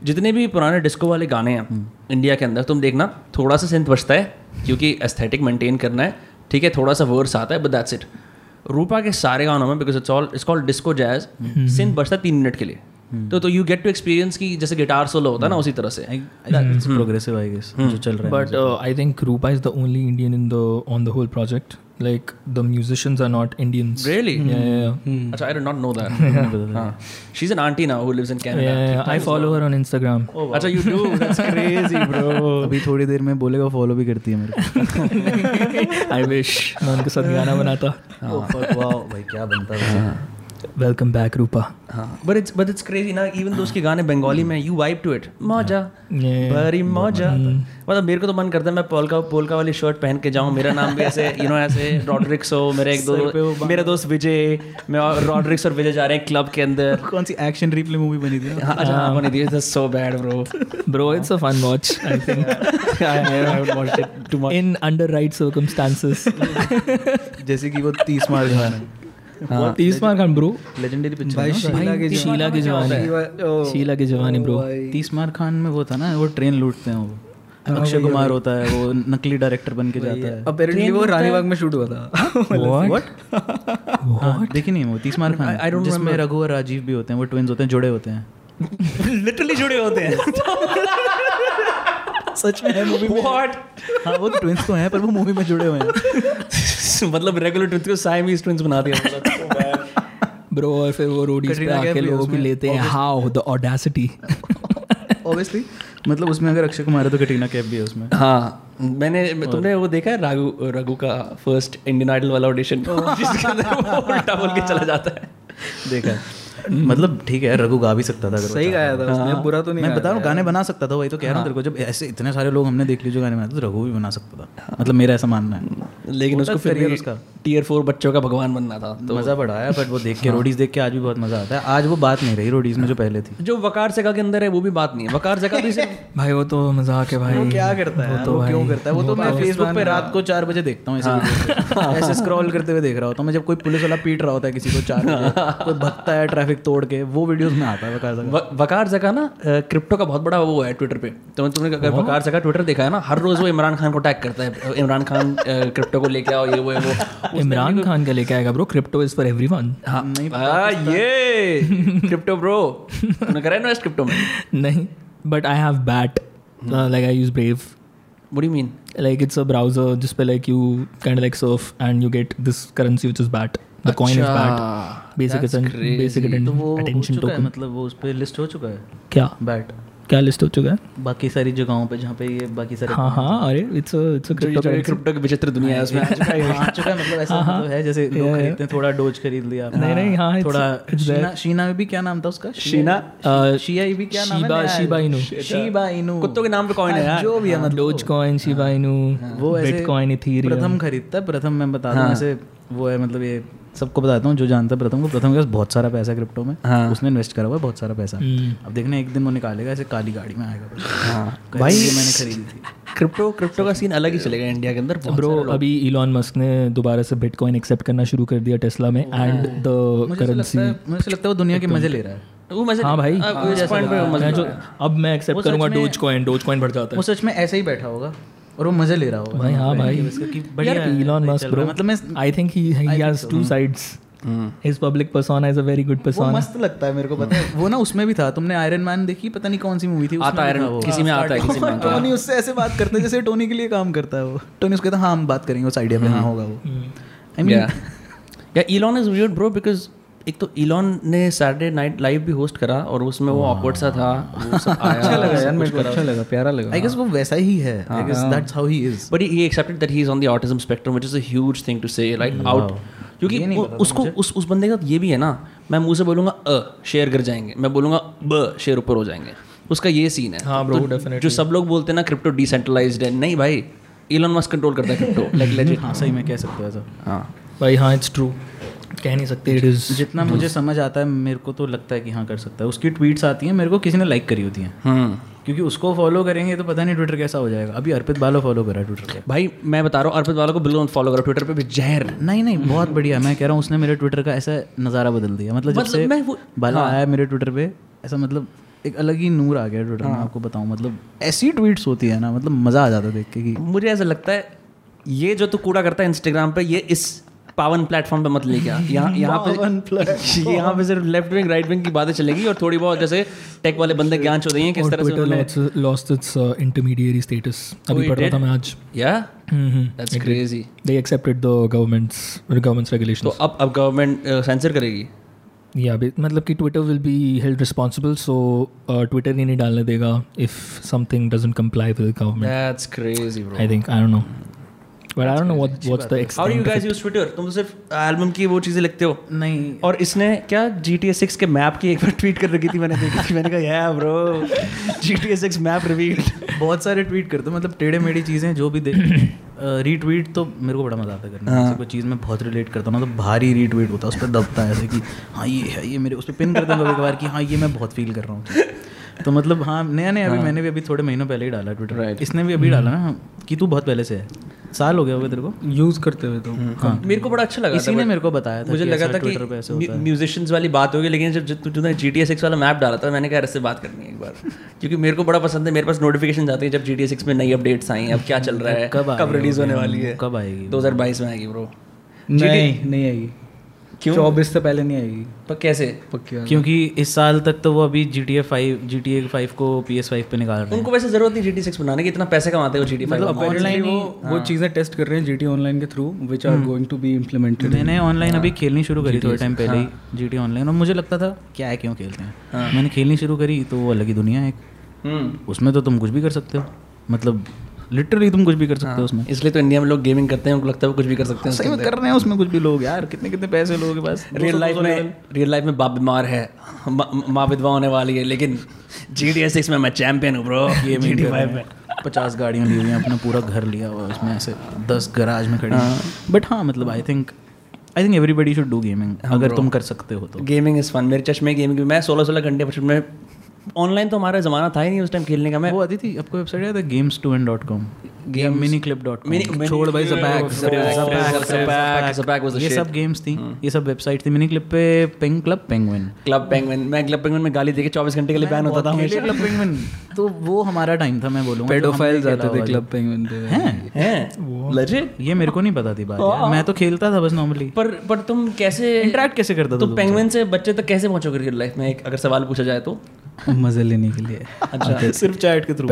जितने भी पुराने डिस्को वाले गाने हैं इंडिया के अंदर तुम देखना थोड़ा सा सिंथ बचता है क्योंकि एस्थेटिक मेंटेन करना है। ठीक है थोड़ा सा वर्स आता है बट दैट्स इट रूपा के सारे गानों में because it's all it's called disco jazz synth बचता है तीन मिनट के लिए। तो तो यू गेट टू एक्सपीरियंस की जैसे गिटार सोलो होता है ना उसी तरह से। प्रोग्रेसिव आई गेस जो चल रहा है But uh, I think Rupa is the only Indian in the on the whole project. Like the musicians are not Indians. Really? Yeah, yeah, yeah. अच्छा I did not know that हाँ she is an aunty now who lives in Yeah, Canada yeah, yeah. I follow her on Instagram. अच्छा you do that's crazy bro अभी थोड़ी देर में बोलेगा follow भी करती है मेरे को। I wish. मैं उनके साथ गाना बनाता. वाह भाई क्या बनता है। Welcome back, Rupa. हाँ but it's but it's crazy ना इवन दो उसके गाने बंगाली में यू वाइब टू इट मौजा. बड़ी मौजा मतलब मेरे को तो मन करता है मैं पोलका पोलका वाली शर्ट पहन के जाऊँ मेरा नाम भी ऐसे यू नो ऐसे रॉड्रिक्स हो मेरे एक दो मेरे दोस्त विजय मैं और रॉड्रिक्स और विजय जा रहे हैं क्लब के अंदर कौन सी एक्शन रिप्ले मूवी बनी थी हाँ अच्छा हाँ बनी थी so bad bro Bro, it's a fun watch. I think I haven't watched it too much. in under right circumstances. जैसे कि वो तीस मार्च खान हाँ। तीस मार खान ब्रो लेजेंडरी पिक्चर भाई शीला के शीला की जवानी शीला की जवानी ब्रो तीस मार खान में वो था ना वो ट्रेन लूटते हैं वो। अक्षय कुमार होता है वो नकली डायरेक्टर बन के जाता है। अपेरेंटली वो रानीबाग में शूट हुआ था। What? हाँ, देखी नहीं वो तीस मार खान। जिसमें रघु और राजीव भी होते हैं वो ट्विंस होते हैं जुड़े होते हैं। लिटरली जुड़े होते हैं। सच में है मूवी में। What? हाँ वो ट्विंस तो हैं पर वो मूवी में जुड़े हुए हैं। मतलब रेगुलर ट्विंस को साइमीज ट्विंस बना दिया मतलब ब्रो और फिर वो रोडीज पे आके भी लोगों की लेते हैं। हाउ द ऑडेसिटी ऑब्वियसली मतलब उसमें अगर अक्षय कुमार है तो कटरीना कैफ भी है उसमें। हाँ मैंने तुमने वो देखा है राघु रघु का फ़र्स्ट इंडियन आइडल वाला ऑडिशन जिसके अंदर वो उल्टा बोल के चला जाता है। देखा है। मतलब ठीक है रघु गा भी सकता था सही गाया था। उसने बुरा तो नहीं मैं बता रहा हूँ गाने बना सकता था वही तो कह रहा हूँ तेरे को जब ऐसे इतने सारे लोग हमने देख लिए जो गाने बनाते तो रघु भी बना सकता था। मतलब मेरा ऐसा मानना है। लेकिन उसको फिर उसका। टीयर फोर बच्चों का भगवान बनना था तो मज़ा बड़ा है बट वो देख के रोडीज देख के आज भी बहुत मज़ा आता है। आज वो बात नहीं रही रोडीज में जो पहले थी। जो वकार जगह के अंदर है वो भी बात नहीं है। वकार जगह भी भाई वो तो मज़ाक है भाई। वो क्या करता है वो क्यों करता है? वो तो मैं फेसबुक पे रात को चार बजे देखता हूँ ऐसे ऐसे स्क्रॉल करते हुए देख रहा होता हूँ। मैं जब कोई पुलिस वाला पीट रहा होता है किसी को चार बजे कोई भगता है ट्रैफ़िक तोड़ के वो वीडियोस में आता है वकार जगह। वकार जगह ना क्रिप्टो का बहुत बड़ा वो है ट्विटर पे। तो तुमने अगर वकार जगह ट्विटर देखा है ना हर रोज वो इमरान खान को टैग करता है। इमरान खान क्रिप्टो को लेके आओ ये वो है वो। इमरान खान का लेके आएगा bro crypto is for everyone हाँ। हाँ, ये! क्रिप्टो ब्रो करा इन्वेस्ट क्रिप्टो में? नहीं but I have bat like I use Brave What do you mean? like it's a browser just by like you kind of like surf and you get this currency which is bat. The coin is bat basic That's atten- basic crazy. atten- तो वो हो attention चुका है token. मतलब वो उस पर list हो चुका है? क्या? बैट क्या लिस्ट हो चुका है? बाकी सारी जगहों पे जहाँ पे ये बाकी सारे हाँ हाँ अरे it's it's a crypto crypto की विचित्र दुनिया है उसमें आ चुका है। आ चुका है मतलब ऐसा मतलब है जैसे लोग खरीदते हैं थोड़ा डोज खरीद लिया नहीं, नहीं, हाँ, थोड़ा शीना शीना में भी क्या नाम था उसका? शीना शिया भी क्या नाम है? शिबा है? इनू शिबा इनू कुत्तों के नाम पे कॉइन है यार। जो भी है मतलब डोज कॉइन शिबा इनू वो ऐसे बिटकॉइन इथेरियम प्रथम खरीदता है प्रथम मैं बता दूँ ऐसे वो है मतलब ये सबको बताता हूँ जो जानता है प्रथम को प्रथम के पास बहुत सारा पैसा क्रिप्टो में हाँ। उसने इन्वेस्ट करा हुआ है बहुत सारा पैसा। हम्म। अब देखना एक दिन वो निकालेगा ऐसे काली गाड़ी में आएगा। हाँ। भाई ये मैंने खरीदी थी। क्रिप्टो क्रिप्टो का सीन अलग ही चलेगा इंडिया के अंदर ब्रो अभी इलॉन मस्क ने दोबारा से बिटकॉइन एक्सेप्ट करना शुरू कर दिया टेस्ला में एंड द करेंसी मुझे लगता है वो दुनिया के मज़े ले रहा है। वो मज़े हाँ भाई। अब इस point पे मज़े मैं जो अब मैं एक्सेप्ट करूँगा डोज कॉइन डोज कॉइन बढ़ जाता है। वो सच में ऐसे ही बैठा होगा। और वो मज़े ले रहा होगा। भाई हाँ भाई इसका कि बढ़िया यार है, इलॉन मस्क ब्रो मतलब मैं I think he he has two sides his public persona is a very good वो पर्सोना मस्त लगता है मेरे को पता है। वो ना उसमें भी था तुमने आयरन मैन देखी? पता नहीं कौन सी मूवी थी आता है Iron- किसी में आता है, किसी में आता है। टोनी उससे ऐसे बात करता है जैसे टोनी के लिए काम करता है वो। टोनी उसको कहता है हाँ हम बात करेंगे उस आइडिया पे हाँ होगा वो। I mean yeah Elon is weird bro because एक तो इलॉन ने सैटरडे नाइट लाइव भी होस्ट करा और उसमें वो ऑकवर्ड सा था अच्छा लगा यार मेरे को अच्छा लगा प्यारा लगा। आई गेस वो वैसा ही है I guess that's how he is but he accepted that he is on the autism spectrum which is a huge thing to say like out क्योंकि उसको उस उस बंदे का ये भी है ना मैं मुँह से बोलूँगा अ शेयर गिर जाएँगे। मैं बोलूँगा ब शेयर ऊपर हो जाएँगे। उसका ये सीन है। हाँ, bro, तो जो सब लोग बोलते हैं ना क्रिप्टो डिसेंट्रलाइज्ड है। नहीं भाई इलॉन मस्क कंट्रोल करता है क्रिप्टो लाइक लेजिट हाँ सही में कह सकते हो ऐसा। हाँ। भाई हाँ इट्स ट्रू कह नहीं सकते। इट इज़ जितना मुझे समझ आता है मेरे को तो लगता है कि हाँ कर सकता है। उसकी ट्वीट्स आती हैं मेरे को किसी ने लाइक करी होती हैं। हम्म क्योंकि उसको फॉलो करेंगे तो पता नहीं ट्विटर कैसा हो जाएगा। अभी अर्पित बालो फॉलो करा ट्विटर पे। भाई मैं बता रहा हूँ अर्पित वालों को बिल्कुल फॉलो करो ट्विटर पे भी जहर। नहीं नहीं बहुत बढ़िया। मैं कह रहा हूँ उसने मेरे ट्विटर का ऐसा नज़ारा बदल दिया। मतलब जब मतलब से मैं बाला आया मेरे ट्विटर पे ऐसा मतलब एक अलग ही नूर आ गया ट्विटर में आपको बताऊँ। मतलब ऐसी ट्वीट्स होती है ना मतलब मज़ा आ जाता है देख के कि मुझे ऐसा लगता है ये जो तू कूड़ा करता है इंस्टाग्राम पे ये इस पावन प्लेटफॉर्म पे मत लेके आ यहाँ यहाँ पे यहाँ पे सिर्फ़ लेफ़्ट विंग राइट विंग की बातें चलेगी और थोड़ी बहुत जैसे टेक वाले बंदे ज्ञान चो देंगे किस तरह से लॉस्ट इट्स इंटरमीडिएरी स्टेटस अभी पढ़ रहा था मैं आज। Yeah that's crazy they accepted the government's government's तो अब अब गवर्नमेंट सेंसर करेगी? Yeah बे- मतलब कि Twitter will be held responsible so Twitter ही नहीं डालने देगा if something doesn't comply with the government. That's crazy bro i think i don't know. But i don't know what what's the how do you extent guys use Twitter तुम तो सिर्फ़ album की वो चीज़ें लिखते हो। नहीं। और इसने क्या जी टी एस सिक्स के मैप की एक बार ट्वीट कर रखी थी मैंने देखी थी। मैंने कहा yeah bro S six map revealed बहुत सारे ट्वीट करते हो मतलब टेढ़े मेढ़ी चीज़ें जो भी दे रीट्वीट तो मेरे को बड़ा मज़ा आता है करना जैसे कोई चीज़ मैं बहुत रिलेट करता हूँ ना तो भारी रीट्वीट होता है उस पर दबता है ऐसे कि हाँ ये है ये मेरे उस पर पिन करता हूँ कभी कभार कि हाँ ये मैं बहुत फील कर रहा हूँ। तो मतलब हाँ नया नया अभी मैंने भी अभी थोड़े महीनों पहले ही डाला ट्विटर Right. इसने भी अभी डाला ना कि तू बहुत पहले से है। साल हो गया होगा तेरे को। यूज़ करते हुए तो। हाँ। मेरे को बड़ा अच्छा लगा इसी था ने मेरे को बताया था मुझे लगा था कि है। म्यूजिशियंस वाली बात होगी लेकिन जब जब तूने जी टी एस वाला मैप डाला था मैंने कहा इससे बात करनी है एक बार। क्योंकि मेरे को बड़ा पसंद है मेरे पास नोटिफिकेशन आती है जब जी टी एस में नई अपडेट्स आई हैं अब क्या चल रहा है कब कब रिलीज़ होने वाली है? कब आएगी? दो हज़ार बाईस में आएगी ब्रो नहीं नहीं आएगी। क्यों? चौबीस से पहले नहीं आएगी। पर कैसे? पक्की बात। क्योंकि इस साल तक तो वो अभी G T A five G T A five को पी एस फाइव पे निकाल रहे हैं। उनको वैसे ज़रूरत नहीं जी टी सिक्स बनाने की इतना पैसे कमाते हैं जी टी मतलब फाइव ऑनलाइन वो वो चीज़ें टेस्ट कर रहे हैं जीटी ऑनलाइन के through which are going to be implemented मैंने ऑनलाइन अभी खेलनी शुरू करी थोड़े टाइम पहले ही जी टी ऑनलाइन और मुझे लगता था क्या है क्यों खेलते हैं? मैंने खेलनी शुरू करी तो वो अलग ही दुनिया है एक। उसमें तो तुम कुछ भी कर सकते हो। मतलब लिटरली तुम कुछ भी कर सकते हो उसमें। इसलिए तो इंडिया में लोग गेमिंग करते हैं उनको लगता है वो कुछ भी कर सकते हैं सही में कर रहे हैं उसमें कुछ भी लोग यार कितने कितने पैसे लोगों के पास रियल लाइफ में रियल लाइफ में बाप बीमार है। माँ विधवा होने वाली है लेकिन जी डी सिक्स में मैं चैंपियन हूँ ब्रो जी डी फाइव में। पचास गाड़ियाँ ली हुई हैं अपना पूरा घर लिया हुआ है उसमें ऐसे दस गराज में खड़ी। बट हाँ मतलब I think I think everybody should do gaming अगर तुम कर सकते हो तो। गेमिंग इज़ फन मेरे चश्मे गेमिंग मैं सोलह सोलह घंटे बचपन में ऑनलाइन तो हमारा ज़माना था ही नहीं उस टाइम खेलने का मैं वो आती थी आपको वेबसाइट याद है games two N dot com game Miniclip dot छोड़ भाई ये सब गेम्स थी ये सब वेबसाइट थी मिनी क्लिप पे पेंग क्लब पेंगुइन क्लब पेंगुइन मैं क्लब पेंगुइन में गाली देके चौबीस घंटे के लिए बैन होता था हमेशा क्लब पेंगुइन तो वो हमारा टाइम था मैं बोलूँगा पेडोफाइल्स आते थे क्लब पेंगुइन पे हैं हैं लेजिट ये मेरे को नहीं पता थी बात मैं तो खेलता था बस नॉर्मली पर पर तुम कैसे इंटरेक्ट कैसे करता था तो पेंगुइन से बच्चे तक कैसे पहुंचोगे रियल लाइफ में एक अगर सवाल पूछा जाए तो मज़े लेने के लिए। अच्छा सिर्फ़ चैट के थ्रू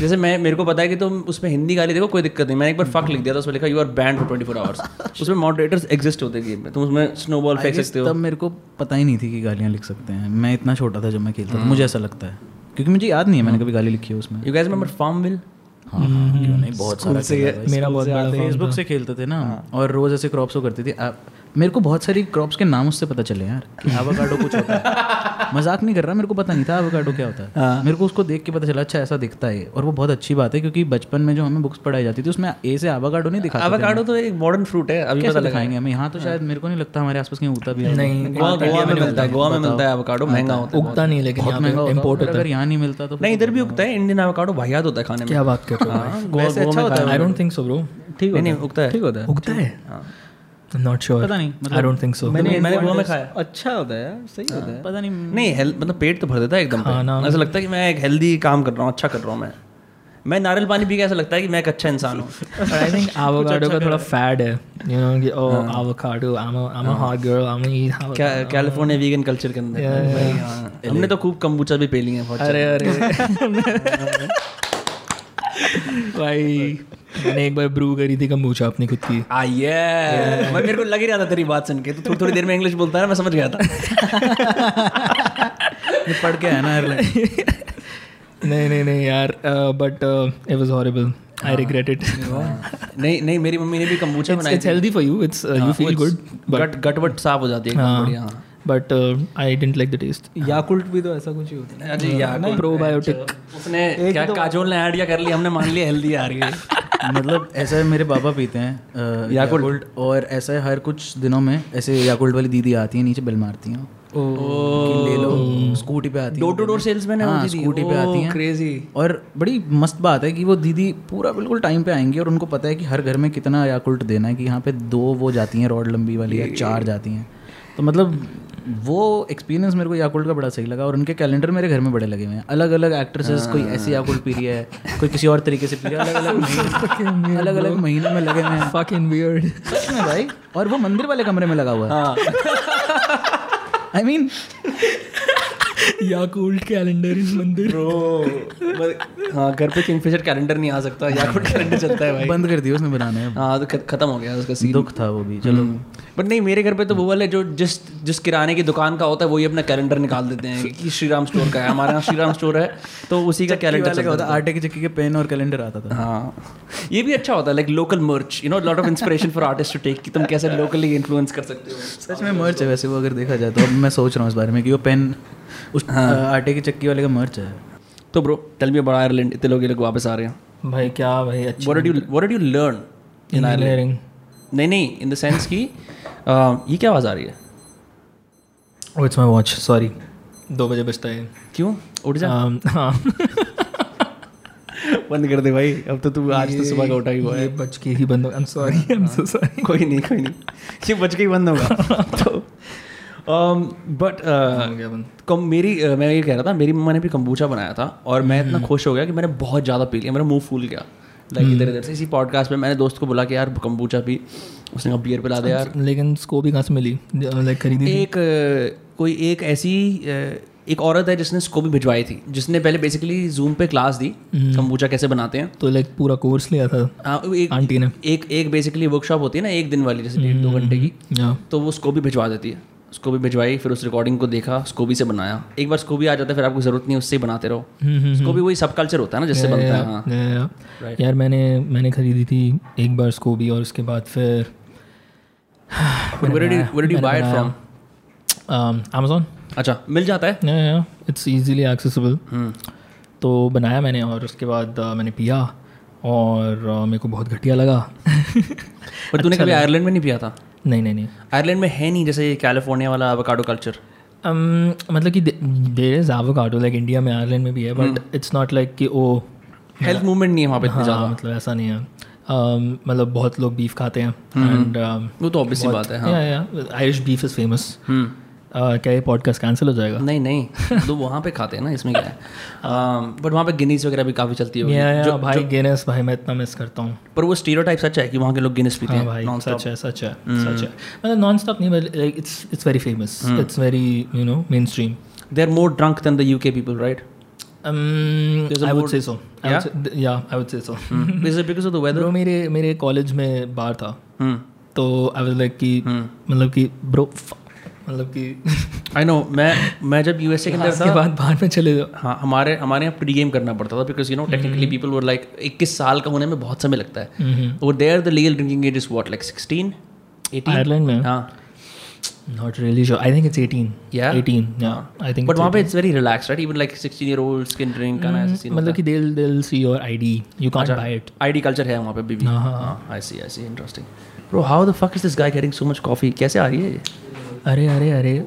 जैसे मैं मेरे को पता है कि तुम तो उसमें हिंदी गाली देखो कोई दिक्कत नहीं। मैंने एक बार फक लिख दिया था उसमें लिखा you are banned for twenty four hours उसमें मॉडरेटर्स एग्जिस्ट होते गेम में। तुम उसमें स्नोबॉल फेंक सकते हो। तब मेरे को पता ही नहीं थी कि गालियाँ लिख सकते हैं। मैं इतना छोटा था जब मैं खेलता था। मुझे ऐसा लगता है। क्योंकि मुझे याद नहीं है मैंने कभी गाली लिखी है उसमें। You guys remember FarmVille हाँ हाँ, क्यों नहीं? बहुत सारा मेरा बहुत फेसबुक से खेलते थे ना। और रोज ऐसे क्रॉप्स हो करती थी आ, मेरे को बहुत सारी क्रॉप्स के नाम उससे पता चले यार कि एवोकाडो कुछ होता है। मज़ाक नहीं कर रहा मेरे को पता नहीं था एवोकाडो क्या होता है। मेरे को उसको देख के पता चला अच्छा ऐसा दिखता है और वो बहुत अच्छी बात है क्योंकि बचपन में जो हमें बुक्स पढ़ाई जाती थी उसमें ए से एवोकाडो नहीं दिखाते थे एवोकाडो तो एक मॉडर्न फ्रूट है अभी पता लगा। दिखाएँगे हमें? यहाँ तो शायद मेरे को नहीं लगता हमारे आसपास कहीं होता भी है। नहीं गोवा में मिलता है गोवा में मिलता है एवोकाडो महँगा होता है उगता नहीं लेकिन यहाँ पे इम्पोर्ट होता अगर यहाँ नहीं मिलता तो नहीं इधर भी उगता है इंडियन एवोकाडो वाहियात होता है खाने में। क्या बात कर रहे हो हाँ, गोवा गोवा में I don't think so bro ठीक नहीं नहीं उगता है। ठीक होता है। उगता है। नॉट श्योर पता नहीं आई डोंट थिंक सो मैंने मैंने गोवा में खाया। अच्छा होता है यार सही होता है। पता नहीं नहीं हेल्थ मतलब पेट तो भर देता है एकदम पे। ऐसा लगता है कि मैं एक हेल्दी काम कर रहा हूँ अच्छा कर रहा हूँ मैं। मैं नारियल पानी पी के ऐसा लगता है कि मैं एक अच्छा इंसान हूँ। आई थिंक एवोकाडो का थोड़ा फैड है। यू नो कि ओ avocado I am I am a hot girl I am eat California vegan culture के अंदर। हाँ। हमने तो खूब कम्बूचा भी पी लिए हैं अरे अरे। भाई। मैंने एक बार ब्रू करी थी कम्बूचा अपनी खुद की। आ ये मैं मेरे को लग ही रहा था तेरी बात सुन के। तो थोड़ी थोड़ी देर में इंग्लिश बोलता है मैं समझ गया था। ये पढ़ के है ना नहीं नहीं नहीं यार but it was horrible I regret it नहीं नहीं मेरी मम्मी ने भी कम्बूचा बनाई it's healthy for you it's you feel good gut gut what साफ़ हो जाती है एकदम बढ़िया। हाँ। But I didn't like the taste Yakult भी तो ऐसा कुछ ही होता है। अरे यार प्रोबायोटिक उसने क्या काजोल ने ऐड या कर लिया हमने मान लिया हेल्दी आ रही है। मतलब ऐसा है मेरे पापा पीते हैं याकुल्ट और ऐसा है हर कुछ दिनों में ऐसे याकुल्ट वाली दीदी आती है नीचे बेल मारती हैं। ले लो स्कूटी पे आती है। डोर टू डोर सेल्समैन है वो हाँ, स्कूटी पे आती हैं। क्रेजी और बड़ी मस्त बात है कि वो दीदी पूरा बिल्कुल टाइम पे आएँगी और उनको पता है कि हर घर में कितना याकुल्ट देना है कि यहाँ पे दो वो जाती हैं रॉड लंबी वाली या। चार जाती हैं। तो मतलब वो एक्सपीरियंस मेरे को याकुल्ट का बड़ा सही लगा और उनके कैलेंडर मेरे घर में बड़े लगे हुए हैं। अलग अलग एक्ट्रेसेस कोई ऐसी याकुल्ट पी रही है कोई किसी और तरीके से पी रही है अलग अलग महीने अलग अलग महीने में लगे हुए हैं। सच में भाई और वो मंदिर वाले कमरे में लगा हुआ है। हाँ। आई मीन याकूल्ट कैलेंडर इन मंदिर ब्रो हाँ घर पे किंगफिशर कैलेंडर नहीं आ सकता याकुट कैलेंडर चलता है भाई। बंद कर दिया उसने बनाने। हाँ तो खत्म हो गया उसका सीन दुख था वो भी चलो। बट नहीं मेरे घर पे तो वो वाले जो जिस जिस किराने की दुकान का होता है वही अपना कैलेंडर निकाल देते हैं कि श्री राम स्टोर का है। हमारे यहाँ श्री राम स्टोर है तो उसी का कैलेंडर होता आटे की चक्की के पेन और कैलेंडर आता था। हाँ। ये भी अच्छा होता है like local merch you know lot of inspiration for artist to take कि तुम कैसे लोकली इन्फ्लुएंस कर सकते हो। सच में मर्च है वैसे वो अगर देखा जाए तो। अब मैं सोच रहा हूँ इस बारे में कि वो पेन उस आटे की चक्की वाले का मर्च है। तो bro tell me about Ireland इतने लोग ये लोग वापस आ रहे हैं। भाई क्या भाई अच्छा what did you what did you learn in Ireland नहीं नहीं इन द सेंस कि ये क्या आवाज़ आ रही है? Oh it's my watch sorry दो बजे बजता है। क्यों? उठ जा। Um, हाँ। बंद कर दे भाई। अब तो तू आज तो सुबह का उठा ही हुआ है। बच के ही बंद हो I am sorry I am so sorry कोई नहीं कोई नहीं। ये बच के ही बंद होगा। तो बट कम मेरी uh, मैं ये कह रहा था मेरी मम्मा ने भी कंबूचा बनाया था और मैं इतना खुश हो गया कि मैंने बहुत ज़्यादा पी लिया मेरा मुँह फूल गया। लाइक इधर इधर से इसी पॉडकास्ट में मैंने दोस्त को बोला कि यार कंबूचा पी। उसने कहा बियर पिला दे यार. लेकिन स्कोप भी कहाँ से मिली? लाइक खरीदी एक कोई एक ऐसी एक औरत है जिसने इसको भी भिजवाई थी। जिसने पहले बेसिकली जूम पे क्लास दी कंबूचा कैसे बनाते हैं। तो लाइक पूरा कोर्स लिया था हाँ, एक आंटी ने। एक एक बेसिकली वर्कशॉप होती है ना एक दिन वाली जैसे डेढ़ दो घंटे की। तो वो उसको भी भिजवा देती है। स्कोबी भिजवाई फिर उस रिकॉर्डिंग को देखा स्कोबी से बनाया। एक बार स्कोबी आ जाता है फिर आपको ज़रूरत नहीं उससे ही बनाते रहो। हम्म, स्कोबी वही सब कल्चर होता है ना जिससे बनता है हाँ. यार मैंने मैंने खरीदी थी एक बार स्कोबी और उसके बाद फिर? अमेजोन अच्छा मिल जाता है? It's easily accessible hmm. तो बनाया मैंने और उसके बाद uh, मैंने पिया और uh, मेरे को बहुत घटिया लगा। पर तूने कभी आयरलैंड में नहीं पिया था? नहीं नहीं नहीं। आयरलैंड में है नहीं जैसे कैलिफ़ोर्निया वाला एवोकाडो कल्चर um, मतलब कि there is avocado like India में आयरलैंड में भी है बट इट्स नॉट लाइक कि ओ हेल्थ मूवमेंट नहीं है वहाँ पे इतनी हाँ ज़्यादा। मतलब ऐसा नहीं है। um, मतलब बहुत लोग बीफ खाते हैं एंड वो तो ऑब्वियसली बात है हाँ। Irish beef is famous hmm क्या ये पॉडकास्ट कैंसिल हो जाएगा? नहीं नहीं तो वहाँ पे खाते हैं ना इसमें क्या है? बट वहाँ पे गिनीस वगैरह भी काफ़ी चलती होगी। या या भाई गिनेस भाई मैं इतना मिस करता हूँ। पर वो स्टीरियोटाइप सच है कि वहाँ के लोग गिनीस पीते हाँ हैं भाई सच है सच है सच है। मतलब नॉन स्टॉप नहीं like it's it's very famous it's very you know mainstream They are more drunk than the UK people, right? Um, I would say so. I would say, yeah, I would say so. Is it because of the weather? Bro, मेरे मेरे college में bar था। Hmm. तो I was like कि मतलब कि bro मतलब कि I know. मैं मैं जब यूएसए के अंदर उसके था बाद बाहर में चले जाओ। हाँ हमारे हमारे यहाँ प्री गेम करना पड़ता था because you know technically people were like इक्कीस साल का होने में बहुत समय लगता है। और there the legal drinking age is what like sixteen eighteen Ireland में? हाँ। Not really sure I think it's 18 Yeah? 18 या आई थिंक बट वहाँ पे very relax right even like sixteen year old can drink का ऐसा scene मतलब कि they will see your ID you can't buy it ID culture है वहाँ पे भी हाँ, हाँ I see I see interesting bro how the fuck is this guy getting so much coffee कैसे आ रही है ये? अरे अरे अरे।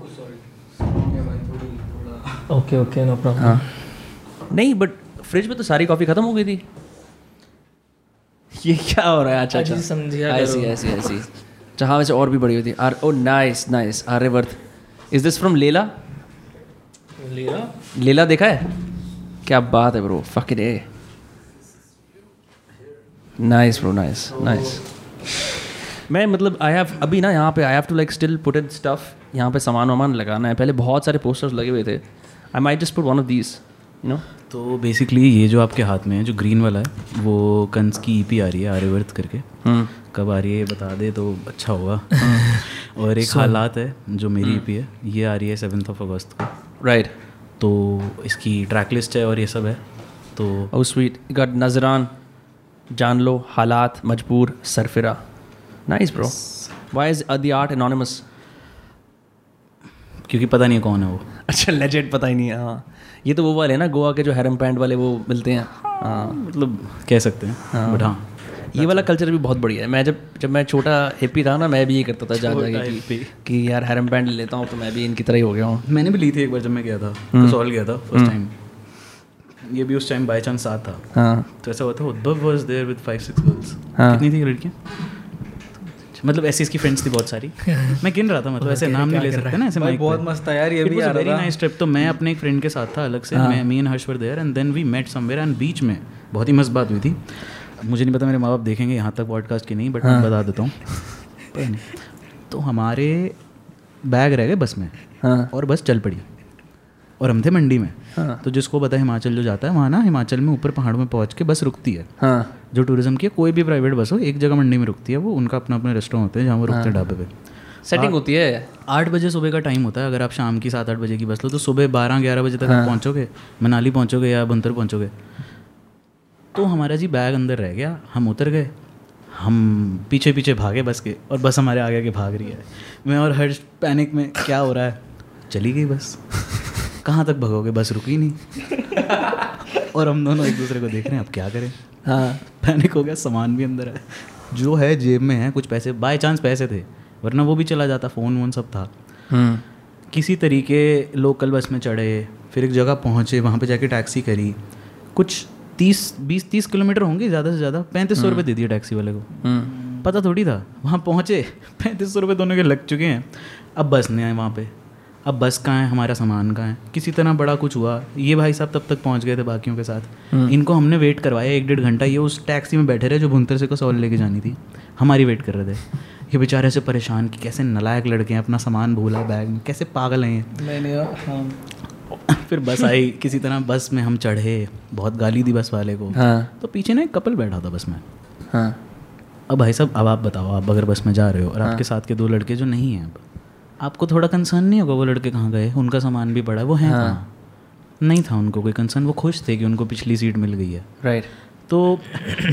ओके ओके नो प्रॉब्लम हाँ। नहीं बट फ्रिज में तो सारी कॉफ़ी ख़त्म हो गई थी। ये क्या हो रहा है? अच्छा अच्छा। समझिया ऐसी ऐसी ऐसी जहाँ वैसे और भी बड़ी होती R O nice nice Aryavarth is this from Leila लिया लेला देखा है? क्या बात है bro fuck it a nice bro nice nice मैं मतलब आई हैव अभी ना यहाँ पे I have to like still put in stuff यहाँ पे सामान वामान लगाना है। पहले बहुत सारे पोस्टर्स लगे हुए थे। I my just put one of these you know तो बेसिकली ये जो आपके हाथ में है जो ग्रीन वाला है वो कंस की ईपी आ रही है आर्यवर्थ करके। कब आ रही है बता दे तो अच्छा होगा। और एक हालात है जो मेरी ईपी है ये आ रही है सेवन्थ ऑफ़ अगस्त को। राइट तो इसकी ट्रैक लिस्ट है और ये सब है। तो स्वीट गट नजरान जान लो हालात मजबूर Sarfira nice bro why is the art anonymous क्योंकि पता नहीं है कौन है वो। अच्छा लेजेंड पता ही नहीं है। हाँ ये तो वो वाले ना गोवा के जो हैरम पैंट वाले वो मिलते हैं। हाँ मतलब कह सकते हैं बट हाँ ये वाला कल्चर भी बहुत बढ़िया है। मैं जब जब मैं छोटा हिप्पी था ना मैं भी ये करता था जा जाके कि, कि यार हैरम पैंट लेता हूँ तो मैं भी इनकी तरह ही हो गया हूँ। मैंने भी ली थी एक बार जब मैं गया था कसौल गया था फ़र्स्ट टाइम ये भी उस टाइम बाई चांस साथ था। हाँ। तो ऐसा हुआ था Uddhav was there with five six girls हाँ। कितनी थी लड़कियाँ? मतलब ऐसी इसकी फ्रेंड्स थी बहुत सारी। मैं गिन रहा था मतलब ऐसे नाम नहीं ले सकते ना ऐसे बहुत मस्त था यार ये भी आ रहा। था nice trip. तो मैं अपने एक फ्रेंड के साथ था अलग से मैं me and Harsh were there and then we met somewhere and बीच में। बहुत ही मस्त बात हुई थी। मुझे नहीं पता मेरे माँ बाप देखेंगे यहाँ तक पॉडकास्ट की नहीं बट मैं बता देता हूँ। तो हमारे बैग रह गए बस में हाँ। और बस चल पड़ी। और हम थे मंडी में। हाँ। तो जिसको पता है हिमाचल जो जाता है वहाँ ना हिमाचल में ऊपर पहाड़ों में पहुँच के बस रुकती है। हाँ। जो टूरिज़्म की है, कोई भी प्राइवेट बस हो एक जगह मंडी में रुकती है वो उनका अपना अपने रेस्टोरेंट होते हैं जहाँ वो रुकते हैं ढाबे पे। सेटिंग होती है। आठ बजे सुबह का टाइम होता है अगर आप शाम की सात आठ बजे की बस लो तो सुबह बारह ग्यारह बजे तक आप पहुँचोगे मनाली पहुँचोगे या बंतर पहुँचोगे। तो हमारा जी बैग अंदर रह गया हम उतर गए हम पीछे पीछे भागे बस के और बस हमारे आगे आगे भाग रही है। मैं और हर्ष पैनिक में क्या हो रहा है? चली गई बस। कहाँ तक भगोगे? बस रुकी नहीं। और हम दोनों एक दूसरे को देख रहे हैं अब क्या करें? हाँ। पैनिक हो गया सामान भी अंदर है। जो है जेब में है कुछ पैसे बाय चांस पैसे थे वरना वो भी चला जाता फ़ोन वोन सब था। हम्म। किसी तरीके लोकल बस में चढ़े फिर एक जगह पहुँचे वहाँ पे जाके टैक्सी करी। कुछ तीस बीस तीस किलोमीटर होंगे ज़्यादा से ज़्यादा पैंतीस सौ रुपये दे दिए टैक्सी वाले को। हम्म। पता थोड़ी था वहाँ पहुँचे पैंतीस सौ रुपये दोनों के लग चुके हैं। अब बस नहीं आए वहाँ पे। अब बस कहाँ है? हमारा सामान कहाँ है? किसी तरह बड़ा कुछ हुआ। ये भाई साहब तब तक पहुँच गए थे बाकियों के साथ। इनको हमने वेट करवाया एक डेढ़ घंटा। ये उस टैक्सी में बैठे रहे जो भुंतर से कसौल लेके जानी थी। हमारी वेट कर रहे थे। ये बेचारे से परेशान कि कैसे नलायक लड़के हैं अपना सामान भूला बैग में। कैसे पागल हैं नहीं नहीं हाँ। फिर बस आई। किसी तरह बस में हम चढ़े। बहुत गाली दी बस वाले को। हाँ। तो पीछे ना एक कपल बैठा था बस में। हाँ। अब भाई साहब अब आप बताओ आप अगर बस में जा रहे हो और आपके साथ के दो लड़के जो नहीं हैं अब। आपको थोड़ा कंसर्न नहीं होगा वो लड़के कहाँ गए? उनका सामान भी पड़ा है वो है कहाँ? नहीं था उनको कोई कंसर्न वो खुश थे कि उनको पिछली सीट मिल गई है। राइट तो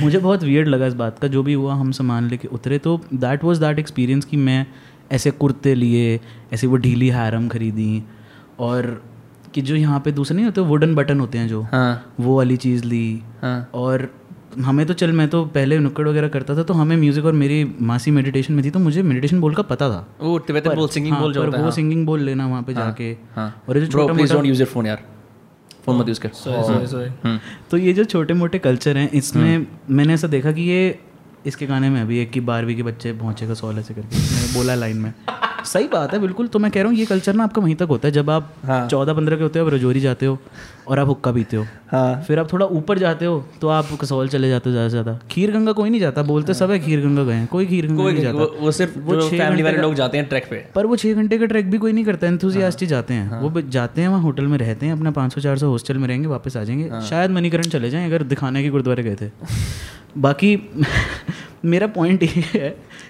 मुझे बहुत वियर्ड लगा इस बात का जो भी हुआ हम सामान लेके उतरे तो दैट वाज दैट एक्सपीरियंस कि मैं ऐसे कुर्ते लिए ऐसे वो ढीली हैरम खरीदी और कि जो यहाँ पे दूसरे नहीं होते वुडन बटन होते हैं जो हाँ। वो वाली चीज़ ली हाँ। और हमें तो चल मैं तो पहले नुक्कड़ वगैरह करता था तो हमें म्यूज़िक और मेरी मासी मेडिटेशन में थी तो मुझे मेडिटेशन बोल का पता था। वो तिब्बतन बोल सिंगिंग हाँ, बोल जो होता है वो सिंगिंग बोल लेना वहाँ पे जाके। हाँ। और ये जो छोटा please don't use your phone यार। फ़ोन मत यूज़ कर। सॉरी सॉरी तो ये जो छोटे मोटे कल्चर हैं इसमें मैंने ऐसा देखा कि ये इसके गाने में अभी एक की बारहवीं के बच्चे पहुंचेगा सॉल ऐसे करके मैंने बोला लाइन में। सही बात है बिल्कुल। तो मैं कह रहा हूँ ये कल्चर ना आपका वहीं तक होता है जब आप चौदह हाँ। पंद्रह के होते हो आप रजौरी जाते हो और आप हुक्का पीते हो। हाँ। फिर आप थोड़ा ऊपर जाते हो तो आप कसौल चले जाते हो ज़्यादा से ज़्यादा। खीर गंगा कोई नहीं जाता बोलते सब है खीर गंगा गए हैं कोई खीर गंगा नहीं जाता। वो सिर्फ़ वो फैमिली वाले लोग जाते हैं ट्रैक पे। पर वो छः घंटे का ट्रैक भी कोई नहीं करता एंथुजियास्ट ही। जाते हैं। हाँ। वो जाते हैं वहाँ होटल में रहते हैं अपना पाँच सौ चार सौ हॉस्टल में रहेंगे वापस आ जाएँगे। हाँ। शायद मनीकरण चले जाएँ अगर दिखाने के गुरुद्वारे गए थे। बाकी मेरा पॉइंट ये है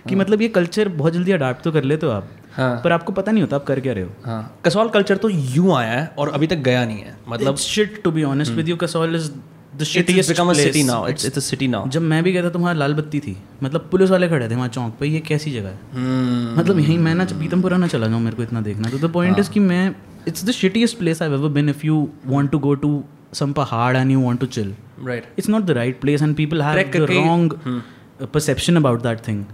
कि हाँ। मतलब ये कल्चर बहुत जल्दी अडाप्ट तो कर लेते हो आप। हाँ। पर आपको पता नहीं होता आप कर क्या रहे हो। हाँ। कसौल कल्चर तो यूँ आया है और अभी तक गया नहीं है। मतलब shit to be honest with you Kasol is the it's shittiest become a city now. It's it's a city now. जब मैं भी गया था तो वहाँ लाल बत्ती थी। मतलब पुलिस वाले खड़े थे वहाँ चौक पे ये कैसी जगह है? हम्म। मतलब यहीं मैं ना पीतमपुरा ना चला जाऊँ मेरे को इतना देखना। तो द पॉइंट इज़ कि मैं it's the shittiest place I ever been if you want to go to some पहाड़ and you want to chill right it's not the right place and people have the wrong perception about that thing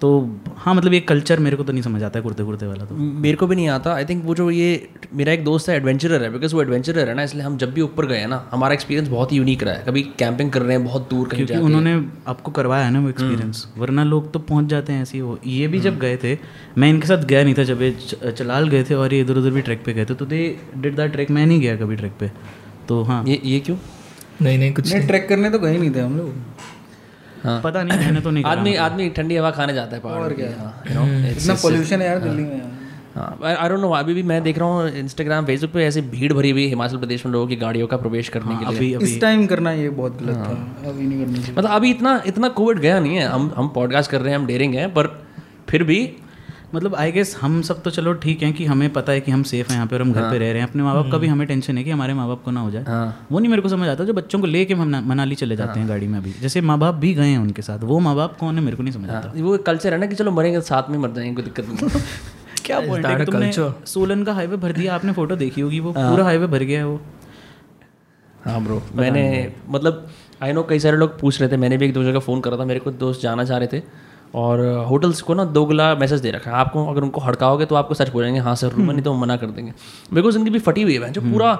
तो हाँ मतलब ये culture मेरे को तो नहीं समझ आता है कुर्ते कुर्ते वाला तो। मेरे को भी नहीं आता। आई थिंक वो जो ये मेरा एक दोस्त है एडवेंचरर है बिकॉज़ वो एडवेंचरर है ना इसलिए हम जब भी ऊपर गए हैं ना हमारा एक्सपीरियंस बहुत ही यूनिक रहा है। कभी कैंपिंग कर रहे हैं बहुत दूर कहीं क्योंकि उन्होंने आपको करवाया है ना वो एक्सपीरियंस वरना लोग तो पहुँच जाते हैं ऐसे ही। वो ये भी जब गए थे मैं इनके साथ गया नहीं था जब ये चलाल गए थे और ये इधर उधर भी ट्रैक पे गए थे तो दे डिड दैट ट्रैक मैं नहीं गया कभी ट्रैक पे। तो हाँ। ये ये क्यों? नहीं नहीं कुछ नहीं ट्रैक करने तो गए नहीं थे हम लोग। हाँ। पता नहीं मैंने तो नहीं आदमी आदमी ठंडी हवा खाने जाता है पहाड़ क्या? हाँ इतना पोल्यूशन है यार दिल्ली में। हाँ। आई डोंट नो अभी भी मैं देख रहा हूँ इंस्टाग्राम फेसबुक पे ऐसी भीड़ भरी हुई हिमाचल प्रदेश में लोगों की गाड़ियों का प्रवेश करने के लिए। अभी अभी। इस टाइम करना ये बहुत गलत हाँ, था अभी नहीं करना मतलब अभी इतना इतना कोविड गया नहीं है। हम हम पॉडकास्ट कर रहे हैं हम डेरिंग हैं पर फिर भी मतलब आई गेस हम सब तो चलो ठीक है कि हमें पता है कि हम सेफ़ हैं यहाँ पे और हम घर हाँ। पे रह रहे हैं। अपने माँ बाप का भी हमें टेंशन है कि हमारे माँ बाप को ना हो जाए। हाँ। वो नहीं मेरे को समझ आता जो बच्चों को लेके हम मनाली चले जाते हाँ। हैं गाड़ी में अभी। जैसे माँ बाप भी गए हैं उनके साथ वो माँ बाप कौन है मेरे को नहीं समझ आता। हाँ, वो कल्चर है ना कि चलो मरेंगे तो साथ में मर जाएँगे कोई दिक्कत नहीं। क्या पॉइंट है? तुमने सोलन का हाईवे भर दिया आपने फ़ोटो देखी होगी वो पूरा हाईवे भर गया है वो। हाँ ब्रो मैंने मतलब आई नो कई सारे लोग पूछ रहे थे मैंने भी एक दो जगह फ़ोन करा था मेरे को दोस्त जाना चाह रहे थे। और होटल्स को ना दोगला मैसेज दे रखा है। आपको अगर उनको हड़काओगे तो आपको सच बोलेंगे हाँ सर रूम नहीं तो मना कर देंगे। बिकॉज़ उनकी भी फटी हुई है जो पूरा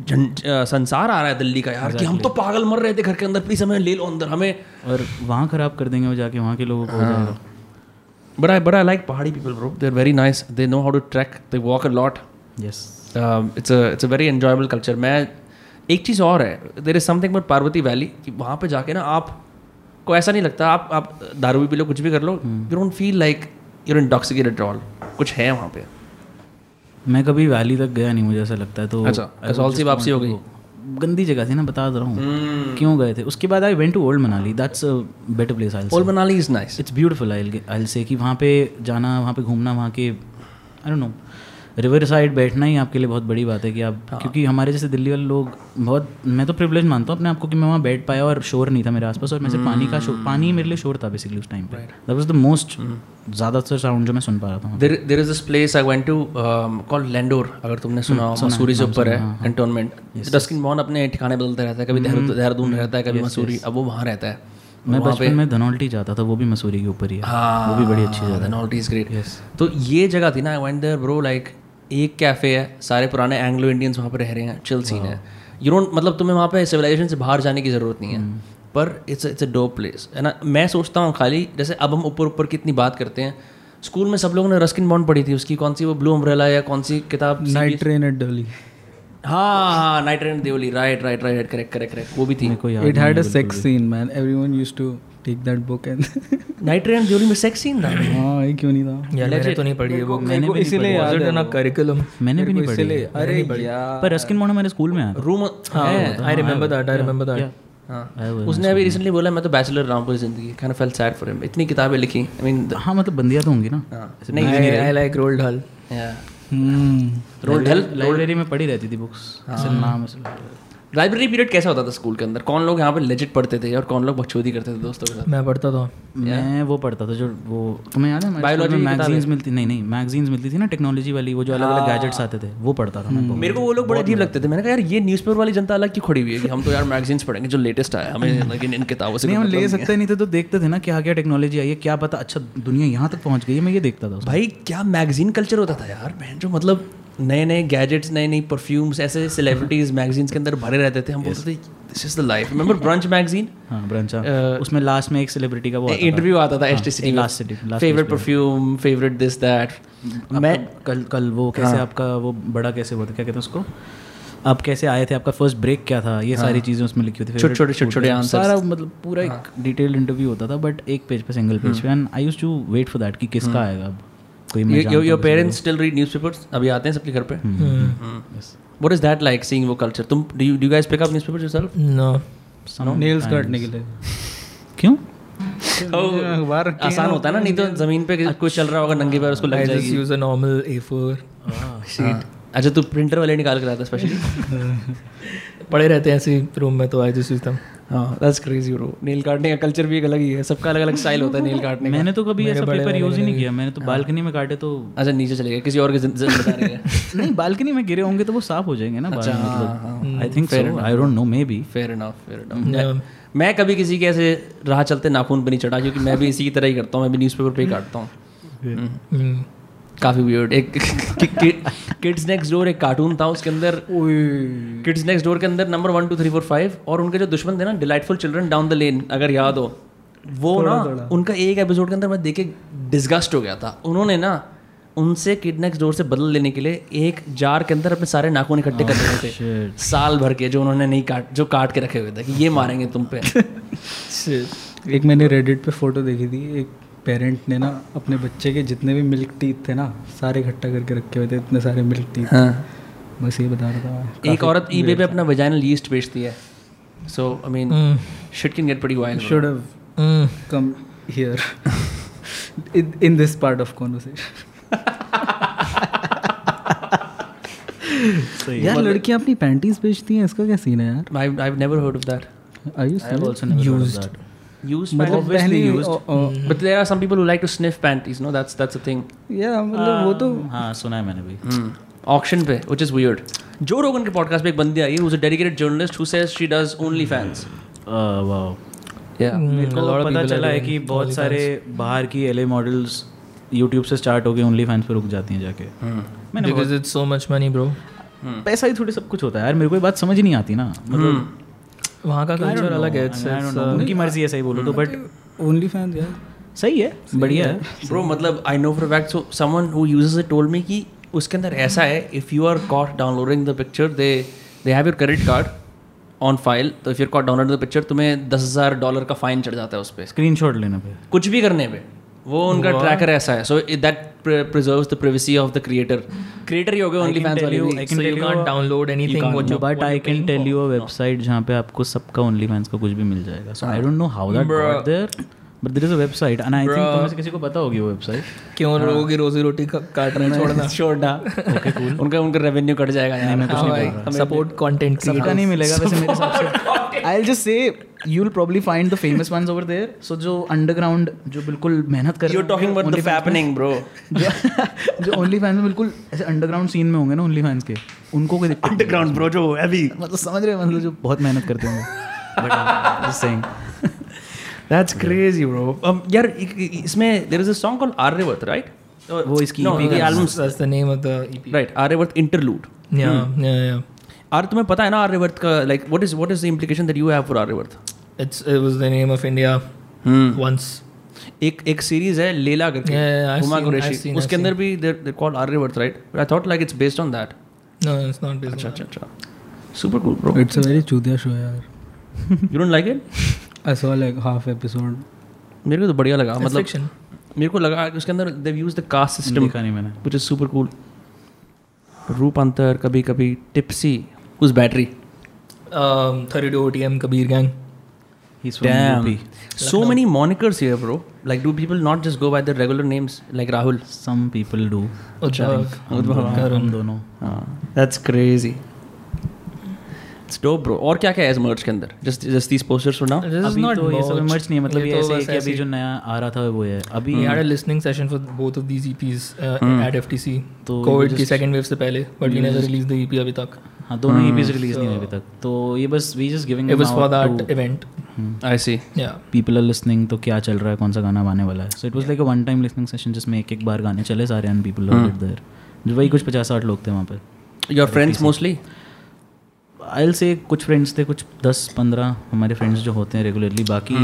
झं- अ, संसार आ रहा है दिल्ली का यार कि हम तो पागल मर रहे थे घर के अंदर प्लीज़ हमें ले लो अंदर हमें और वहाँ खराब कर देंगे वो जाके वहाँ के लोगों को but I but I like पहाड़ी people bro they are very nice they know how to trek they walk a lot yes it's it's a very enjoyable culture मैं एक चीज़ और है there is something but Parvati valley कि वहाँ पे जाके ना आप को ऐसा नहीं लगता आप आप दारू भी पी लो कुछ भी कर लो you don't feel like you're intoxicated all कुछ है वहाँ पे? मैं कभी वैली तक गया नहीं मुझे ऐसा लगता है तो अच्छा, कसौल से वापसी हो go. गंदी जगह थी ना बता दे रहा हूँ। hmm. क्यों गए थे? उसके बाद I went to old Manali that's a better place I old Manali is nice it's beautiful I I say कि वहाँ पे जाना वहाँ पे घूमना वहाँ के I don't know river side बैठना ही आपके लिए बहुत बड़ी बात है कि आप हाँ। क्योंकि हमारे जैसे दिल्ली वाले लोग बहुत मैं तो प्रिविलेज मानता हूँ अपने आप को मैं वहाँ बैठ पाया और शोर नहीं था मेरे आसपास और मैं से पानी का शोर पानी मेरे लिए शोर था बेसिकली उस टाइम पे। दैट वाज द मोस्ट ज़्यादातर साउंड जो मैं सुन पा रहा था there is this place I went to called Landour अगर तुमने सुना हो मसूरी से ऊपर है कंटोनमेंट डस्किन मोहन अपने ठिकाने बदलते रहता है कभी देहरादून देहरादून रहता है कभी मसूरी अब वो वहाँ रहता है। मैं बचपन में धनौल्टी जाता था वो भी मसूरी के ऊपर ही है। हाँ वो भी बड़ी अच्छी जगह है। नॉल्टी इज़ ग्रेट तो ये जगह थी ना I went there bro like एक कैफ़े है सारे पुराने एंग्लो इंडियंस वहाँ पर रह रहे हैं चिल सीन है। यू डोंट मतलब तुम्हें वहाँ पे सिविलाइजेशन से बाहर जाने की ज़रूरत नहीं है। पर it's it's a dope place है ना? मैं सोचता हूँ खाली जैसे अब हम ऊपर ऊपर कितनी बात करते हैं स्कूल में सब लोगों ने रस्किन बॉन्ड पढ़ी थी उसकी कौन सी वो ब्लू अम्ब्रेला या कौन सी किताब नाइट ट्रेन एट दिल्ली हाँ हाँ night rent Deoli right right right correct correct correct वो भी थी। को it had a sex scene man everyone used to take that book and night rent Deoli में सेक्स सीन था? हाँ ये क्यों नहीं था? या मैंने तो नहीं पढ़ी है वो मैंने भी इसीलिए याद है ना करिकुलम मैंने भी नहीं पढ़ी। इसलिए अरे यार। पर रस्किन मोना मेरे स्कूल में आया room I remember that I remember that हाँ। उसने अभी रिसेंटली बोला मैं तो बैचलर रहा हूँ पूरी ज़िंदगी। Kind of felt sad for him. इतनी किताबें लिखी। आई मीन हाँ मतलब बंदियाँ तो होंगी ना। हाँ। I like Roald Dahl Roald Dahl library में पड़ी रहती थी बुक्स नाम ऐसे लाइब्रेरी पीरियड कैसा होता था स्कूल के अंदर? कौन लोग यहाँ पे लेजिट पढ़ते थे और कौन लोग बकचोदी करते थे दोस्तों के साथ? मैं पढ़ता था। मैं वो पढ़ता था जो वो तुम्हें याद है की मैगजीन्स मिलती नहीं नहीं मैगजीन्स मिलती थी ना टेक्नोलॉजी वाली वो जो अलग अलग गैजेट्स आते थे वो पढ़ता था मैं मेरे को वो लोग बड़े अजीब लगते थे। मैंने कहा यार ये न्यूज़पेपर वाली जनता अलग क्यों खड़ी हुई है कि हम तो यार मैगजीन्स पढ़ेंगे जो लेटेस्ट आया हमें लेकिन इन किताबों से हम मतलब ले सकते नहीं थे तो देखते थे ना क्या क्या टेक्नोलॉजी आई है क्या पता अच्छा दुनिया यहाँ तक पहुँच गई है मैं ये देखता था भाई क्या मैगजीन कल्चर होता था यार बहन जो मतलब नए नए गैजेट्स नई नई परफ्यूम्स ऐसे सेलिब्रिटीज मैगजीन्स के अंदर भरे रहते थे। हम बोलते थे this is the life remember brunch magazine हाँ ब्रंचा अ, उसमें लास्ट में एक सेलिब्रिटी का वो इंटरव्यू आता था। हाँ, एच टी एक last city- last favourite perfume favourite this that मैं कल कल वो कैसे आपका वो बड़ा कैसे हुआ था? क्या कहते हैं उसको? आप कैसे आए थे? आपका फ़र्स्ट ब्रेक क्या था? ये हाँ। सारी चीज़ें उसमें लिखी होती थी। छोटे- छोटे- छोटे- छोटे। सारा मतलब पूरा हाँ। एक डिटेल्ड इंटरव्यू होता था बट एक पेज पे सिंगल पेज पे। And I use to wait for that कि किसका आएगा अब। कोई मैं your parents still read newspapers अभी आते हैं सबके घर पे? What is that like seeing वो कल्चर तुम do you guys pick up newspapers yourself no. Nails काटने के लिए। क्यों? अखबार आसान होता है ना नहीं तो ज़मीन पे कुछ चल रहा होगा नंगे पैर उसको लग just जाएगी। use a normal A4 sheet अच्छा तू प्रिंटर वाले निकाल के लाता स्पेशली पड़े रहते हैं ऐसे रूम में तो आई जस्ट देम हाँ दैट्स क्रेजी ब्रो नेल काटने का कल्चर भी एक अलग ही है। सबका अलग अलग स्टाइल होता है नेल काटने का। मैंने तो कभी ऐसा पेपर यूज़ ही नहीं किया। मैंने तो बालकनी में काटे तो अच्छा नीचे चले गए। किसी और के ज़िम्मेदारी है। नहीं बालकनी में गिरे होंगे तो वो साफ़ हो जाएँगे ना मतलब। I think so I don't know maybe fair enough fair enough मैं कभी किसी के ऐसे राह चलते नाखून पर नहीं चढ़ा क्योंकि मैं भी इसी की तरह ही करता हूँ मैं भी न्यूज़पेपर पे ही काटता हूँ। काफ़ी वियर्ड एक किड्स नेक्स्ट डोर एक कार्टून था उसके अंदर किड्स नेक्स्ट डोर के अंदर number one two three four five और उनके जो दुश्मन थे ना delightful children down the lane अगर याद हो। वो ना उनका एक एपिसोड के अंदर मैं देख के डिस्गस्ट हो गया था। उन्होंने ना उनसे किड नेक्स्ट डोर से बदल लेने के लिए एक जार के अंदर अपने सारे नाखून इकट्ठे कर रहे थे। साल भर के जो उन्होंने नहीं काट जो काट के रखे हुए थे कि ये मारेंगे तुम पे। एक मैंने रेडिट पे फ़ोटो देखी थी एक पेरेंट ने ना अपने बच्चे के जितने भी मिल्क टीथ थे ना सारे इकट्ठा करके रखे हुए थे इतने सारे मिल्क टीथ हाँ। बस ये बता रहा था एक औरत ईबे पे अपना वजाइनल यीस्ट बेचती है। So I mean shit can get pretty wild should have come here in this part of conversation यार लड़कियाँ अपनी पैंटीज बेचती हैं इसका क्या सीन है यार? I I never heard of that. I you I have also never used used मतलब pant- पहले but there are some people who like to sniff panties no that's that's a thing या मतलब वो तो हाँ सुना है मैंने भी ऑक्शन पे which is weird जो रोगन के पॉडकास्ट पे एक बंदी आई who's a dedicated journalist who says she does only fans wow yeah मेरे a को lot of पता चला है कि बहुत सारे बाहर की एलए मॉडल्स यूट्यूब से स्टार्ट होके ओनली फैंस पे रुक जाती हैं जाके मैंने because it's so much money bro बहुत- पैसा ही थोड़ी सब कुछ होता है यार मेरे को ये बात समझ ही नहीं आती ना मतलब वहाँ का कल्चर अलग है uh, उनकी मर्ज़ी है सही बोलो तो बट ओनली फ़ैन सही है बढ़िया है। ब्रो मतलब I know for fact so someone who uses it told me कि उसके अंदर ऐसा है if you are caught downloading the picture they they have your credit card on file तो if you caught download the picture तुम्हें दस हज़ार dollar का फाइन चढ़ जाता है उस पर स्क्रीन शॉट लेने पर कुछ भी करने पे वो उनका ट्रैकर ऐसा है। So that preserves the privacy of the creator creator ही हो गए OnlyFans I can you tell you can't download anything you but what I you're can paying tell for. You a website जहाँ पे आपको सबका only fans का कुछ भी मिल जाएगा। So I don't know how that got there but there is a website and I think तुम्हें से किसी को पता होगी वो वेबसाइट क्यों लोगों की रोजी रोटी काट रहे हैं छोड़ना? छोड़ना। उनका उनका रेवेन्यू कट जाएगा यार मैं कुछ हाँ नहीं भाई, बोल रहा। support content सबका नहीं मिलेगा वैसे मेरे हिसाब से। I will just say you will probably find the famous ones over there so जो अंडरग्राउंड जो बिल्कुल मेहनत कर रहे You're talking about the fappening, bro. जो जो ओनली फैंस बिल्कुल ऐसे अंडरग्राउंड सीन में होंगे ना ओनली फैंस के उनको कोई दिक्कत नहीं Underground, bro, जो है अभी. मतलब समझ रहे हो मतलब जो बहुत मेहनत करते होंगे। But just saying That's crazy, bro. Um, यार इ- इसमें there is a song called Aryavarth, right? वो इसकी no, EP the का album's That's the name of the EP. right. Aryavarth interlude. Yeah, hmm. yeah, yeah. आर तुम्हें पता है ना आर्यवर्त का like what is what is the implication that you have for Aryavart It's it was the name of India once. एक एक series है लेला करके हुमा कुरैशी उसके अंदर भी there called Aryavart right I thought like it's based on that No, it's not based अच्छा अच्छा अच्छा super cool bro it's a very चूतिया शो यार you don't like it I saw like half episode मेरे को तो बढ़िया लगा. It's मतलब fiction. मेरे को लगा कि उसके अंदर they use the caste system देखा नहीं मैंने व्हिच इज़ सुपर कूल रूप अंतर कभी कभी टिप्सी उस battery Um, 32 OTM Kabir Gang. He's from Damn. UP. So many monikers here, bro. Like, do people not just go by their regular names like Rahul? Some some people do Uchak, हम दोनों That's crazy. It's dope, bro. और क्या क्या है इस merch के अंदर? Just just these posters for now. This is अभी not तो ये सब merch. मर्च नहीं है मतलब ये ये तो ऐसे है कि अभी जो नया आ रहा था वो है अभी We had a listening session for both of these EPs uh, at FTC. तो COVID we की second wave से पहले, but we never released the EP अभी तक. हाँ दोनों ईपीज रिलीज़ नहीं हुए अभी तक तो ये बस we just giving It was for that event. I see. Yeah. People are listening तो क्या चल रहा है कौन सा गाना आने वाला है so it was like a one time listening session जिसमें एक एक बार गाने चले सारे and people love it there जो वही कुछ पचास साठ लोग थे वहाँ पे Your friends mostly? आई से कुछ फ्रेंड्स थे कुछ दस पंद्रह हमारे फ्रेंड्स जो होते हैं रेगुलरली बाकी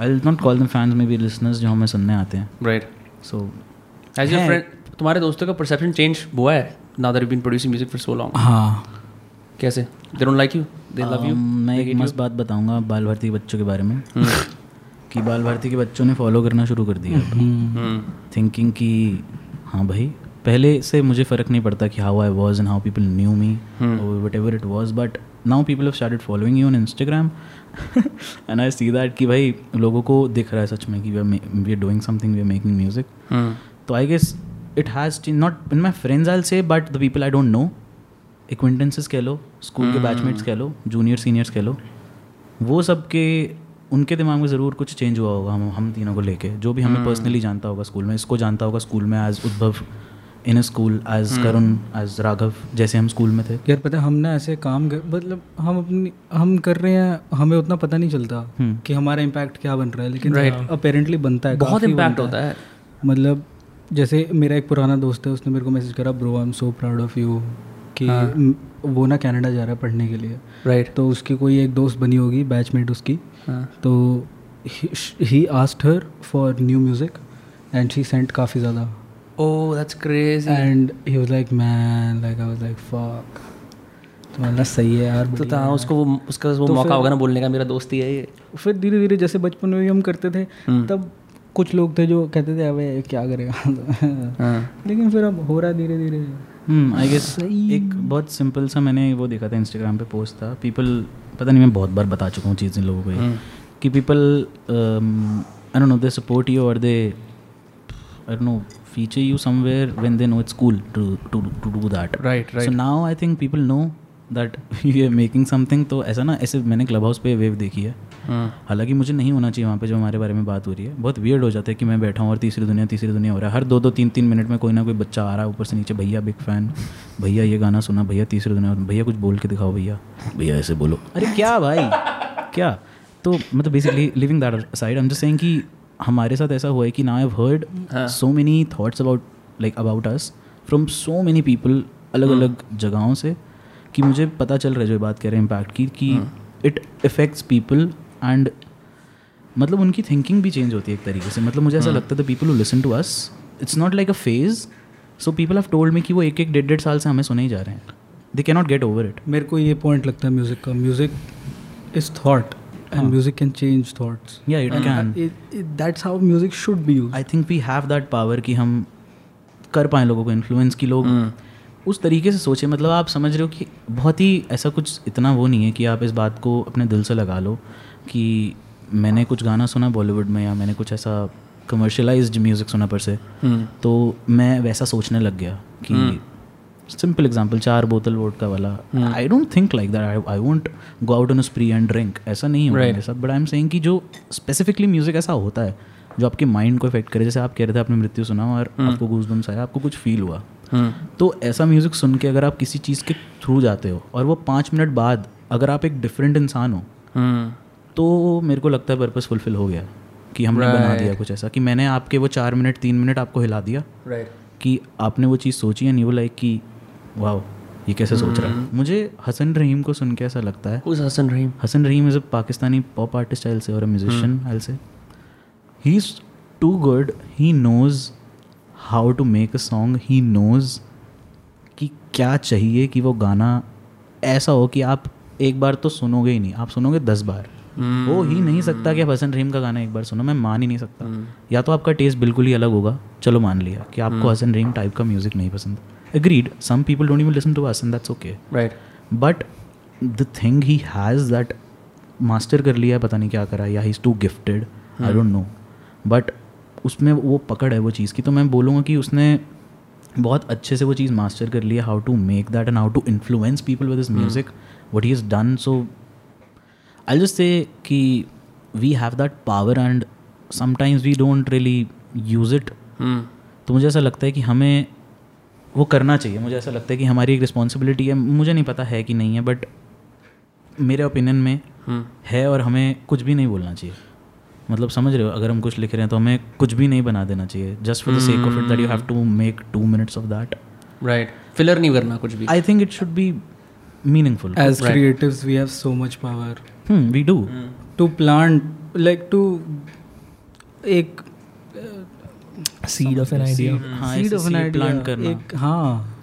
I not call them fans में भी लिसनर्स जो हमें सुनने आते हैं Right. सो your है। तुम्हारे दोस्तों का perception change हुआ है now that you've been producing music for so long? हाँ कैसे? They don't like you? They love you? Um, मैं एक मस्त बात बताऊँगा बाल भारती के बच्चों के बारे में कि बाल भारती के बच्चों ने फॉलो करना शुरू कर दिया Hmm. थिंकिंग कि हाँ भाई पहले से मुझे फ़र्क नहीं पड़ता कि how I was and how people knew me whatever it was but now people have started following you on Instagram and I see that कि भाई लोगों को दिख रहा है सच में कि we are doing something we are making music Hmm. तो I guess it has not in my friends I say but the people I don't know acquaintances कह लो स्कूल के बैचमेट्स कह लो जूनियर सीनियर्स कह लो वो सब के उनके दिमाग में ज़रूर कुछ चेंज हुआ होगा हम हम तीनों को लेके जो भी हमें पर्सनली जानता होगा स्कूल में इसको जानता होगा स्कूल में as Udbhav in a school as Karun as Raghav जैसे हम स्कूल में थे। यार पता है हम ना ऐसे काम कर मतलब हम अपनी हम कर रहे हैं हमें उतना पता नहीं चलता हम्म। कि हमारा इम्पैक्ट क्या बन रहा है लेकिन Right. अपेरेंटली बनता है बहुत इम्पैक्ट होता है। मतलब जैसे मेरा एक पुराना दोस्त है उसने मेरे को मैसेज करा bro I am so proud of you कि म- वो ना कनाडा जा रहा है पढ़ने के लिए। Right right. तो उसकी कोई एक दोस्त बनी होगी बैचमेट उसकी। हाँ। तो he asked her for new music and she sent काफ़ी ज़्यादा। ओह that's crazy and he was like man like I was like fuck तो मतलब सही है यार तो था उसको वो उसका वो तो मौका होगा ना बोलने का मेरा दोस्त ही है ये। फिर धीरे धीरे जैसे बचपन में भी हम करते थे हम्म। तब कुछ लोग थे जो कहते थे अबे क्या करेगा? हाँ। लेकिन फिर अब हो रहा धीरे धीरे आई गेस एक बहुत सिंपल सा मैंने वो देखा था इंस्टाग्राम पे पोस्ट था। पीपल पता नहीं मैं बहुत बार बता चुका हूँ चीज़ इन लोगों को ये, कि people I know they support you और they I know feature you somewhere when they know it's cool to to to do that Right, right. So now I think people know that you are making something तो ऐसा ना ऐसे मैंने club house पे wave देखी है। हाँ। हालाँकि मुझे नहीं होना चाहिए वहाँ पे जो हमारे बारे में बात हो रही है। बहुत वियर्ड हो जाता है कि मैं बैठा हूँ और तीसरी दुनिया तीसरी दुनिया हो रहा है। हर दो दो तीन तीन मिनट में कोई ना कोई बच्चा आ रहा है ऊपर से नीचे भैया बिग फ़ैन भैया ये गाना सुना भैया तीसरी दुनिया भैया कुछ बोल के दिखाओ भैया। भैया ऐसे बोलो। अरे क्या भाई? क्या? तो मतलब बेसिकली लिविंग दैट साइड हम जस्ट सेइंग कि हमारे साथ ऐसा हुआ है कि ना I heard so many thoughts about like about us from so many people अलग अलग जगहों से कि मुझे पता चल रहा है जो बात कह रहे हैं इम्पैक्ट की कि इट इफेक्ट्स पीपल एंड मतलब उनकी थिंकिंग भी चेंज होती है एक तरीके से। मतलब मुझे ऐसा लगता है the people who listen to us it's not like a phase so people have told me कि वो एक एक डेढ़ डेढ़ साल से हमें सुने ही जा रहे हैं। They can not get over it मेरे को ये पॉइंट लगता है म्यूज़िक का। Music is thought and music can change thoughts या it can that's how music should be use I think we have that power कि हम कर पाएँ लोगों को इन्फ्लुएंस की लोग उस तरीके से सोचे। मतलब आप समझ रहे हो कि बहुत ही ऐसा कुछ इतना वो नहीं है कि आप इस बात को अपने दिल से लगा लो कि मैंने कुछ गाना सुना बॉलीवुड में या मैंने कुछ ऐसा कमर्शलाइज्ड म्यूज़िक सुना पर से तो मैं वैसा सोचने लग गया कि सिंपल एग्ज़ाम्पल चार बोतल वोट का वाला I don't think like that I won't go out on spree and drink ऐसा नहीं होगा Right. मेरे साथ। बट आई एम सेइंग कि जो स्पेसिफिकली म्यूज़िक ऐसा होता है जो आपके माइंड को इफ़ेक्ट करे जैसे आप कह रहे थे आपने मृत्यु सुना और आपको घूस गूजबम्स आया आपको कुछ फील हुआ। तो ऐसा म्यूज़िक सुन के अगर आप किसी चीज़ के थ्रू जाते हो और वो पाँच मिनट बाद अगर आप एक डिफरेंट इंसान हो तो मेरे को लगता है पर्पज़ फुलफिल हो गया। कि हमने right. बना दिया कुछ ऐसा। कि मैंने आपके वो चार मिनट तीन मिनट आपको हिला दिया राइट कि आपने वो चीज़ सोची है नहीं वो लाइक कि वाह ये कैसे सोच रहा है? मुझे हसन रहीम को सुन के ऐसा लगता है। Hassan Rahim? Hassan Rahim is a Pakistani pop artist I say और a musician I say he is too good he knows how to make a song he knows कि क्या चाहिए कि वो गाना ऐसा हो कि आप एक बार तो सुनोगे ही नहीं। आप सुनोगे दस बार। हो ही नहीं सकता कि आप हसन रहीम का गाना एक बार सुनो। मैं मान ही नहीं सकता। या तो आपका टेस्ट बिल्कुल ही अलग होगा। चलो मान लिया कि आपको हसन रहीम टाइप का म्यूज़िक नहीं पसंद। Agreed. Some people don't even listen to us and that's okay. Right. but the thing he has that master कर लिया है पता नहीं क्या करा या he's too gifted. I don't know. But उसमें वो पकड़ है वो चीज़ की तो मैं बोलूँगा कि उसने बहुत अच्छे से वो चीज़ मास्टर कर लिया how to make that and how to influence people with this music what he is done so I just say कि we have that power and sometimes we don't really use it तो मुझे ऐसा लगता है कि हमें वो करना चाहिए। मुझे ऐसा लगता है कि हमारी एक रिस्पॉन्सिबिलिटी है। मुझे नहीं पता है कि नहीं है बट मेरे ओपिनियन में है और हमें कुछ भी नहीं बोलना चाहिए। मतलब समझ रहे हो अगर हम कुछ लिख रहे हैं तो हमें कुछ भी नहीं बना देना चाहिए। Just for the sake of it that you have to make two minutes of that right filler नहीं करना कुछ भी। I think it should be meaningful as creatives we have so much power we do to plant like to एक seed of an idea seed ऐसे of an seed idea plant करना। एक हाँ।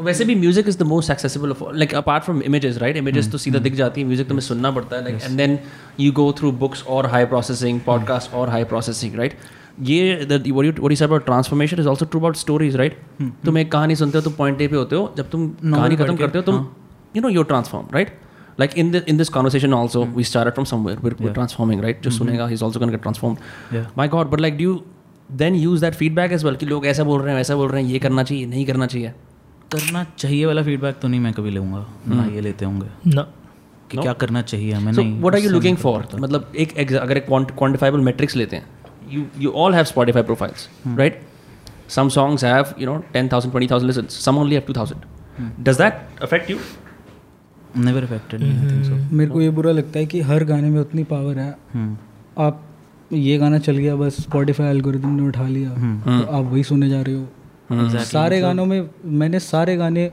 वैसे भी music is the most accessible of like apart from images right images तो सीधा दिख जाती है म्यूज़िक तुम्हें सुनना पड़ता है like and then you go through books और हाई प्रोसेसिंग पॉडकास्ट और हाई प्रोसेसिंग राइट ये what you what you about transformation is also true about stories right तुम एक कहानी सुनते हो तुम पॉइंट ए पे होते हो जब तुम कहानी खत्म करते हो तुम you know your transform right like in the in this conversation also we started from somewhere we're, we're transforming right? जो सुनेगा he's also gonna get transformed. Yeah. my god but like do you then use that feedback as well कि लोग ऐसा बोल रहे हैं वैसा बोल रहे हैं ये करना चाहिए नहीं करना चाहिए। करना चाहिए वाला फीडबैक तो नहीं मैं कभी लेऊँगा ना hmm. ये लेते होंगे। ना कि क्या करना चाहिए हमें नहीं what are you looking for मतलब एक अगर एक क्वांटिफाइबल मैट्रिक्स लेते हैं you you all have Spotify profiles right some songs have you know ten thousand twenty thousand listen some two thousand does that affect you never affected मेरे को ये बुरा लगता है कि हर गाने में उतनी पावर है। hmm. आप ये गाना चल गया बस स्पॉटिफाई एल्गोरिथम ने उठा लिया। तो आप वही सुनने जा रहे हो। सारे गानों में मैंने सारे गाने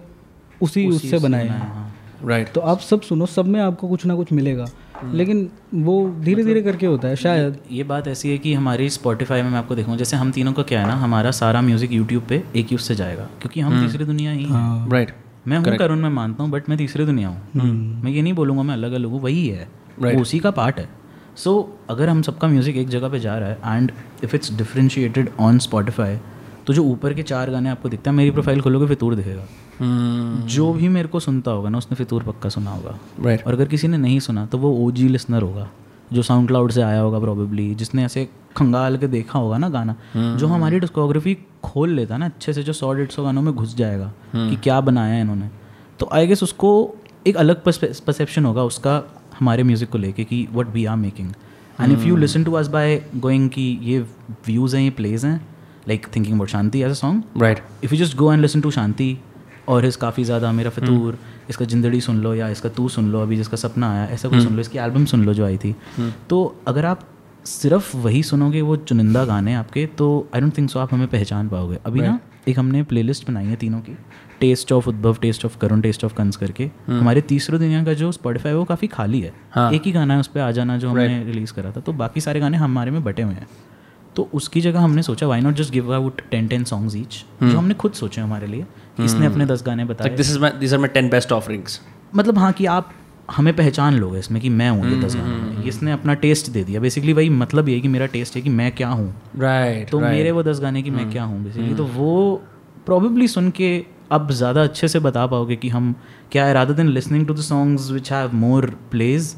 उसी उससे बनाए हैं। right तो आप सब सुनो सब में आपको कुछ ना कुछ मिलेगा। लेकिन वो धीरे धीरे करके होता है शायद। ये बात ऐसी है कि हमारी स्पॉटिफाई में मैं आपको देखूँ जैसे हम तीनों का क्या है ना हमारा सारा म्यूज़िक यूट्यूब पे एक यूज़ से जाएगा क्योंकि हम तीसरी दुनिया ही हैं। हाँ। मैं हूँ करुण मैं मानता हूँ बट मैं तीसरी दुनिया हूँ। मैं ये नहीं बोलूँगा मैं अलग अलग हूँ वही है। वो उसी का पार्ट है। सो अगर हम सबका म्यूज़िक एक जगह पे जा रहा है and if it's differentiated on Spotify तो जो ऊपर के चार गाने आपको दिखता है मेरी प्रोफ़ाइल खोलोगे फितूर दिखेगा। hmm. जो भी मेरे को सुनता होगा ना उसने फितूर पक्का सुना होगा। Right. और अगर किसी ने नहीं सुना तो वो ओ जी लिसनर होगा जो साउंड क्लाउड से आया होगा प्रॉबेबली जिसने ऐसे खंगाल के देखा होगा ना गाना जो हमारी डिस्कोग्राफी खोल लेता है ना अच्छे से जो सौ डेढ़ सौ गानों में घुस जाएगा कि क्या बनाया है इन्होंने। तो आई गेस उसको एक अलग परसेप्शन होगा उसका हमारे म्यूज़िक को लेके कि what we are making and if you listen to us by going कि ये व्यूज़ हैं ये प्लेज हैं like thinking about Shanti as a song right if you just go and listen to Shanti और इस काफ़ी ज़्यादा मेरा फतूर इसका जिंदड़ी सुन लो या इसका तू सुन लो अभी जिसका सपना आया ऐसा कुछ hmm. सुन लो इसकी एल्बम सुन लो जो आई थी hmm. तो अगर आप सिर्फ़ वही सुनोगे वो चुनिंदा गाने आपके तो आई डोंट थिंक सो आप हमें पहचान पाओगे अभी right. ना एक हमने प्लेलिस्ट बनाई है तीनों की। Taste of Udbhav taste of Karun taste of Kans करके। हमारे तीसरे दुनिया का जो स्पॉटिफाई है वो काफ़ी खाली है। हाँ। एक ही गाना है उस पर आ जाना जो हमने रिलीज़ करा था। तो बाकी सारे गाने हमारे में बटे हुए हैं। तो उसकी जगह हमने सोचा why not just give out ten ten songs each जो हमने खुद सोचे हमारे लिए। इसने अपने दस गाने बताए। this is my these are my 10 best offerings मतलब हाँ कि आप हमें पहचान लोगे इसमें कि मैं हूँ ये दस गानों में इसने अपना टेस्ट दे दिया। बेसिकली भाई मतलब ये कि मेरा टेस्ट है कि मैं क्या हूँ। राइट तो मेरे वो दस गाने की मैं क्या हूँ बेसिकली तो वो प्रॉबेबली सुन के अब ज़्यादा अच्छे से बता पाओगे कि हम क्या है rather than listening to the songs which have more plays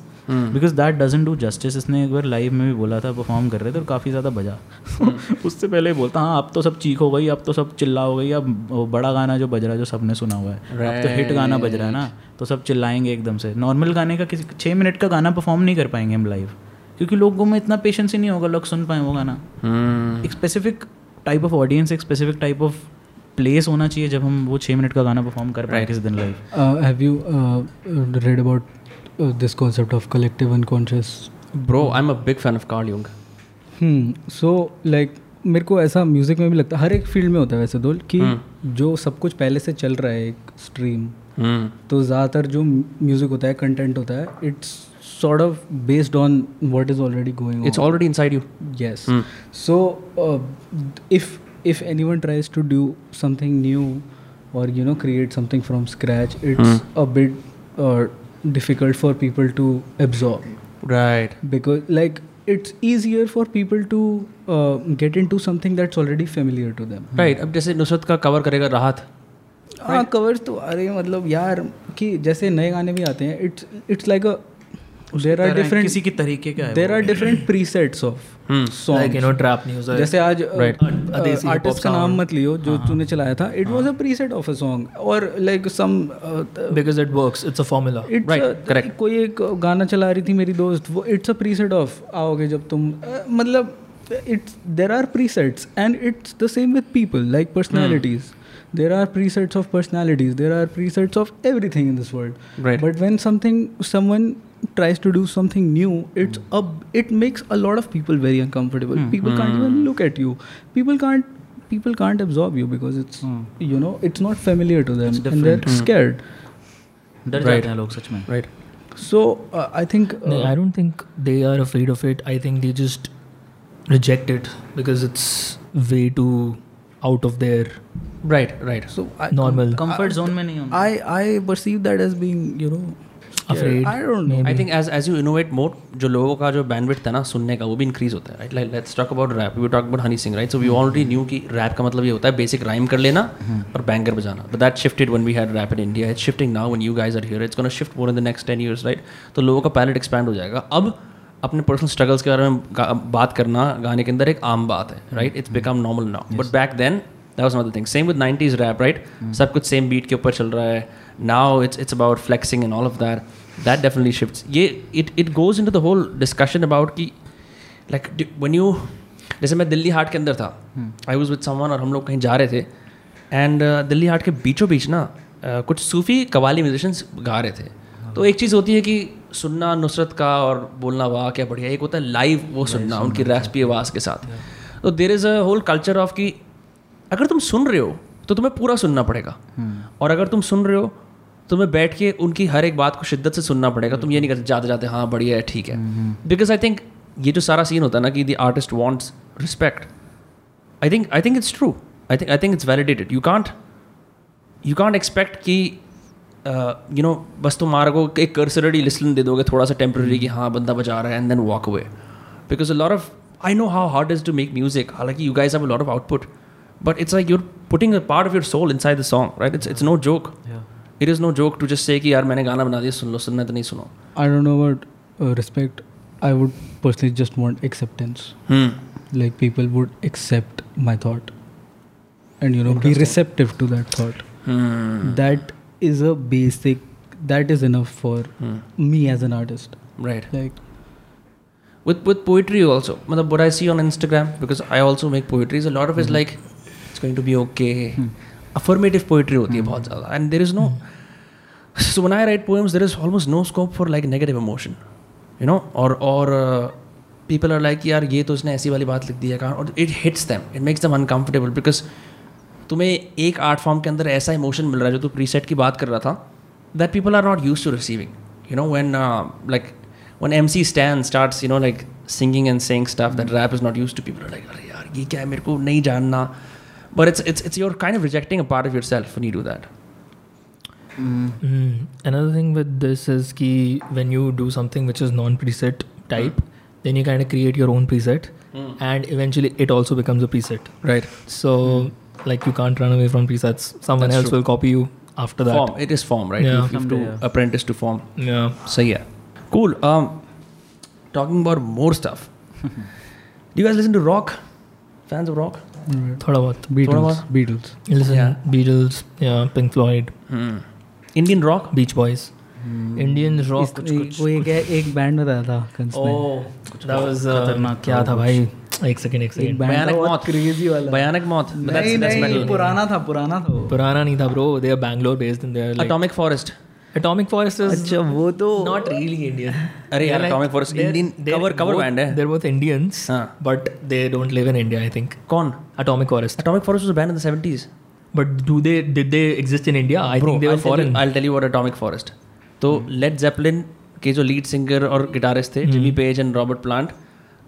because that doesn't do justice इसने एक बार लाइव में भी बोला था परफॉर्म कर रहे थे और काफ़ी ज़्यादा बजा। उससे पहले ही बोलता हाँ अब तो सब चीख हो गई अब तो सब चिल्ला हो गई अब बड़ा गाना जो बज रहा है जो सबने सुना हुआ है। अब तो हिट गाना बज रहा है ना तो सब चिल्लाएँगे एकदम से। नॉर्मल गाने का किसी छः मिनट का गाना परफॉर्म नहीं कर पाएँगे हम लाइव क्योंकि लोगों में इतना पेशेंस ही नहीं होगा लोग सुन पाए वो गाना। Hmm. एक स्पेसिफिक टाइप ऑफ़ ऑडियंस एक स्पेसिफिक टाइप ऑफ़ प्लेस होना चाहिए जब हम वो छः मिनट का गाना परफॉर्म कर पाए किसी दिन live uh, have you uh, read about Uh, this concept of collective unconscious? Bro i'm a big fan of carl jung. Hmm so like मेरे को ऐसा म्यूज़िक में भी लगता है हर एक फ़ील्ड में होता है वैसे दोल कि hmm. जो सब कुछ पहले से चल रहा है एक स्ट्रीम hmm. तो ज़्यादातर जो म्यूज़िक होता है कंटेंट होता है it's sort of based on what is already going it's already in you yes so if if anyone tries to do something new और you know create something from scratch it's a bit difficult for people to absorb right because like it's easier for people to uh, get into something that's already familiar to them right अब जैसे नुसरत का cover करेगा राहत हाँ covers तो अरे मतलब यार कि जैसे नए गाने भी आते हैं it's it's like a there are different किसी की तरीके का there are different presets of song trap news है। जैसे आज Adesi hip hop आर्टिस्ट का नाम मत लियो जो तूने चलाया था। It was a preset of a song और like some because it works. It's a formula. Right, correct. कोई एक गाना चला रही थी मेरी दोस्त वो इट्स अ प्रीसेट ऑफ़ आओगे जब तुम मतलब it's there are presets and it's the same with people like personalities there are presets of personalities. There are presets of everything in this world. Right. But when something someone tries to do something new it's mm. a it makes a lot of people very uncomfortable. Mm. people mm. can't even hmm. look at you. People can't people can't absorb you because it's hmm. you know it's not familiar to them and they're hmm. scared. That's right. dialogue such man right. So uh, i think uh, no, i don't think they are afraid of it. I think they just reject it because it's way too out of their right right. So I, normal. Comfort zone में नहीं होना। I I perceive that as being you know scared. Afraid, I don't know. I think as as you innovate more जो लोगों का जो bandwidth है ना सुनने का वो भी इंक्रीज होता है right like let's talk about rap we talk about Honey Singh right so we already knew कि रैप का मतलब ये होता है बेसिक राइम कर लेना और बैंगर बजाना। But that shifted when we had rap in India it's shifting now when you guys are here it's gonna shift more in the next 10 years right तो लोगों का पैलेट एक्सपैंड हो जाएगा। अब अपने पर्सनल स्ट्रगल्स के बारे में बात करना गाने के अंदर एक आम बात है right it's become normal now but back then that was another thing same with 90s rap right सब कुछ सेम बीट के ऊपर चल रहा है। Now it's it's about flexing and all of that that definitely shifts ये it it goes into the whole discussion about कि like when you जैसे मैं दिल्ली हाट के अंदर था। आई वाज विद समवन और हम लोग कहीं जा रहे थे। एंड uh, दिल्ली हाट के बीचों बीच ना uh, कुछ सूफी कवाली म्यूजिशंस गा रहे थे। तो एक चीज़ होती है कि सुनना नुसरत का और बोलना वाह क्या बढ़िया। एक होता है लाइव वो सुनना उनकी रैस्पी आवाज़ के साथ। तो there is a whole culture of कि अगर तुम सुन रहे हो तो तुम्हें पूरा सुनना पड़ेगा। और अगर तुम सुन रहे हो तुम्हें बैठ के उनकी हर एक बात को शिद्दत से सुनना पड़ेगा। तुम ये नहीं करते जाते जाते हाँ बढ़िया है ठीक है। बिकॉज़ आई थिंक ये जो सारा सीन होता है ना कि the artist wants respect I think I think it's true I think I think it's validated you can't you can't expect कि यू नो बस तुम मार को एक कर्सरडी लिसन दे दोगे थोड़ा सा टेम्प्रेरी कि हाँ बंदा बजा रहा है and then walk away because a lot of I know how hard is to make music हालाँकि you guys have a lot of output But it's like you're putting a part of your soul inside the song right it's it's no joke it is no joke to just say कि यार मैंने गाना बना दिया सुन लो सुनना तो नहीं सुनो I don't know about uh, respect. I would personally just want acceptance. Like people would accept my thought, and you know be receptive to that thought. That is a basic. That is enough for me as an artist. Right Like with with poetry also matlab what i see on instagram because i also make poetry is a lot of it's like to be okay affirmative poetry hoti hai bahut zyada and there is no so when i write poems there is almost no scope for like negative emotion you know or or uh, people are like यार ये तो उसने ऐसी वाली बात लिख दी है कहाँ और it hits them it makes them uncomfortable because तुम्हें एक आर्ट फॉर्म के अंदर ऐसा इमोशन मिल रहा है जो तू प्रीसेट की बात कर रहा था that people are not use to receiving you know when like when MC Stan starts, you know, like singing and saying stuff that rap is not used to, people are like, अरे यार ये क्या है मेरे को नहीं जानना. But it's it's it's you're kind of rejecting a part of yourself when you do that. Mm. Another thing with this is ki when you do something which is non-preset type, then you kind of create your own preset, and eventually it also becomes a preset. Right. So like you can't run away from presets. Someone That's else true. will copy you after that. Form. It is form, right? Yeah. You have to yeah. apprentice to form. Yeah. So yeah. Cool. Um, talking about more stuff. do you guys listen to rock? Fans of rock? थोड़ा बहुत Beatles Pink Floyd Indian rock Beach Boys Indian rock कुछ कुछ कोई एक band बताया था ओ that was क्या था भाई? एक सेकंड एक सेकंड भयानक मौत क्रेजी वाला। भयानक मौत दैट्स दैट्स मेटल पुराना था पुराना था पुराना नहीं था bro they are Bangalore based in there like Atomic Forest Forest is अच्छा वो तो not really Indian. अरे यार, Indian they're cover- cover both- band है। They're both Indians, हाँ. but they don't live in India, I think. कौन? Atomic Forest. Atomic Forest was a band in the 70s. But do they did they exist in India? I Bro, think they were I'll tell you- foreign. I'll tell you what Atomic Forest. तो Led Zeppelin के जो lead singer और guitarist थे Jimmy Page and Robert Plant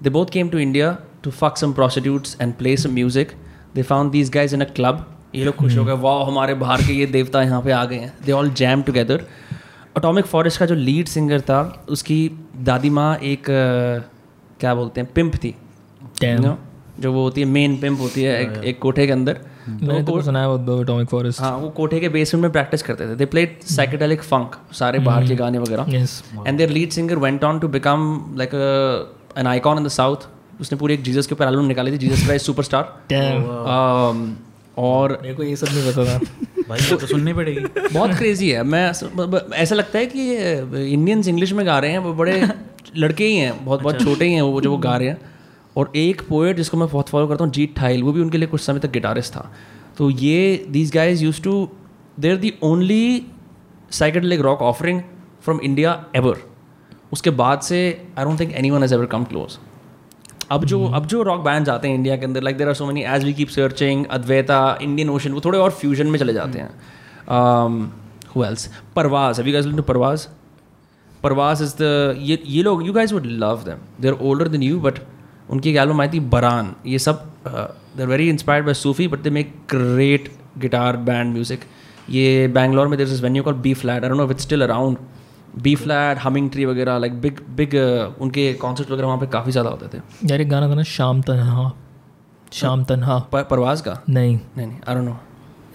they both came to India to fuck some prostitutes and play some music they found these guys in a club ये लोग खुश हो गए वाह हमारे बाहर के ये देवता यहाँ पे आ गए हैं. They all jam together Atomic Forest का जो लीड सिंगर था उसकी दादी माँ एक क्या बोलते हैं पिम्प थी। Know, जो वो होती है मेन पिम्प होती है एक, एक कोठे के अंदर। मैंने तो सुना है वो एटॉमिक फॉरेस्ट हाँ वो कोठे के बेसमेंट में प्रैक्टिस करते थे। दे प्लेड साइकेडेलिक फंक सारे बाहर के गाने वगैरह। And their lead singer went on to become like an icon in the south उसने पूरी एक जीसस के ऊपर एल्बम निकाली थी Jesus Christ Superstar damn Um, और मेरे को ये सब नहीं पता था। भाई तो सुननी पड़ेगी। बहुत क्रेजी है। मैं ऐसा लगता है कि इंडियंस इंग्लिश में गा रहे हैं वो बड़े लड़के ही हैं बहुत बहुत छोटे ही हैं वो जो वो गा रहे हैं। और एक पोएट जिसको मैं बहुत फॉलो करता हूँ जीत ठाइल वो भी उनके लिए कुछ समय तक गिटारिस्ट था। तो ये these guys use to they're the only psychedelic rock offering from India ever उसके बाद से I don't think anyone has ever come close अब जो अब जो रॉक बैंड आते हैं इंडिया के अंदर like there are so many as we keep searching Advaita Indian Ocean वो थोड़े और फ्यूजन में चले जाते हैं। Who else Parvaaz have you guys listen to Parvaaz Parvaaz is the ये ये लोग you guys would love them they are older than you but उनकी एक एल्बम आई थी बरान ये सब they are very inspired by Sufi but they make great guitar band music ये बैंगलोर में there is venue call B flat I don't know it's still around B flat humming tree वगैरह like big big उनके concert वगैरह वहाँ पे काफ़ी ज़्यादा होते थे। यार एक गाना था ना शाम तन्हा। शाम तन्हा। पर, परवाज का? नहीं। नहीं नहीं I don't know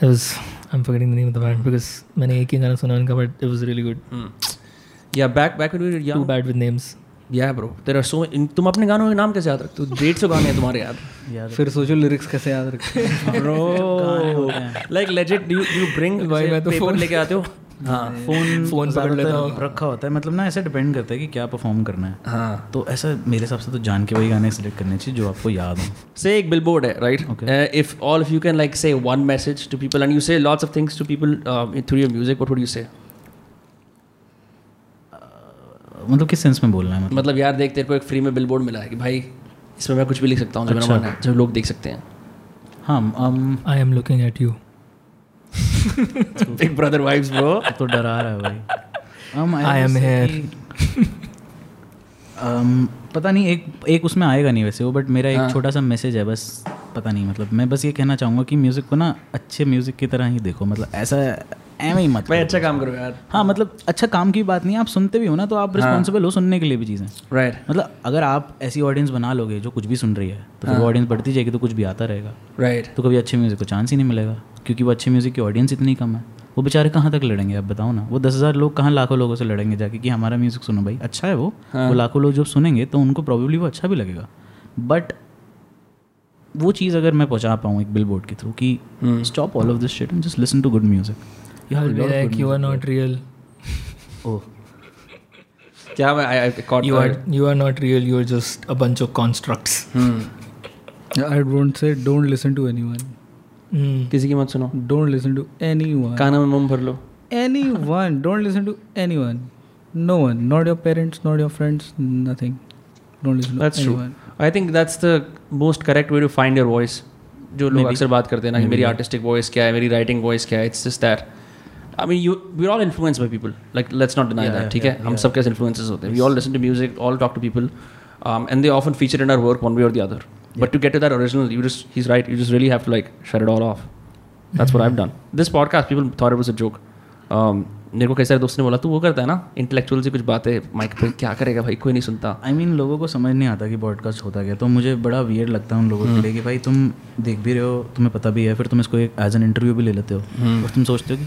it was I'm forgetting the name of the band because मैंने एक ही गाना सुना उनका but it was really good या back back when we were too young bad with names yeah bro. There तुम अपने गानों के नाम कैसे याद रखते हो? डेढ़ सौ गाने हैं तुम्हारे याद फिर सोचो लिरिक्स कैसे याद रखें bro like legit do you, do you भाई, मैं तो पेपर लेके आते हो? हाँ फ़ोन फ़ोन पकड़ लेता हूँ। रखा होता है मतलब ना ऐसे डिपेंड करता है कि क्या परफॉर्म करना है। हाँ। तो ऐसा मेरे हिसाब से तो जान के वही गाने सेलेक्ट करने चाहिए जो आपको याद हो। से एक billboard है right? Okay. uh, if all of you can like say one message to people and you say lots of things to people um, through your music what would you say? मतलब किस sense में बोलना है मतलब? मतलब यार देख तेरे को एक फ्री में बिलबोर्ड मिला है कि भाई इसमें मैं कुछ भी लिख सकता हूँ जो मेरा मन है जो लोग देख सकते हैं। हाँ I am looking at you. Big brother vibes bro तो डरा रहा है भाई। um, I am पता नहीं एक एक उसमें आएगा नहीं वैसे वो बट मेरा एक छोटा सा मैसेज है बस पता नहीं मतलब मैं बस ये कहना चाहूँगा कि म्यूज़िक को ना अच्छे म्यूज़िक की तरह ही देखो मतलब ऐसा एम ही मत भाई अच्छा काम करो यार। हाँ मतलब अच्छा काम की बात नहीं आप सुनते भी हो ना तो आप रिस्पॉन्सिबल हो सुनने के लिए भी चीज़ें। राइट मतलब अगर आप ऐसी ऑडियंस बना लोगे जो कुछ भी सुन रही है तो फिर ऑडियंस बढ़ती जाएगी तो कुछ भी आता रहेगा। राइट तो कभी अच्छे म्यूज़िक को चांस ही नहीं मिलेगा क्योंकि वो अच्छे म्यूज़िक की ऑडियंस इतनी कम है। वो बेचारे कहाँ तक लड़ेंगे? आप बताओ ना। वो दस हज़ार लोग कहाँ लाखों लोगों से लड़ेंगे जाके कि हमारा म्यूज़िक सुनो भाई। अच्छा है वो। हाँ। वो लाखों लोग जब सुनेंगे तो उनको प्रॉब्लली वो अच्छा भी लगेगा। बट वो चीज़ अगर मैं पहुँचा पाऊँ एक बिल बोर्ड के थ्रू कि stop all of this shit and just listen to good music you are not real oh. क्या मैं I caught you are you are not real you are just a bunch of constructs I won't say don't listen to anyone. Mm. किसी की मत सुनो Don't listen to anyone. काना में मुँह भर लो Anyone. Don't listen to anyone. No one. Not your parents, not your friends, nothing. Don't listen to That's true. anyone. I think that's the most correct way to find your voice जो लोग अक्सर बात करते हैं ना कि मेरी artistic voice क्या है मेरी राइटिंग वॉइस क्या है it's just that I mean you we all influence by people like let's not deny that ठीक है हम सब कैसे इन्फ्लुएंसेस होते हैं we all listen to music all talk to people and they often feature in our work one way और the other but to get to that original you just he is right you just really have to like shut it all off that's what I have done this podcast people thought it was a joke मेरे को कई सारे दोस्त ने बोला तू वो करता है ना? इंटेलेक्चुअल से कुछ बातें माइक पे क्या करेगा भाई? कोई नहीं सुनता. आई I मीन mean, लोगों को समझ नहीं आता कि पॉडकास्ट होता क्या तो मुझे बड़ा वियर लगता है उन लोगों के लिए कि भाई तुम देख भी रहे हो तुम्हें पता भी है फिर तुम इसको एक एज एन इंटरव्यू भी ले लेते हो। और तुम सोचते हो कि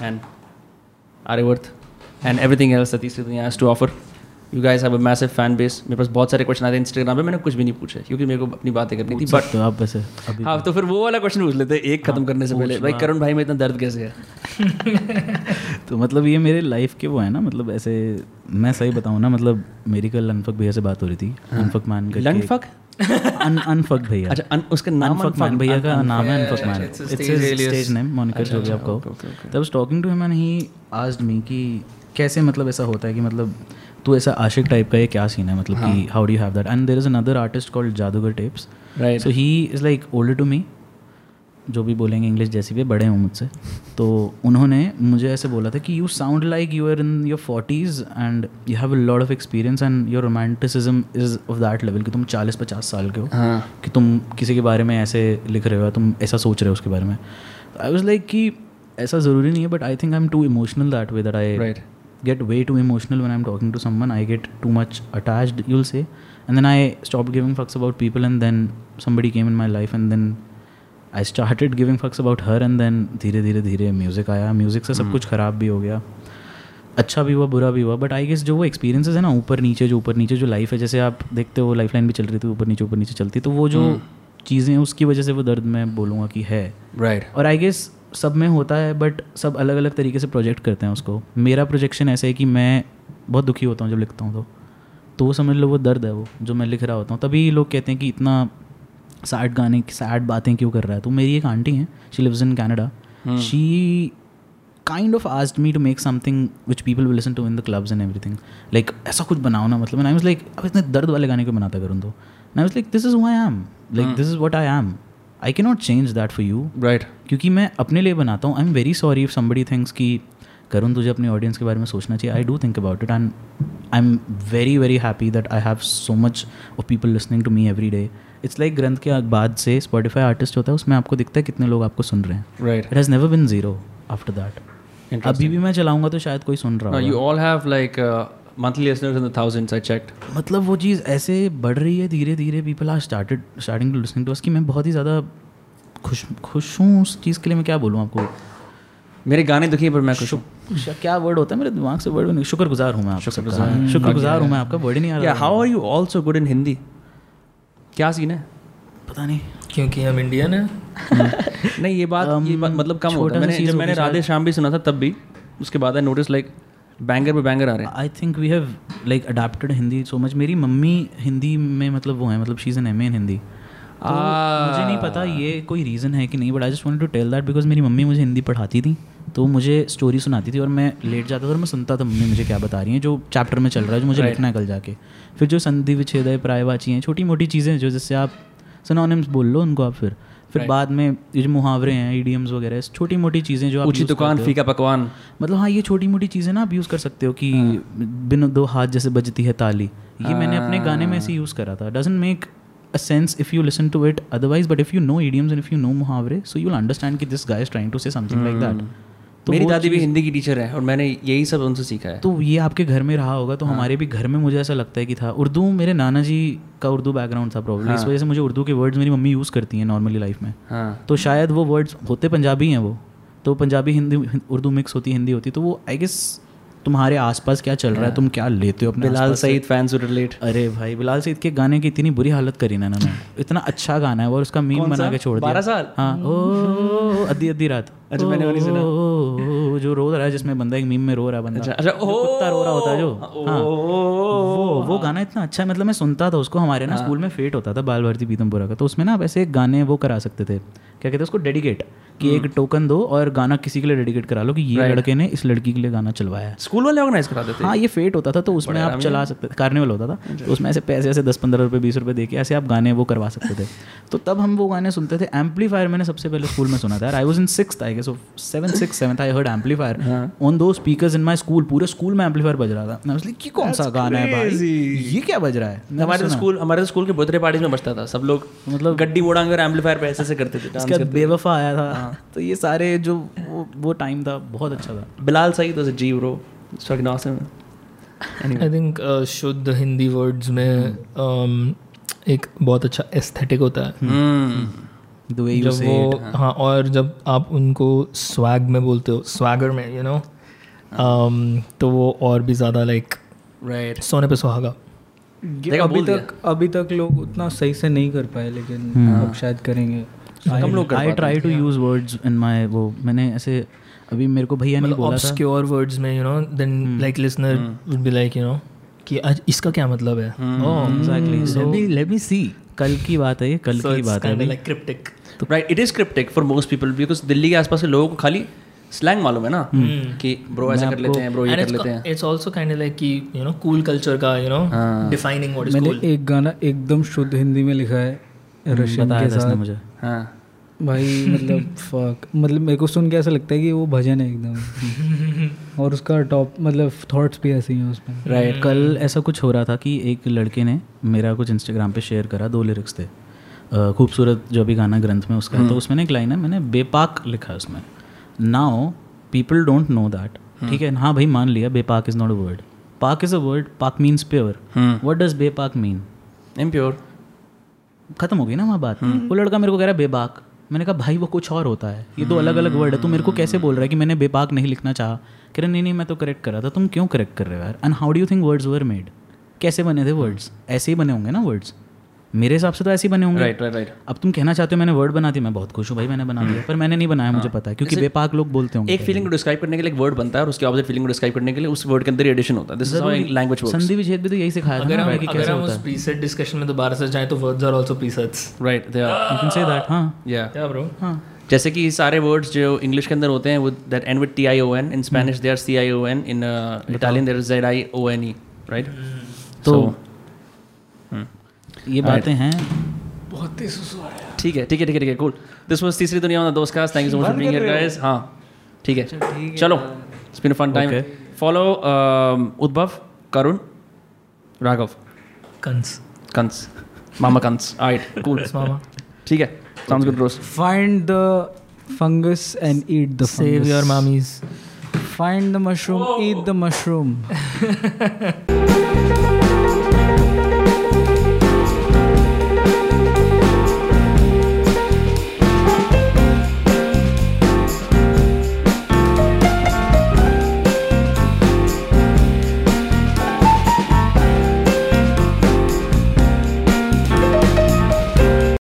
and Aryavarth and everything else that these two has to offer. You guys have a massive fan base. मेरे पास बहुत सारे क्वेश्चन आते हैं इंस्टाग्राम पे मैंने कुछ भी नहीं पूछे क्योंकि मेरे को अपनी बातें करनी थी बट तो आप वैसे हाँ तो। फिर वो वाला क्वेश्चन पूछ लेते हैं एक खत्म करने से पहले। भाई करुण भाई में इतना दर्द कैसे है? तो मतलब ये मेरे लाइफ के वो है ना मतलब ऐसे मैं सही बताऊँ ना मतलब मेरी कल अनफक भैया से बात हो रही थी अनफक मान करके। लंडफक अन अनफक भैया। अच्छा अन, उसका नाम अनफक मान भैया का नाम है अनफक मान इट्स स्टेज नेम मोनिकर जो भी आपको। तब talking to him and he asked me कि कैसे मतलब ऐसा होता है कि मतलब तू ऐसा आशिक टाइप का ये क्या सीन है? मतलब कि how do you have that and there is another artist called जादूगर tapes right so he is like older to me जो भी बोलेंगे इंग्लिश जैसी भी बड़े हों मुझसे तो उन्होंने मुझे ऐसे बोला था कि you sound like you are in your forties and you have a lot of experience and your romanticism is of that level कि तुम चालीस पचास साल के हो हाँ कि तुम किसी के बारे में ऐसे लिख रहे हो तुम ऐसा सोच रहे हो उसके बारे में आई वॉज़ लाइक कि ऐसा ज़रूरी नहीं है but I think I am too emotional that way that I get way too emotional when I'm talking to someone. I get too much attached, you'll say. And then I stopped giving fucks about people, and then somebody came in my life, and then I started giving fucks about her, and then धीरे धीरे धीरे music आया। Music से सब कुछ ख़राब भी हो गया। अच्छा भी हुआ बुरा भी हुआ बट आई गेस जो वो एक्सपीरियंसेस है ना ऊपर नीचे जो ऊपर नीचे जो लाइफ है जैसे आप देखते हो लाइफ लाइन भी चल रही थी ऊपर नीचे ऊपर नीचे चलती तो वो जो चीज़ें हैं उसकी वजह से वो दर्द मैं बोलूँगा कि है। राइट और आई गेस सब में होता है बट सब अलग अलग तरीके से प्रोजेक्ट करते हैं उसको। मेरा प्रोजेक्शन ऐसा है कि मैं बहुत दुखी होता हूँ जब लिखता हूँ तो। तो वो समझ लो वो दर्द है वो जो मैं लिख रहा होता हूँ। तभी लोग कहते हैं कि इतना सैड गाने सैड बातें क्यों कर रहा है? तो मेरी एक आंटी हैं she lives in Canada she kind of asked me to make something which people will listen to in the clubs and everything like ऐसा कुछ बनाओ ना मतलब आई वाज लाइक अब इतने दर्द वाले गाने क्यों बनाता करूँ तो? I was like this is I am like this is what I am I can not change that for you right क्योंकि मैं अपने लिए बनाता हूँ. I am very sorry if somebody things कि करूँ तुझे अपने ऑडियंस के बारे में सोचना चाहिए. I do think about it and I am very very happy that I have so much of people listening to me every day it's like ग्रंथ के बाद से स्पॉटिफाई आर्टिस्ट होता है उसमें आपको दिखता है कितने लोग आपको सुन रहे हैं। Right it has never been zero after that अभी भी मैं चलाऊँगा तो शायद कोई सुन रहा you all have like monthly listeners in the thousands i checked. मतलब वो चीज़ ऐसे बढ़ रही है धीरे धीरे people are started starting to listening to us कि मैं बहुत ही ज़्यादा खुश खुश हूँ उस चीज़ के लिए। मैं क्या बोलूँ आपको? मेरे गाने दुखी पर मैं खुश हूँ। क्या वर्ड होता है मेरे दिमाग से? वर्ड नहीं। शुक्रगुजार हूँ मैं आपका शुक्रगुजार। शुक्रगुजार हूँ मैं आपका। वर्ड ही नहीं आ रहा। How are you also good in Hindi क्या सीन है? पता नहीं क्योंकि हम इंडियन हैं। नहीं ये बात ये बात मतलब कम होता है। मैंने जब मैंने राधे श्याम भी सुना था तब भी उसके बाद आई नोटिस लाइक बैंगर पे बैंगर आ रहे हैं। I think we have like adapted Hindi so much मेरी मम्मी हिंदी में मतलब वो है मतलब she is an M in Hindi तो मुझे नहीं पता ये कोई रीज़न है कि नहीं but I just wanted to tell that because मेरी मम्मी मुझे हिंदी पढ़ाती थी तो मुझे स्टोरी सुनाती थी और मैं लेट जाता था और मैं सुनता था मम्मी मुझे क्या बता रही हैं जो चैप्टर में चल रहा है जो मुझे लिखना है कल जाके। फिर जो संधि विच्छेद है प्रायवाची हैं छोटी मोटी चीज़ें जो जिससे आप सनोनिम्स बोल लो उनको आप फिर। फिर right. बाद में ये जो मुहावरे हैं ईडियम्स वगैरह छोटी मोटी चीज़ें जो आप ऊँची दुकान हो। फीका पकवान। मतलब हाँ ये छोटी मोटी चीज़ें ना आप यूज़ कर सकते हो कि बिन दो हाथ जैसे बजती है ताली। ये मैंने अपने गाने में ऐसे यूज़ करा था। Doesn't make a sense if you listen to it otherwise but if you know idioms and if you know मुहावरे सो यू विल अंडरस्टैंड कि this guy is trying to say something like that तो मेरी दादी भी हिंदी की teacher है और मैंने यही सब उनसे सीखा है। तो ये आपके घर में रहा होगा तो हाँ। हमारे भी घर में मुझे ऐसा लगता है कि था। उर्दू मेरे नाना जी का उर्दू बैकग्राउंड था प्रॉब्लम इस वजह से मुझे उर्दू के वर्ड्स मेरी मम्मी यूज़ करती हैं नॉर्मली लाइफ में। हाँ। तो शायद वो वर्ड्स होते पंजाबी हैं वो तो पंजाबी हिंदी उर्दू मिक्स होती हिंदी होती तो वो आई गेस तुम्हारे आसपास क्या चल रहा है? तुम क्या लेते हो अपने बिलाल सईद फैंस रिलेट अरे भाई बिलाल सईद के गाने की इतनी बुरी हालत करी ना मैंने इतना अच्छा गाना है और उसका मीम बना के छोड़ दिया। साल? हाँ। ओ अद्धी अद्धी रात। अच्छा, मैंने वो नहीं सुना। जो रो रहा है जिसमें बंदा एक मीम में रो रहा है बंदा। अच्छा अच्छा ओ कुत्ता रो रहा होता है जो। हाँ। वो वो हाँ। गाना इतना अच्छा है मतलब मैं सुनता था उसको हमारे ना स्कूल में फेट होता था बाल भारती पीतमपुरा का। तो उसमें ना आप ऐसे गाने वो करा सकते थे। क्या कहते हैं उसको? डेडिकेट कि एक टोकन दो और गाना किसी के लिए डेडिकेट करा लो कि ये लड़के ने इस लड़की के लिए गाना चलवाया। है स्कूल वाले ऑर्गेनाइज कराते थे हाँ ये फेट होता था तो उसमें आप चला सकते थे कार्निवल होता था। तो उसमें ऐसे पैसे ऐसे दस पंद्रह रुपये बीस रुपये दे के ऐसे आप गाने वो करवा सकते थे। तो तब हम वो गाने सुनते थे। एम्पलीफायर मैंने सबसे पहले स्कूल में सुना था। I was in six I guess seven six seven I heard amplifier on दो स्पीकर्स इन माई स्कूल पूरे स्कूल में एम्पलीफायर बज रहा था। मैं कि कौन सा गाना है भाई? ये क्या बज रहा है? हमारे तो स्कूल हमारे स्कूल के बर्थडे पार्टीज़ में बजता था। सब लोग मतलब गड्डी मोड़ांगे और एम्पलीफायर पे ऐसे ऐसे करते थे करते बेवफा आया था। तो ये सारे जो वो टाइम था बहुत अच्छा था। Bilal was a G bro it's fucking awesome I think शुद्ध हिंदी वर्ड्स में um, एक बहुत अच्छा एस्थेटिक होता है। द वे यू जब से वो हाँ। और जब आप उनको स्वैग में बोलते हो स्वैगर में यू नो तो वो और भी ज़्यादा लाइक राइट सोने पे सुहागा। अभी तक अभी तक लोग उतना सही से नहीं कर पाए लेकिन अब शायद करेंगे। कम लोग I try to use words in my वो मैंने ऐसे अभी मेरे को भैया ने मतलब बोला था। ऑब्सक्योर वर्ड्स में you know then like listener would be like you know कि आज इसका क्या मतलब है? ओह exactly let me let me see. कल की बात है ये कल so की बात है अभी। like cryptic. Right it is cryptic for most people because Delhi के आसपास के लोगों को खाली स्लैंग मालूम है ना? कि ब्रो ऐसा कर लेते हैं ब्रो ये कर लेते हैं। it's also kind of like कि you know cool culture का you know defining what is मैंने एक गाना एकदम शुद्ध हिंदी में लिखा है रशियन के साथ। मुझे। हाँ। भाई मतलब फक मतलब मेरे को सुन के ऐसा लगता है कि वो भजन है एकदम। और उसका टॉप मतलब थॉट्स भी ऐसे ही हैं उसमें। Right right. कल ऐसा कुछ हो रहा था कि एक लड़के ने मेरा कुछ इंस्टाग्राम पे शेयर करा दो लिरिक्स थे। खूबसूरत जो भी गाना ग्रंथ में उसका तो उसमें ना एक लाइन है मैंने बेपाक लिखा है उसमें। Now people don't know that ठीक है? हाँ भाई मान लिया बेपाक इज़ नॉट अ वर्ड पाक इज़ अ वर्ड पाक मीन्स प्योर वट डज बेपाक मीन इम्प्योर खत्म हो गई ना वहाँ बात। वो लड़का मेरे को कह रहा है बेबाक मैंने कहा, भाई, वो कुछ और होता है। ये दो अलग अलग वर्ड है। तू मेरे को कैसे बोल रहा है कि मैंने बेपाक नहीं लिखना चाह? कह रहे, नहीं नहीं, मैं तो करेक्ट कर रहा था। तुम क्यों करेक्ट कर रहे हो यार? And how do you think words were made कैसे बने थे वर्ड्स ऐसे ही बने होंगे ना वर्ड्स मेरे हिसाब से तो ऐसे ही बने होंगे। राइट राइट राइट अब तुम कहना चाहते हो मैंने वर्ड बना दी मैं बहुत खुश हूँ भाई मैंने बना दिया। पर मैंने नहीं बनाया मुझे पता है क्योंकि बेपाक लोग बोलते होंगे एक फीलिंग को डिस्क्राइब करने के लिए एक वर्ड बनता है और उसके ऑपोजिट फीलिंग को डिस्क्राइब करने के लिए उस वर्ड के अंदर ही एडिशन होता है। दिस इज़ लैंग्वेज संधि विच्छेद भी तो यही सिखाया था अगर ना हम कि कैसे होता है। प्रीसेट डिस्कशन में दोबारा से जाएँ तो words are also presets right they are you can say that हाँ। या क्या ब्रो हाँ। जैसे कि सारे वर्ड्स जो इंग्लिश के अंदर होते हैं वो that and with T I O N in Spanish they are C I O N in Italian there is Z I O N E right तो ये बातें हैं। ठीक है ठीक है ठीक है ठीक है कूल दिस वाज तीसरी दुनिया वाला दोस्त cast thank you so much for being here guys हाँ? ठीक है। चलो it's been a fun time follow Udbhav Karun Raghav Kans Kans mama Kans alright cool मामा ठीक है sounds good bros find the fungus and eat the save your mommy's find the mushroom eat the mushroom